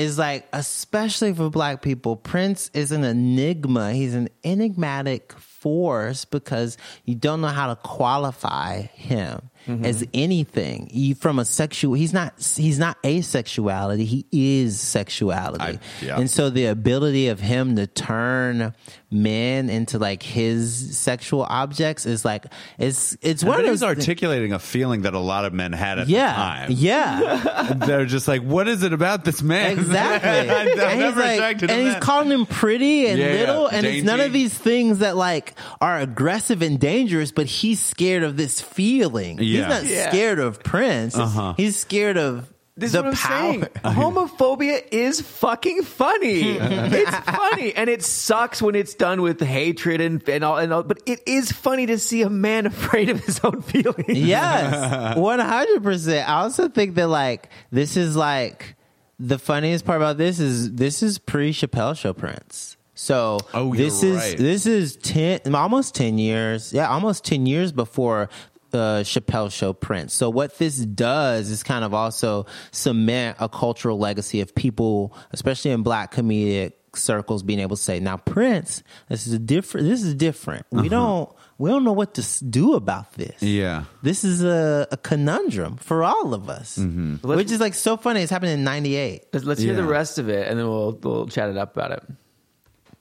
is like especially for black people, Prince is an enigma. He's an enigmatic force because you don't know how to qualify him mm-hmm. as anything. You, from a sexual he's not he's not asexuality, he is sexuality. I- yeah. And so the ability of him to turn men into like his sexual objects is like it's it's One one of he's those thi- articulating a feeling that a lot of men had at yeah, the time. Yeah, They're just like, what is it about this man? exactly. I've and he's like, and he's men. calling him pretty and Yeah, yeah. little, and it's none of these things that like are aggressive and dangerous. But he's scared of this feeling. He's not Yeah. scared of Prince. Uh-huh. He's scared of This is the what I'm power. saying. Oh, Homophobia is fucking funny. it's funny, and it sucks when it's done with hatred and and all, and all. But it is funny to see a man afraid of his own feelings. Yes, one hundred percent. I also think that like this is like the funniest part about this is this is pre Chappelle Show Prince. So Oh, this is right. this is ten almost ten years. Yeah, almost ten years before uh, Chappelle Show Prince. So what this does is kind of also cement a cultural legacy of people, especially in black comedic circles, being able to say, "Now Prince, this is a different. This is different. We don't." We don't know what to do about this Uh-huh. Yeah. this is a, a conundrum for all of us, which is like so funny. It's happened in '98. Let's, let's hear the rest of it, and then we'll we'll chat it up about it.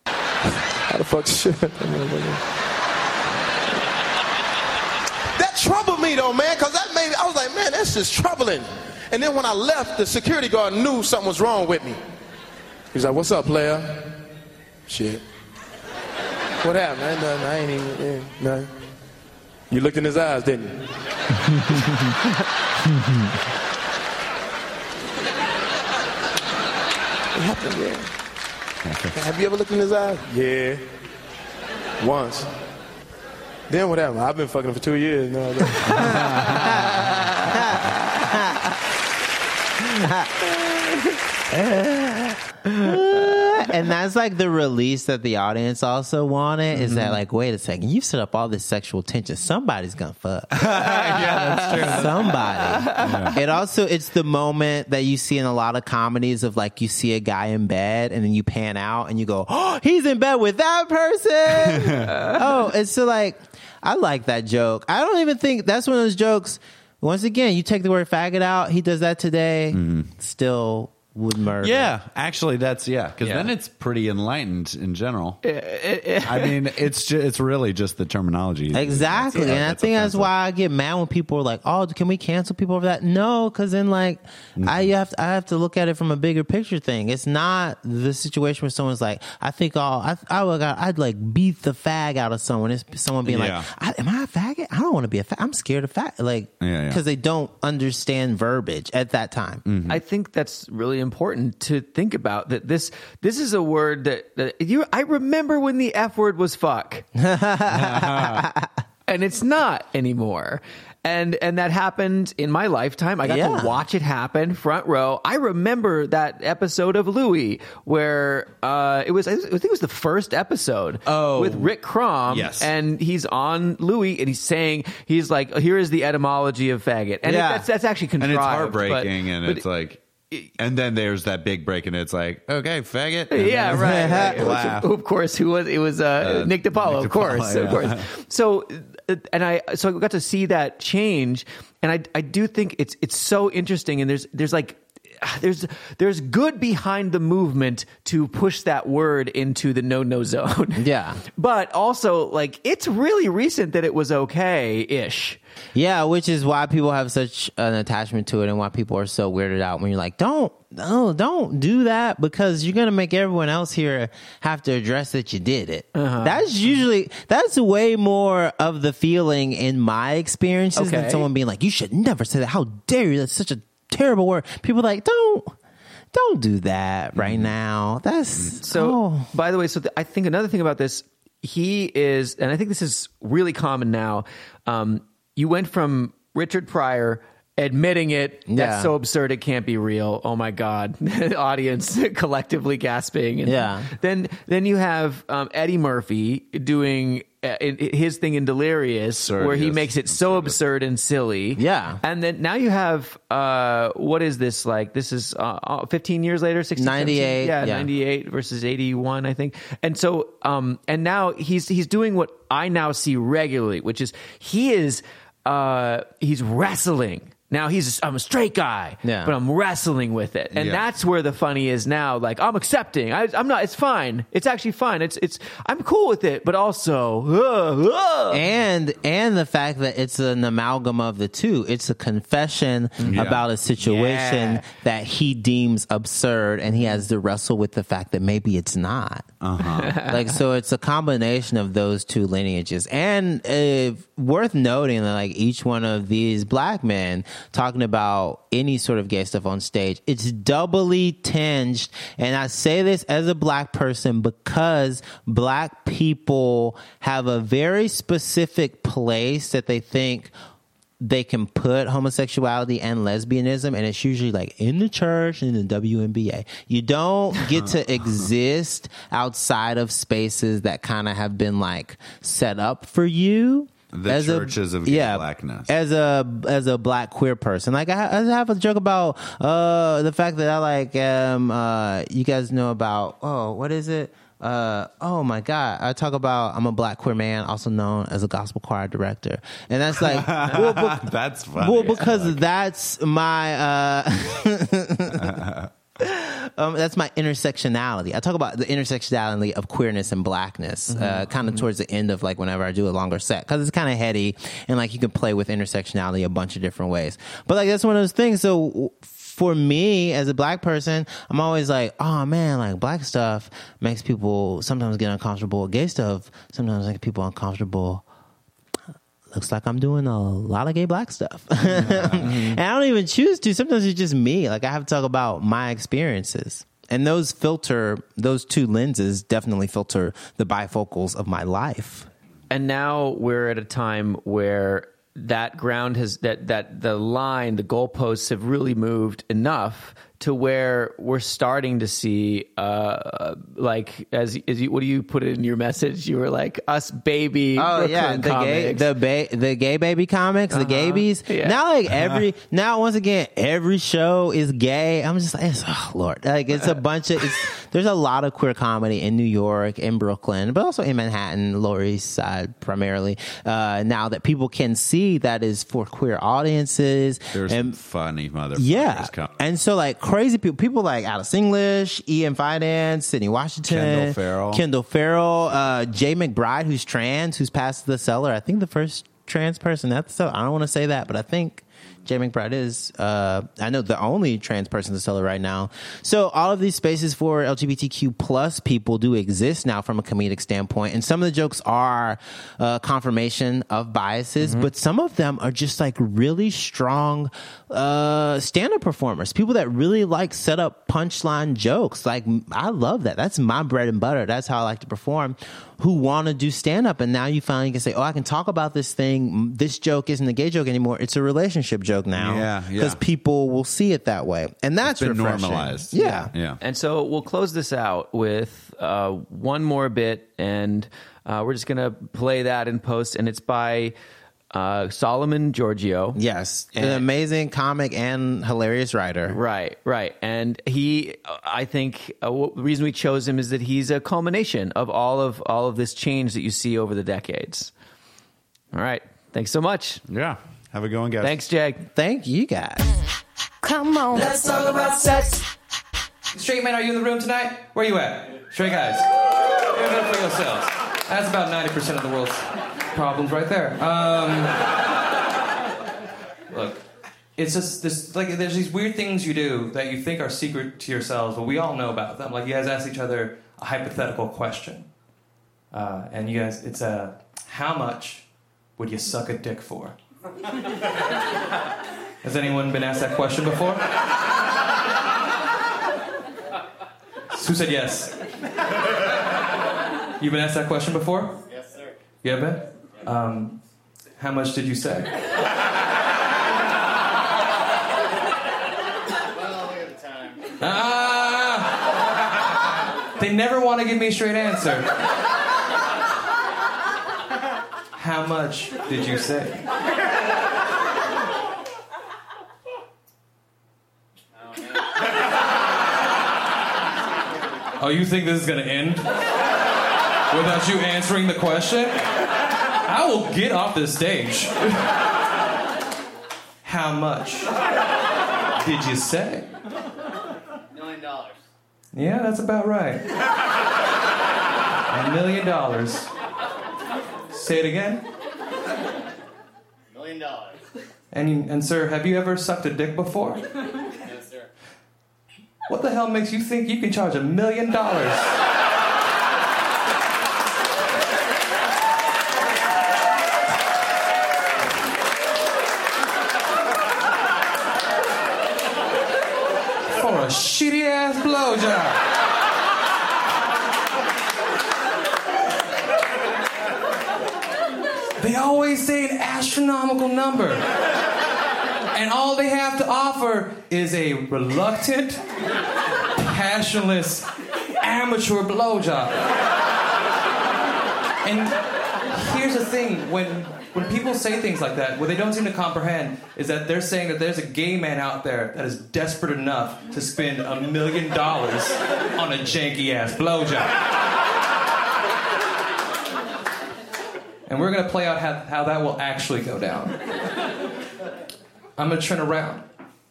how the fuck shit? Troubled me though, man, because that made I was like, man, that's just troubling. And then when I left, the security guard knew something was wrong with me. He's like, "What's up, player?" Shit. What happened? I ain't. I ain't even eh, nothing. You looked in his eyes, didn't you? what happened? Yeah. Have you ever looked in his eyes? Yeah. Once. Then what happened? I've been fucking for two years now. and that's like the release that the audience also wanted. Is that mm-hmm. like, wait a second, you set up all this sexual tension. Somebody's gonna fuck. yeah, that's true. Somebody. It also it's the moment that you see in a lot of comedies of like you see a guy in bed and then you pan out and you go, oh, he's in bed with that person. oh, it's so like I like that joke. I don't even think that's one of those jokes. Once again, you take the word faggot out. He does that today. Mm-hmm. Still would murder. Yeah, actually, that's yeah. Because Yeah. then it's pretty enlightened in general. Eh, eh, eh. I mean, it's ju- it's really just the terminology. Exactly, That's- and I that's think that's offensive. why I get mad when people are like, "Oh, can we cancel people over that?" No, because then like I mm-hmm. have to, I have to look at it from a bigger picture thing. It's not the situation where someone's like, "I think I'll I, I would I'd like beat the fag out of someone." It's someone being Yeah. like, I, "Am I a faggot? I don't want to be a fag. I'm scared of fag." Like, Yeah, yeah. because they don't understand verbiage at that time. Mm-hmm. I think that's really important to think about. That this this is a word that, that you. I remember when the f word was fuck, and it's not anymore. and and that happened in my lifetime. I got Yeah. to watch it happen front row. I remember that episode of Louie where uh, it was. I think it was the first episode. Oh. with Rick Crom. Yes. and he's on Louie, and he's saying he's like, "Here is the etymology of faggot," and it- that's that's actually and contrived. it's but- heartbreaking, and but- it's like, and then there's that big break, and it's like, okay, faggot. And yeah, right. right. Laugh. Of course, who was it? Was uh, Uh, Nick DiPaolo, Nick of course, DiPaolo, of course. So, uh, and I so I got to see that change, and I I do think it's it's so interesting, and there's there's like. There's there's good behind the movement to push that word into the no no zone. Yeah. but also like it's really recent that it was okay ish. Yeah, which is why people have such an attachment to it and why people are so weirded out when you're like, don't, no, don't do that because you're going to make everyone else here have to address that you did it. Uh-huh. That's usually, that's way more of the feeling in my experiences Okay. than someone being like, you should never say that. How dare you? That's such a terrible word. People like, don't, don't do that right now. That's So, oh. by the way, so th- I think another thing about this, he is, and I think this is really common now. Um, you went from Richard Pryor admitting it. Yeah. That's so absurd. It can't be real. Oh my God. Audience collectively gasping. And Yeah. Then, then you have um, Eddie Murphy doing uh, in- his thing in Delirious, where he makes it so absurd and silly. Yeah. And then now you have, uh, what is this like? This is uh, uh, 15 years later, 16, 98, Yeah, yeah. 98 versus 81, I think. And so, um, and now he's, he's doing what I now see regularly, which is he is, uh, he's wrestling. Now he's, I'm a straight guy, Yeah. but I'm wrestling with it. And Yeah. that's where the funny is now. Like, I'm accepting. I, I'm not, it's fine. It's actually fine. It's, it's, I'm cool with it, but also, uh, uh. and and the fact that it's an amalgam of the two it's a confession Yeah. about a situation Yeah. that he deems absurd and he has to wrestle with the fact that maybe it's not Uh-huh. like so it's a combination of those two lineages and uh, worth noting that like each one of these black men talking about any sort of gay stuff on stage it's doubly tinged and i say this as a black person because black people have a very specific place that they think they can put homosexuality and lesbianism, and it's usually like in the church and in the WNBA. You don't get to exist outside of spaces that kind of have been like set up for you. The churches of gay blackness. As a as a black queer person, like I, I have a joke about uh the fact that I like um uh you guys know about oh what is it? Uh oh my god. I talk about I'm a black queer man also known as a gospel choir director. And that's like well, be- That's funny. well, because that's my uh, um, that's my intersectionality. I talk about the intersectionality of queerness and blackness, uh, kind of towards the end of like whenever I do a longer set, because it's kind of heady and like you can play with intersectionality a bunch of different ways. But like that's one of those things. So. For me, as a black person, I'm always like, oh man, like black stuff makes people sometimes get uncomfortable. Gay stuff sometimes makes people uncomfortable looks like I'm doing a lot of gay black stuff. Mm-hmm. and I don't even choose to. Sometimes it's just me. Like I have to talk about my experiences. And those filter, those two lenses definitely filter the bifocals of my life. and now we're at a time where that ground has that that the line the goalposts have really moved enough to where we're starting to see uh like as as you what do you put it in your message you were like us baby Oh Brooklyn yeah, the gay, the ba- the gay baby comics, the gabies. Yeah. Now like every now once again every show is gay. I'm just like oh lord, like it's a bunch of. It's, there's a lot of queer comedy in New York, in Brooklyn, but also in Manhattan, Lower East Side primarily. Uh, now that people can see that is for queer audiences There's some and funny motherfuckers yeah, and so like crazy people, people like Alice English, Ian Fidance, Sydney Washington, Kendall Farrell. Kendall Farrell, uh, Jaye McBride, who's trans, who's passed the cellar. I think the first trans person at the cellar. I don't want to say that, but I think Jaye McBride is. Uh, I know the only trans person to sell it right now. So all of these spaces for LGBTQ plus people do exist now from a comedic standpoint, and some of the jokes are uh, confirmation of biases, but some of them are just like really strong uh, stand-up performers, people that really like set up punchline jokes. Like I love that. That's my bread and butter. That's how I like to perform. Who want to do stand-up, and now you finally can say, "Oh, I can talk about this thing. This joke isn't a gay joke anymore. It's a relationship joke now." Yeah, yeah. Because people will see it that way, and that's been refreshing. normalized. Yeah. Yeah. And so we'll close this out with uh, one more bit, and uh, we're just going to play that in post, and it's by uh, Solomon Georgio. Yes, an And- amazing comic and hilarious writer. Right, right. And he, I think, uh, w- the reason we chose him is that he's a culmination of all of all of this change that you see over the decades. All right. Thanks so much. Yeah. Have a good one, guys. Thanks, Jag. Thank you guys. Come on. Let's talk about sex. Straight men, are you in the room tonight? Where you at? Straight guys. Give it up for yourselves. That's about 90% of the world's problems right there. Um, look, it's just this like there's these weird things you do that you think are secret to yourselves, but we all know about them. Like you guys ask each other a hypothetical question, uh, and you guys, it's a how much would you suck a dick for? Has anyone been asked that question before? Who said yes? You've been asked that question before? Yes, sir. You have been? Um, how much did you say? Ah! They never want to give me a straight answer. How much did you say? Oh, you think this is gonna end without you answering the question? I will get off this stage. How much did you say? Million dollars. Yeah, that's about right. A million dollars. Say it again. Million dollars. And, you- and sir, have you ever sucked a dick before? Yes, sir. What the hell makes you think you can charge a million dollars? For a shitty ass blowjob. They always say an astronomical number. And all they have to offer is a reluctant, passionless, amateur blowjob. And here's the thing when when people say things like that, what they don't seem to comprehend is that they're saying that there's a gay man out there that is desperate enough to spend a million dollars on a janky ass blowjob. And we're gonna play out how, how that will actually go down. I'm gonna turn around,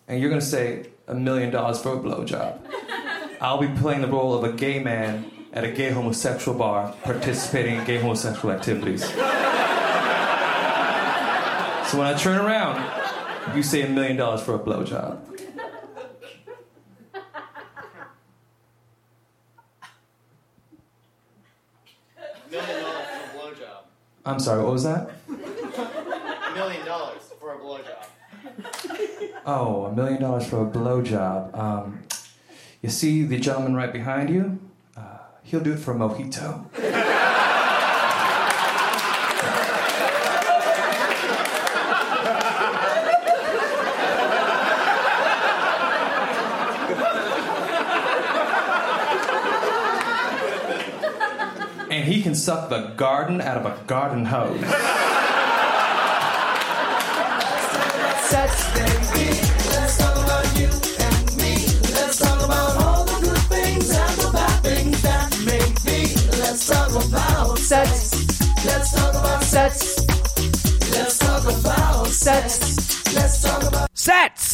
and you're gonna say a million dollars for a blowjob. I'll be playing the role of a gay man at a gay homosexual bar participating in gay homosexual activities. So when I turn around, you say a million dollars for a blowjob. Million dollars for a blowjob. I'm sorry, what was that? A million dollars for a blowjob. Oh, a million dollars for a blowjob. Um, you see the gentleman right behind you? Uh, he'll do it for a mojito. he can suck the garden out of a garden hose. Sex. Let's talk about you and me. Let's talk about all the good things and the bad things that make me. Let's talk about sex. Let's talk about sex. Let's talk about sex. Let's talk about Sets!